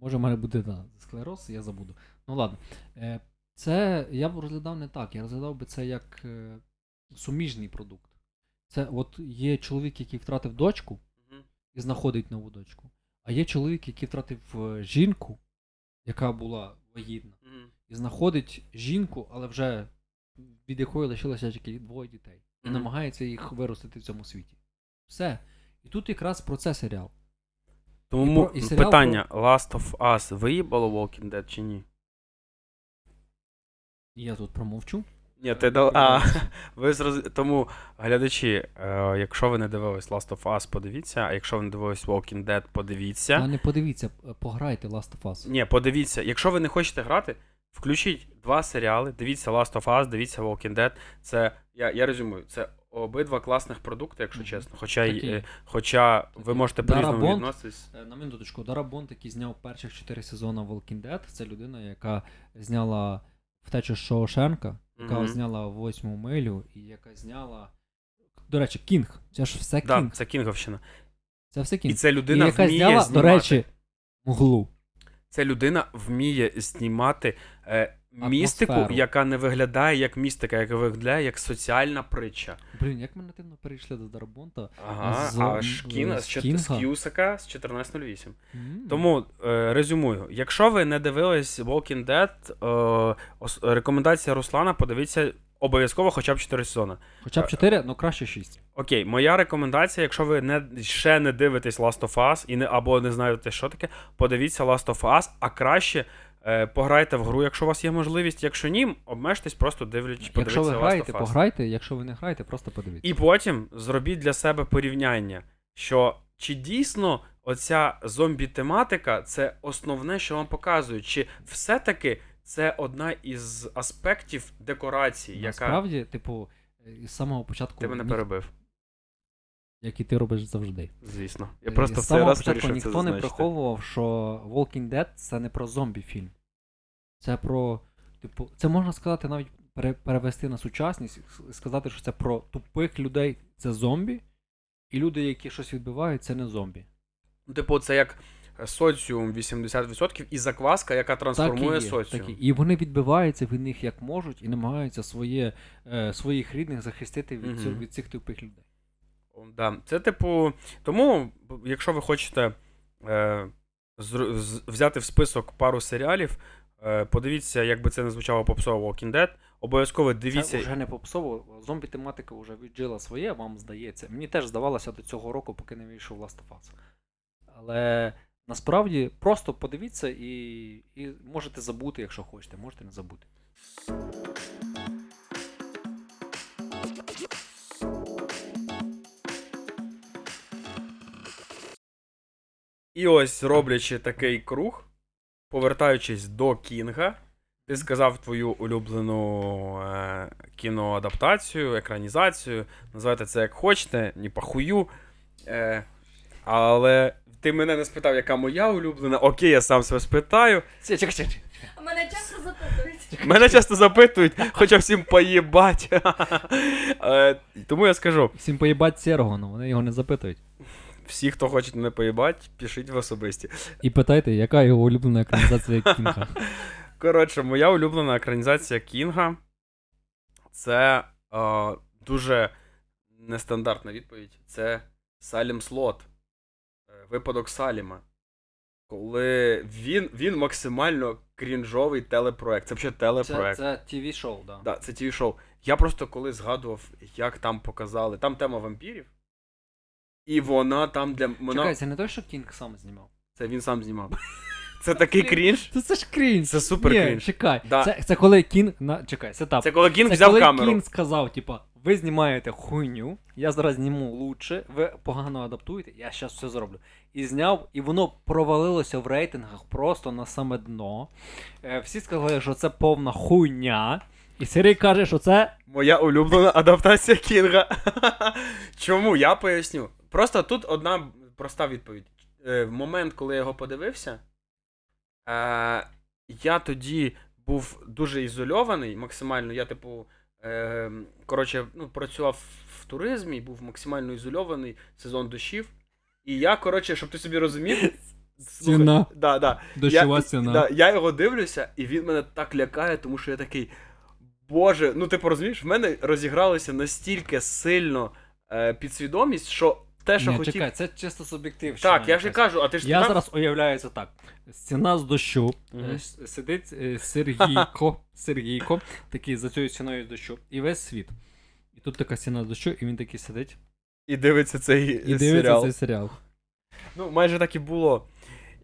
B: Може, в мене буде да, склероз, я забуду. Ну ладно. Е, Це я б розглядав не так. Я розглядав би це як е, суміжний продукт. Це от є чоловік, який втратив дочку і знаходить нову дочку. А є чоловік, який втратив жінку, яка була вагітна, і знаходить жінку, але вже від якої лишилося тільки двоє дітей. І намагається їх виростити в цьому світі. Все. І тут якраз про це серіал.
A: Тому
B: про- і серіал
A: питання: Last of Us виїбало Walking Dead чи ні?
B: Я тут промовчу.
A: Ні, ти дав. А, ви зроз... Тому, глядачі, е, якщо ви не дивились Last of Us, подивіться, а якщо ви не дивились Walking Dead, подивіться.
B: А не подивіться, пограйте Last of Us.
A: Ні, подивіться. Якщо ви не хочете грати, включіть два серіали, дивіться Last of Us, дивіться Walking Dead. Це, я, я резюмую, це обидва класних продукти, якщо чесно. Хоча,
B: Такі.
A: е, хоча ви можете по-різному
B: Бонд.
A: відноситись.
B: Е, На минуточку, Дара Бонд, який зняв перших 4 сезони Walking Dead, це людина, яка зняла втечу Шоушенка, яка
A: Мгм.
B: зняла восьму милю, і яка зняла. До речі, Кінг. Це ж все
A: Да,
B: Кінг.
A: це Кінговщина.
B: Це все Кінг.
A: І це людина
B: і яка
A: вміє
B: зняла,
A: знімати.
B: до речі, мглу.
A: Це людина вміє знімати е, містику,
B: Атмосферу.
A: яка не виглядає як містика, яка виглядає як соціальна притча.
B: Блін, як ми нативно перейшли до Дарабонта.
A: Ага,
B: З-
A: а ж Кіна,
B: з
A: з,
B: Кінга?
A: з К'юсака з 14.08.
B: М.
A: Тому е, резюмую: якщо ви не дивились Walking Dead, е, ос- рекомендація Руслана, подивіться обов'язково хоча б 4 сезони.
B: Хоча б 4, ну краще 6.
A: Окей, моя рекомендація, якщо ви не, ще не дивитесь Last of Us і не, або не знаєте, що таке, подивіться Last of Us, а краще е, пограйте в гру, якщо у вас є можливість. Якщо ні, обмежтесь, просто дивлячись,
B: Якщо
A: подивіться
B: ви
A: Last
B: граєте, пограйте, якщо ви не граєте, просто подивіться.
A: І потім зробіть для себе порівняння, що чи дійсно оця зомбі-тематика це основне, що вам показують, чи все-таки це одна із аспектів декорації, яка.
B: Насправді, типу, е, з самого початку.
A: Ти мене
B: ні-
A: перебив,
B: як і ти робиш завжди.
A: звісно. Я
B: Е,
A: просто
B: з самого
A: раз
B: початку
A: вирішив це
B: ніхто не приховував, що Walking Dead це не про зомбі фільм. Це про. Типу, це можна сказати навіть пере- перевести на сучасність, сказати, що це про тупих людей це зомбі, і люди, які щось відбивають, це не зомбі.
A: Типу, це як соціум 80% і закваска, яка трансформує
B: так і є,
A: соціум.
B: так і. і вони відбиваються від них як можуть і намагаються своє, е, своїх рідних захистити від,
A: Мгм.
B: цього, від цих тупих людей.
A: Да. Це, типу, тому, якщо ви хочете е, зр- з- взяти в список пару серіалів, е, подивіться, як би це не звучало попсово Walking Dead. Обов'язково дивіться.
B: Це вже не попсово. Зомбі тематика вже віджила своє, вам здається. Мені теж здавалося до цього року, поки не вийшов Last of Us. Але насправді просто подивіться і, і можете забути, якщо хочете, можете не забути.
A: І ось роблячи такий круг, повертаючись до Кінга, ти сказав твою улюблену е, кіноадаптацію, екранізацію. Називайте це як хочете, ні похую. Е, але ти мене не спитав, яка моя улюблена. Окей, я сам себе спитаю.
B: Чекай, чекай, чекай.
F: А мене часто запитують.
A: Мене часто запитують, хоча всім поїбать. Е, Тому я скажу:
B: Всім поїбать Серого, але вони його не запитують.
A: всі, хто хоче мене поїбать, пишіть в особисті.
B: І питайте, яка його улюблена екранізація Кінга.
A: Коротше, моя улюблена екранізація Кінга це е, дуже нестандартна відповідь. Це Салім Слот. Випадок Саліма. Коли він, він максимально крінжовий телепроект. Це взагалі телепроект.
B: це TV-шоу, да.
A: Да, це ті шоу. Я просто коли згадував, як там показали. Там тема вампірів. І вона там для. Вона...
B: Чекай, це не той, що Кінг сам знімав.
A: Це він сам знімав. Це такий крінж.
C: Це, це ж крінж.
A: Це супер крінж.
C: Чекай.
A: Да.
C: Це, це коли Кінг. На... Чекай, setup.
A: Це коли Кінг
C: Це
A: взяв
C: коли
A: камеру.
C: Кінг сказав, типа, ви знімаєте хуйню, я зараз зніму лучше, ви погано адаптуєте, я зараз все зроблю. І зняв, і воно провалилося в рейтингах просто на саме дно. Е, всі сказали, що це повна хуйня. І Сергій каже, що це.
A: Моя улюблена адаптація Кінга. Чому? Я поясню. Просто тут одна проста відповідь. Е, В момент, коли я його подивився, е, я тоді був дуже ізольований, максимально. Я, типу, коротше, ну, працював в туризмі, був максимально ізольований, сезон дощів. І я, коротше, щоб ти собі розумів. слухай, Да, да.
C: Дощова
A: я,
C: стіна.
A: Да, я його дивлюся, і він мене так лякає, тому що я такий. Боже, ну ти порозумієш, в мене розігралося настільки сильно е, підсвідомість, що те, що
B: Ні,
A: хотів.
B: чекай, це чисто суб'єктив.
A: Так, я ж і кажу, а ти ж
C: Я
A: сказав-
C: зараз уявляю це так. Стіна з дощу.
A: Мгм.
C: е, с- Сидить е, Сергійко, Сергійко, такий за цією стіною з дощу. І весь світ. І тут така стіна з дощу, і він такий сидить
A: і дивиться цей
C: і
A: е,
C: дивиться
A: серіал.
C: цей серіал.
A: Ну, майже так і було.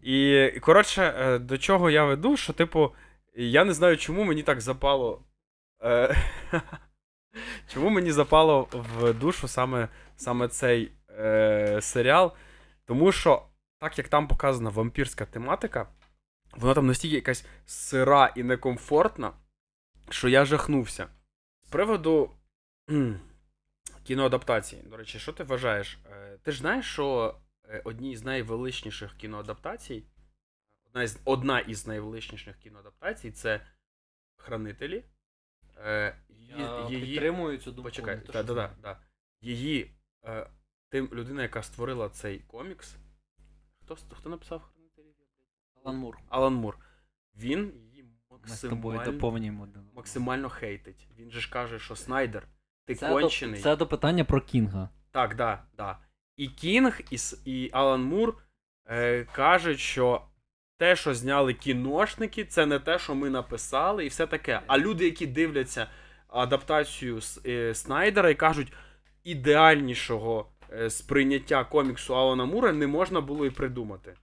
A: І, і, коротше, е, до чого я веду, що, типу, я не знаю, чому мені так запало. Е, чому мені запало в душу саме, саме цей е, серіал? Тому що, так як там показана вампірська тематика, вона там настільки якась сира і некомфортна, що я жахнувся. З приводу кіноадаптації. До речі, що ти вважаєш? Е, Ти ж знаєш, що е, одній з найвеличніших кіноадаптацій, одна із, одна із найвеличніших кіноадаптацій це Хранителі. Е,
B: Я
A: її,
B: підтримую цю думку.
A: Почекай, да, да, да, да. Її е, тим, людина, яка створила цей комікс. Хто, хто написав Хранителі?
B: Алан Мур.
A: Алан Мур. Він її максимально, максимально хейтить. Він же ж каже, що Снайдер, ти
B: Це до,
A: кончений.
C: Це до питання про Кінга.
A: Так, да, да. І Кінг, і, і Алан Мур е, кажуть, що те, що зняли кіношники, це не те, що ми написали, і все таке. А люди, які дивляться адаптацію е, Снайдера і кажуть, ідеальнішого сприйняття коміксу Алана Мура не можна було і придумати.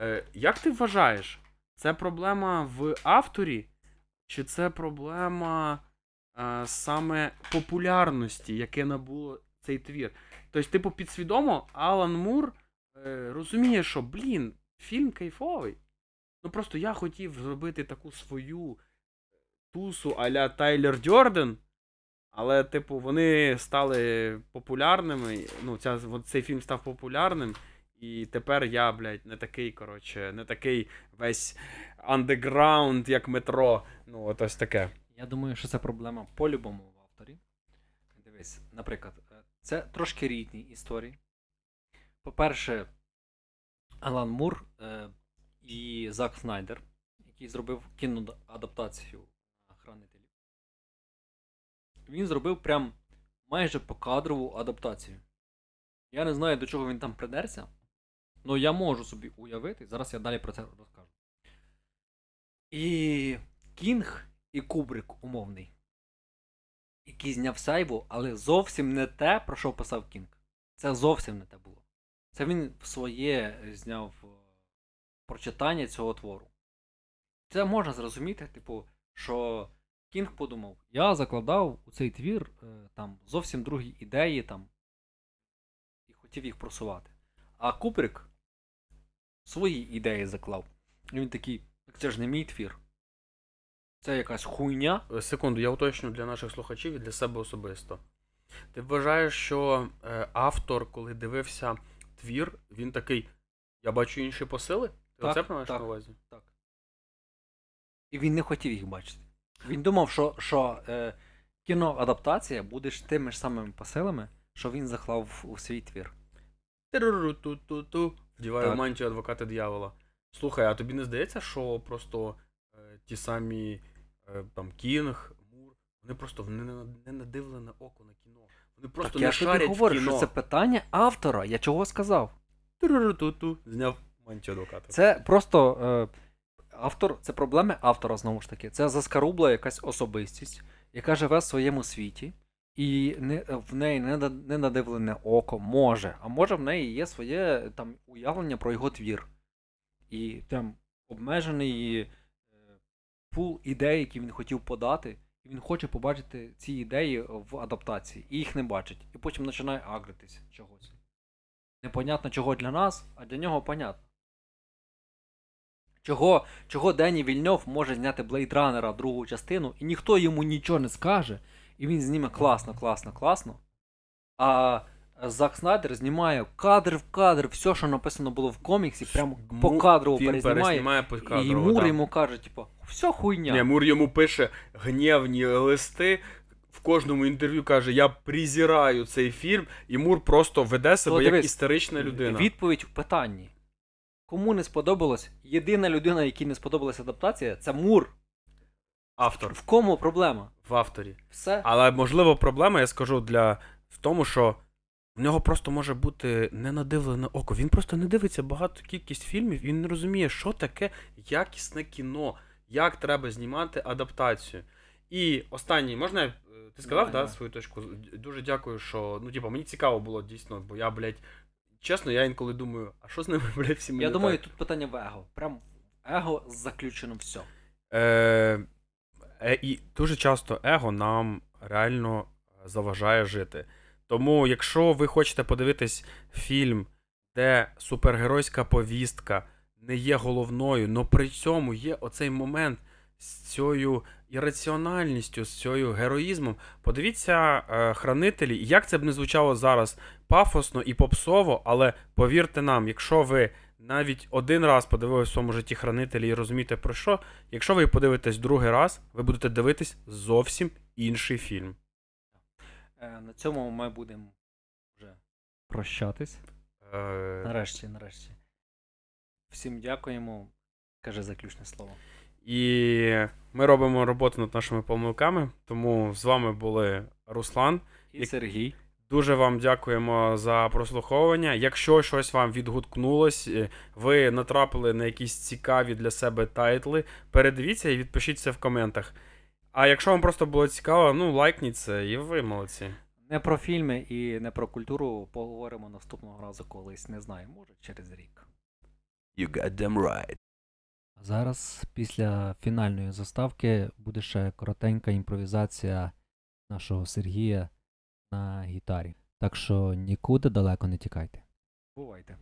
A: Е, як ти вважаєш, це проблема в авторі, чи це проблема е, саме популярності, яке набуло цей твір? Тобто, типу, підсвідомо, Алан Мур е, розуміє, що, блін, фільм кайфовий. Ну просто я хотів зробити таку свою тусу а-ля Тайлер Дьорден, але, типу, вони стали популярними. Ну, ця, цей фільм став популярним. І тепер я, блядь, не такий, коротше, не такий весь андеграунд, як метро. Ну, от ось таке.
B: Я думаю, що це проблема по-любому в авторі. Дивись, наприклад, е, це трошки рідні історії. По-перше, Алан Мур е, і Зак Снайдер, який зробив кіноадаптацію. Він зробив прям майже покадрову адаптацію. Я не знаю, до чого він там придерся, але я можу собі уявити. Зараз я далі про це розкажу. І Кінг і Кубрик умовний, який зняв Сайбу, але зовсім не те, про що писав Кінг. Це зовсім не те було. Це він своє зняв е, прочитання цього твору. Це можна зрозуміти, типу, що Кінг подумав, я закладав у цей твір е, там зовсім другі ідеї там, і хотів їх просувати. А Кубрик свої ідеї заклав. І він такий, так це ж не мій твір. Це якась хуйня.
A: Е, Секунду, я уточню для наших слухачів і для себе особисто. Ти вважаєш, що е, автор, коли дивився твір, він такий. Я бачу інші посили? Ти
B: Так,
A: оце маєш
B: так.
A: на увазі?
B: Так. І він не хотів їх бачити. Він думав, що, що е, кіноадаптація буде ж тими ж самими посилами, що він заклав у свій твір.
A: Ту-ту-ту-ту. Вдіваю
B: Так.
A: мантію адвоката диявола. Слухай, а тобі не здається, що просто е, ті самі е, там Кінг, Мур, Вони просто в не- не надивлене око на кіно. Вони просто
B: так
A: не
B: я ж тобі
A: шарять
B: говорю,
A: в кіно.
B: що це питання автора. Я чого сказав?
A: Турурутуту, Зняв мантію адвоката.
B: Це просто е, автор, це проблеми автора, знову ж таки. Це заскарубла якась особистість, яка живе в своєму світі, і не, в неї не, надивлене око може, а може в неї є своє там уявлення про його твір. І там обмежений е, пул ідей, які він хотів подати, і він хоче побачити ці ідеї в адаптації, і їх не бачить. І потім починає агритись чогось. Непонятно чого для нас, а для нього понятно. Чого, чого Дені Вільньов може зняти Runner другу частину, і ніхто йому нічого не скаже, і він зніме класно, класно, класно. А Зак Снайдер знімає кадр в кадр, все, що написано було в коміксі, прямо по кадру перезнімає.
A: перезнімає по
B: І. Мур
A: да.
B: йому каже, типу, все хуйня.
A: Ні, Мур йому пише гнівні листи. В кожному інтерв'ю каже: Я презираю цей фільм, і Мур просто веде себе як
B: дивись,
A: істерична людина.
B: Відповідь в питанні. Кому не сподобалось? Єдина людина, якій не сподобалась адаптація, це Мур.
A: Автор
B: В кому проблема?
A: в авторі.
B: Все.
A: Але можливо, проблема, я скажу, для в тому, що в нього просто може бути ненадивлене око. Він просто не дивиться багато кількість фільмів, він не розуміє, що таке якісне кіно, як треба знімати адаптацію. І останній, можна я. е, Ти сказав, да, свою точку? Дуже дякую, що. Ну, типа, мені цікаво було дійсно, бо я, блядь, чесно, я інколи думаю, а що з ними, блядь, всі
B: Я думаю, тут питання в его. Прям его заключено все.
A: Е, е, і дуже часто его нам реально заважає жити. Тому, якщо ви хочете подивитись фільм, де супергеройська повістка не є головною, але при цьому є оцей момент з цією ірраціональністю, з цією героїзмом, подивіться е, хранителі, як це б не звучало зараз пафосно і попсово, але повірте нам, якщо ви навіть один раз подивилися в своєму житті хранителі і розумієте про що, якщо ви подивитесь другий раз, ви будете дивитись зовсім інший фільм.
B: Е, на цьому ми будемо вже прощатись.
A: Е,
B: Нарешті, нарешті. Всім дякуємо. Каже заключне слово.
A: І ми робимо роботу над нашими помилками, тому з вами були Руслан.
B: І
A: Як-
B: Сергій.
A: Дуже вам дякуємо за прослуховування. Якщо щось вам відгукнулось, е, ви натрапили на якісь цікаві для себе тайтли, передивіться і відпишіть це в коментах. А якщо вам просто було цікаво, ну лайкніть це, і ви молодці.
B: Не про фільми і не про культуру поговоримо наступного разу колись. Не знаю, може через рік.
A: You got them right.
C: Зараз, після фінальної заставки, буде ще коротенька імпровізація нашого Сергія на гітарі. Так що нікуди далеко не тікайте.
B: Бувайте.